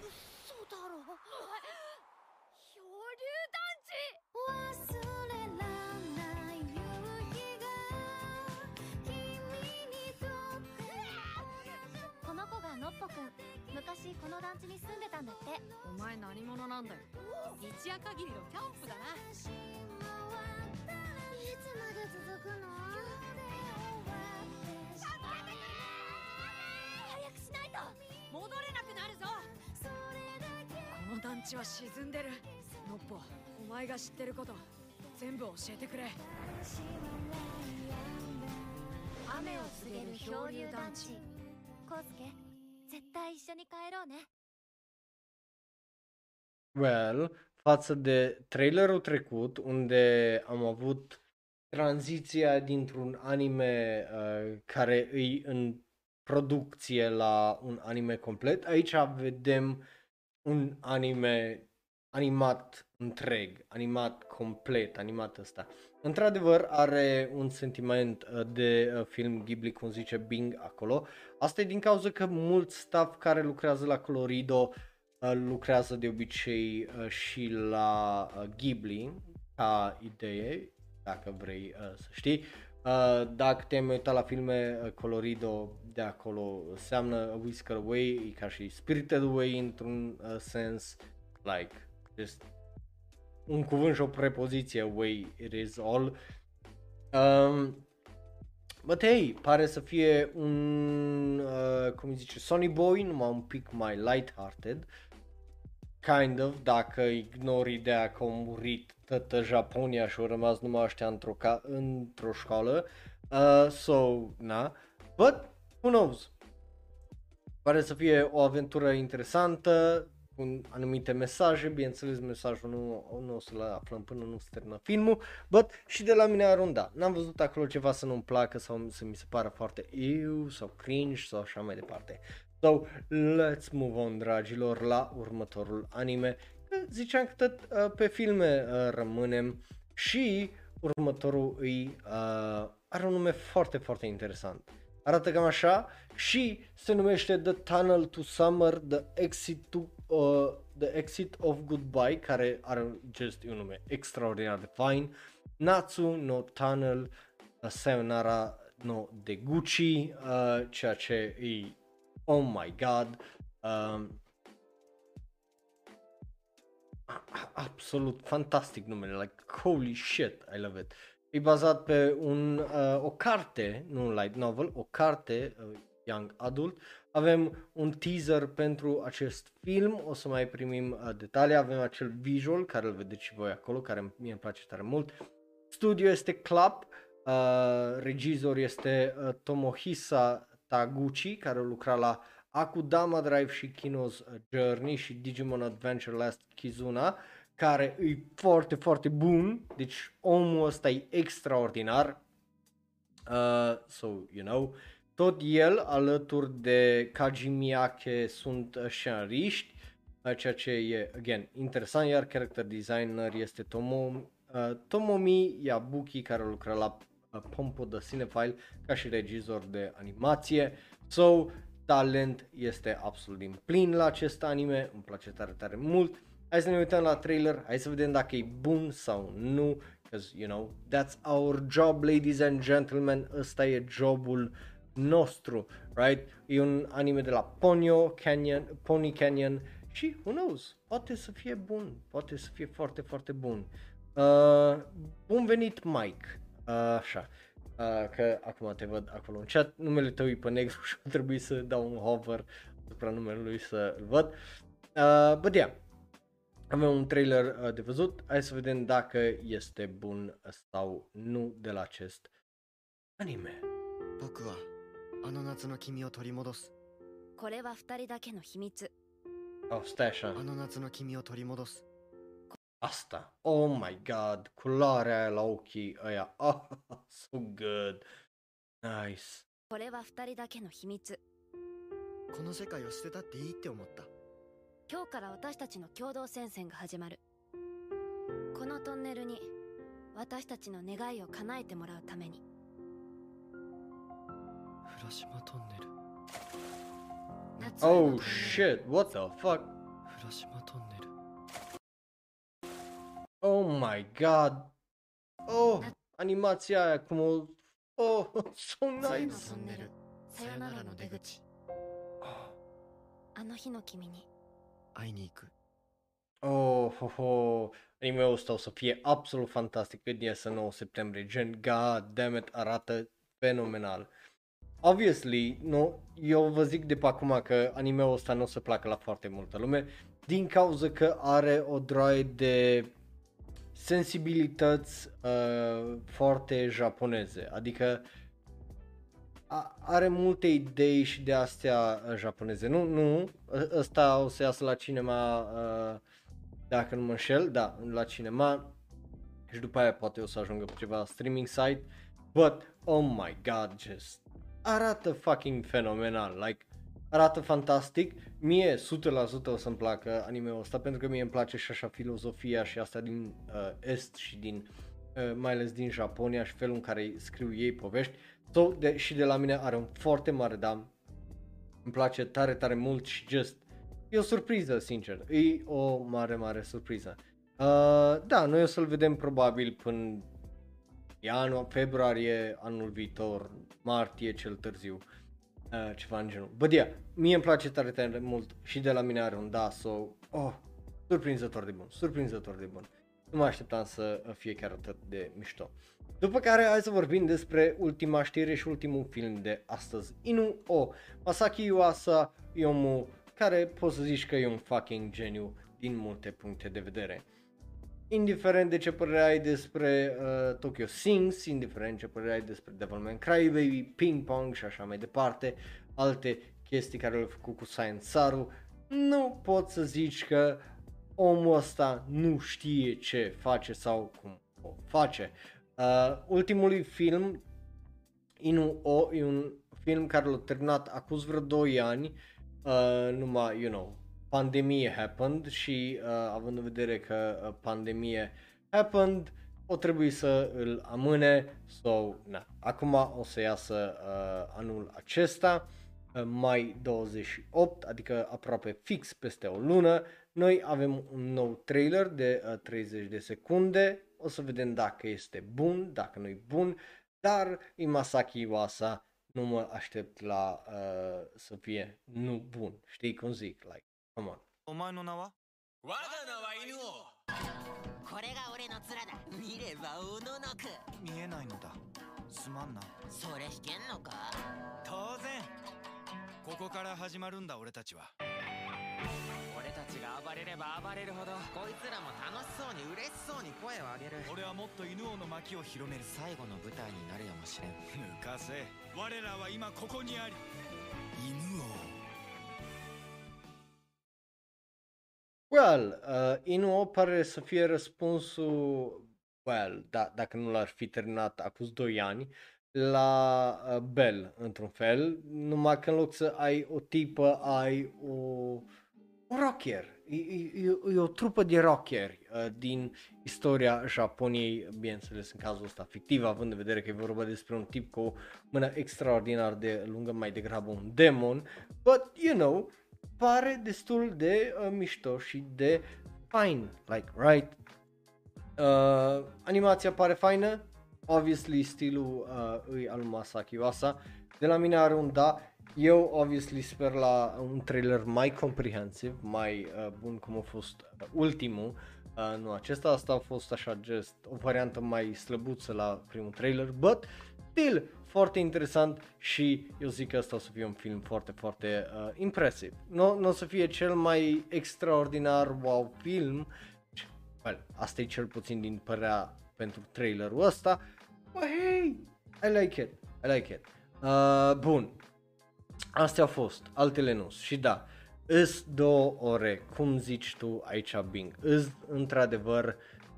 C: 嘘だろ？漂流団地忘れらない夕日が君にとって。この子がのっぽくん昔この団地に住んでたんだって
D: お前何者なんだよ。一夜限りのキャンプだな。い
C: つまで続くの？早くしないと
D: 戻れなくなるぞ。この団地は沈んでる。ノッポお前が知ってること。全部教えてくれ。雨を告げる漂流団地。
C: コウスケ絶対一緒に帰ろうね。
A: Well, față de trailerul trecut, unde am avut tranziția dintr-un anime uh, care îi în producție la un anime complet, aici vedem un anime animat întreg, animat complet, animat ăsta. Într-adevăr are un sentiment uh, de uh, film Ghibli, cum zice Bing acolo. Asta e din cauza că mulți staff care lucrează la Colorido uh, lucrează de obicei uh, și la uh, Ghibli ca idee, dacă vrei uh, să știi. Uh, dacă te-ai mai uitat la filme uh, Colorido de acolo, înseamnă A Whisker Away, e ca și Spirited Away într-un uh, sens, like, just un cuvânt și o prepoziție, way it is all. Um, but hey, pare să fie un, uh, cum îi zice, Sony Boy, numai un pic mai light-hearted. kind of, dacă ignori ideea că a murit toată Japonia și au rămas numai ăștia într-o, ca- într-o școală. Uh, so, na. But, who knows? Pare să fie o aventură interesantă, cu anumite mesaje, bineînțeles mesajul nu, nu o să-l aflăm până nu se termină filmul, but și de la mine arunda. N-am văzut acolo ceva să nu-mi placă sau să mi se pară foarte eu sau cringe sau așa mai departe. So, let's move on, dragilor, la următorul anime. Că Ziceam că tot uh, pe filme uh, rămânem și următorul îi uh, are un nume foarte, foarte interesant. Arată cam așa și se numește The Tunnel to Summer, The Exit to uh, The Exit of Goodbye, care are just un nume extraordinar de fain. Natsu no Tunnel uh, Sayonara no Deguchi, uh, ceea ce e oh my god. Um, a- a- absolut fantastic numele, like holy shit, I love it. E bazat pe un, uh, o carte, nu un light novel, o carte uh, young adult. Avem un teaser pentru acest film, o să mai primim uh, detalii, avem acel visual care îl vedeți și voi acolo, care mie îmi place tare mult. Studio este Clap, uh, regizor este uh, Tomohisa Taguchi, care lucra la Akudama Drive și Kino's Journey și Digimon Adventure Last Kizuna, care e foarte, foarte bun, deci omul ăsta e extraordinar, uh, so, you know, tot el alături de Kaji Miyake sunt uh, scenariști, uh, ceea ce e, again, interesant, iar character designer este Tomo, uh, Tomomi Yabuki, care lucra la uh, Pompo the Cinephile ca și regizor de animație. So, talent este absolut din plin la acest anime, îmi place tare, tare mult. Hai să ne uităm la trailer, hai să vedem dacă e bun sau nu, because, you know, that's our job, ladies and gentlemen, ăsta e jobul nostru, right? E un anime de la Ponyo Canyon, Pony Canyon și, who knows, poate să fie bun, poate să fie foarte, foarte bun. Uh, bun venit, Mike. Uh, așa. Uh, că acum te văd acolo în chat, numele tău e pe negru și a trebuit să dau un hover asupra numelui să-l văd. Uh, but yeah, avem un trailer uh, de văzut, hai să vedem dacă este bun sau nu de la acest anime.
I: 僕はあの夏の君を取り戻す
D: これは二人だけの秘密
A: Oh, stai așa.
I: あの夏の君を取り戻す
A: Asta. Oh my god, culoarea aia la ochii ăia. Oh, so good. Nice.
D: これは二人だけの秘密
I: この世界を捨てたっていいって思った
D: 今日から私たちの共同戦線が始まるこのトンネルに私たちの願いを叶えてもらうために
I: 浦島トンネル
A: Oh
D: ル
A: shit, what the fuck?
I: 浦島トンネル
A: Oh my god. Oh, animația aia cum o... Oh, so
D: 夏への
A: nice.
D: トンネルさよならの出口
A: Oh,
D: あの日の君に
I: 会いに行く
A: Oh, ho, ho. Anime-ul ăsta o să fie absolut fantastic când iese 9 septembrie. Gen, god damn it, arată fenomenal. Obviously, nu, eu vă zic de pe acum că anime-ul ăsta nu o să placă la foarte multă lume din cauza că are o droaie de sensibilități uh, foarte japoneze. Adică a, are multe idei și de astea uh, japoneze. Nu, nu, ă- ăsta o să iasă la cinema, uh, dacă nu mă înșel, da, la cinema și după aia poate o să ajungă pe ceva streaming site, but oh my god, just arată fucking fenomenal, like arată fantastic, mie 100% o să-mi placă anime-ul ăsta pentru că mie îmi place și așa filozofia și asta din uh, Est și din uh, mai ales din Japonia și felul în care scriu ei povești. So, de, și de la mine are un foarte mare dam. Îmi place tare, tare mult și just e o surpriză, sincer. E o mare, mare surpriză. Uh, da, noi o să-l vedem probabil până ianu- februarie anul viitor, martie cel târziu. Uh, ceva în genul. Bă, yeah, mie îmi place tare, tare mult și de la mine are un da, so, oh, surprinzător de bun, surprinzător de bun. Nu mă așteptam să fie chiar atât de mișto. După care hai să vorbim despre ultima știre și ultimul film de astăzi. Inu O. Masaki Yuasa e omul care poți să zici că e un fucking geniu din multe puncte de vedere. Indiferent de ce părere ai despre uh, Tokyo Sings, indiferent ce părere ai despre Devilman Crybaby, Ping Pong și așa mai departe, alte chestii care le-au făcut cu Science Saru, nu poți să zici că omul ăsta nu știe ce face sau cum o face. Uh, ultimul film, Inu O, e un film care l-a terminat acum vreo 2 ani, uh, numai, you know, pandemie happened și uh, având în vedere că uh, pandemie happened, o trebuie să îl amâne, so, na. Acum o să iasă uh, anul acesta, uh, mai 28, adică aproape fix peste o lună, noi avem un nou trailer de uh, 30 de secunde, o să vedem dacă este bun, dacă nu e bun, dar e Masaki Iwasa, nu mă aștept la uh, să fie nu bun, știi cum zic, like, come on.
J: お前の名は？
F: 我が名は犬王。
K: これが俺の面だ。見ればおののく。
J: 見えないのだ。すまんな。
K: それ弾けんのか？
J: 当然。ここから始まるんだ俺たちは。
F: 俺たちが暴れれば暴れるほど
K: こいつらも楽しそうに嬉しそうに声を上げる。
J: 俺はもっと犬王の巻を広める。
K: 最後の舞台になるやもしれん。
J: 抜かせ。我らは今ここにあり
A: Well, uh, Inu pare să fie răspunsul, well, da, dacă nu l-ar fi terminat acum 2 ani, la uh, Bell, într-un fel, numai că în loc să ai o tipă, ai o, un rocker. E, e, e o trupă de rockeri uh, din istoria Japoniei, bineînțeles în cazul ăsta fictiv, având în vedere că e vorba despre un tip cu o mână extraordinar de lungă, mai degrabă un demon, but you know, pare destul de uh, mișto și de fine, like, right? Uh, animația pare faină, obviously stilul uh, îi al lui Masaki Wasa, de la mine are un da, eu obviously sper la un trailer mai comprehensiv, mai uh, bun cum a fost uh, ultimul, uh, nu acesta, asta a fost așa just o variantă mai slăbuță la primul trailer, but still foarte interesant și eu zic că asta o să fie un film foarte, foarte uh, impresiv. Nu, nu o să fie cel mai extraordinar wow film, well, asta e cel puțin din părea pentru trailerul ăsta, but hey, I like it, I like it. Uh, bun, astea au fost, altele nu, și da, îs două ore, cum zici tu aici Bing, îs într-adevăr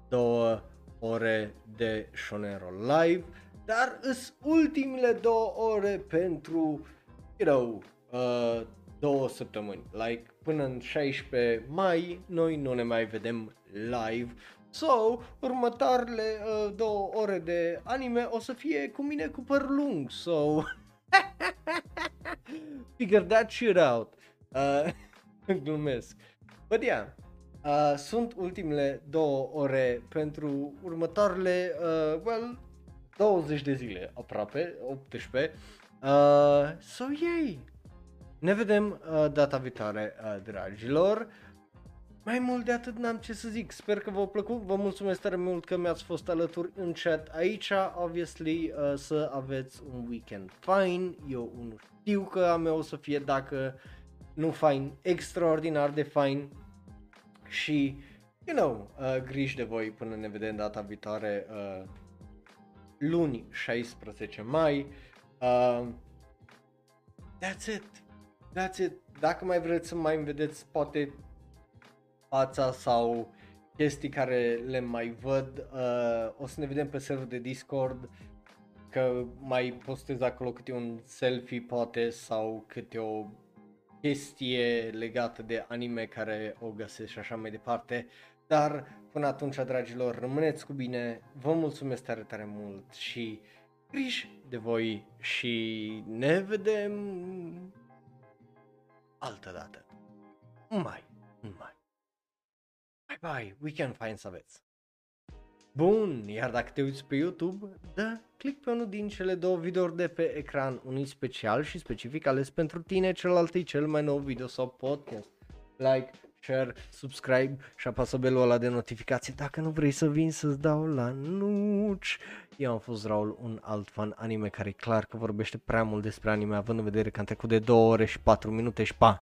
A: două ore de Shonero Live, dar îs ultimele două ore pentru, you know, uh, două săptămâni. Like, până în 16 mai, noi nu ne mai vedem live. So, următoarele uh, două ore de anime o să fie cu mine cu păr lung. So, figure that shit out. Uh, glumesc. But yeah, uh, sunt ultimele două ore pentru următoarele, uh, well, 20 de zile aproape, 18. Uh, so yay! Ne vedem uh, data viitoare, uh, dragilor. Mai mult de atât n-am ce să zic, sper că v-a plăcut, vă mulțumesc tare mult că mi-ați fost alături în chat aici, obviously uh, să aveți un weekend fine, eu nu știu că a meu o să fie dacă nu fine, extraordinar de fine și, you know, uh, griji de voi până ne vedem data viitoare, uh, luni 16 mai. Uh, that's it. That's it. Dacă mai vreți să mai vedeți poate fața sau chestii care le mai văd, uh, o să ne vedem pe server de Discord că mai postez acolo câte un selfie poate sau câte o chestie legată de anime care o găsesc și așa mai departe. Dar până atunci, dragilor, rămâneți cu bine, vă mulțumesc tare, tare mult și griji de voi și ne vedem altă dată. Mai, mai. Bye bye, weekend fine să aveți. Bun, iar dacă te uiți pe YouTube, dă click pe unul din cele două videouri de pe ecran, unul special și specific ales pentru tine, celălalt e cel mai nou video sau podcast. Like, share, subscribe și apasă belul ăla de notificație dacă nu vrei să vin să-ți dau la nuci. Eu am fost Raul, un alt fan anime care e clar că vorbește prea mult despre anime având în vedere că am trecut de 2 ore și 4 minute și pa!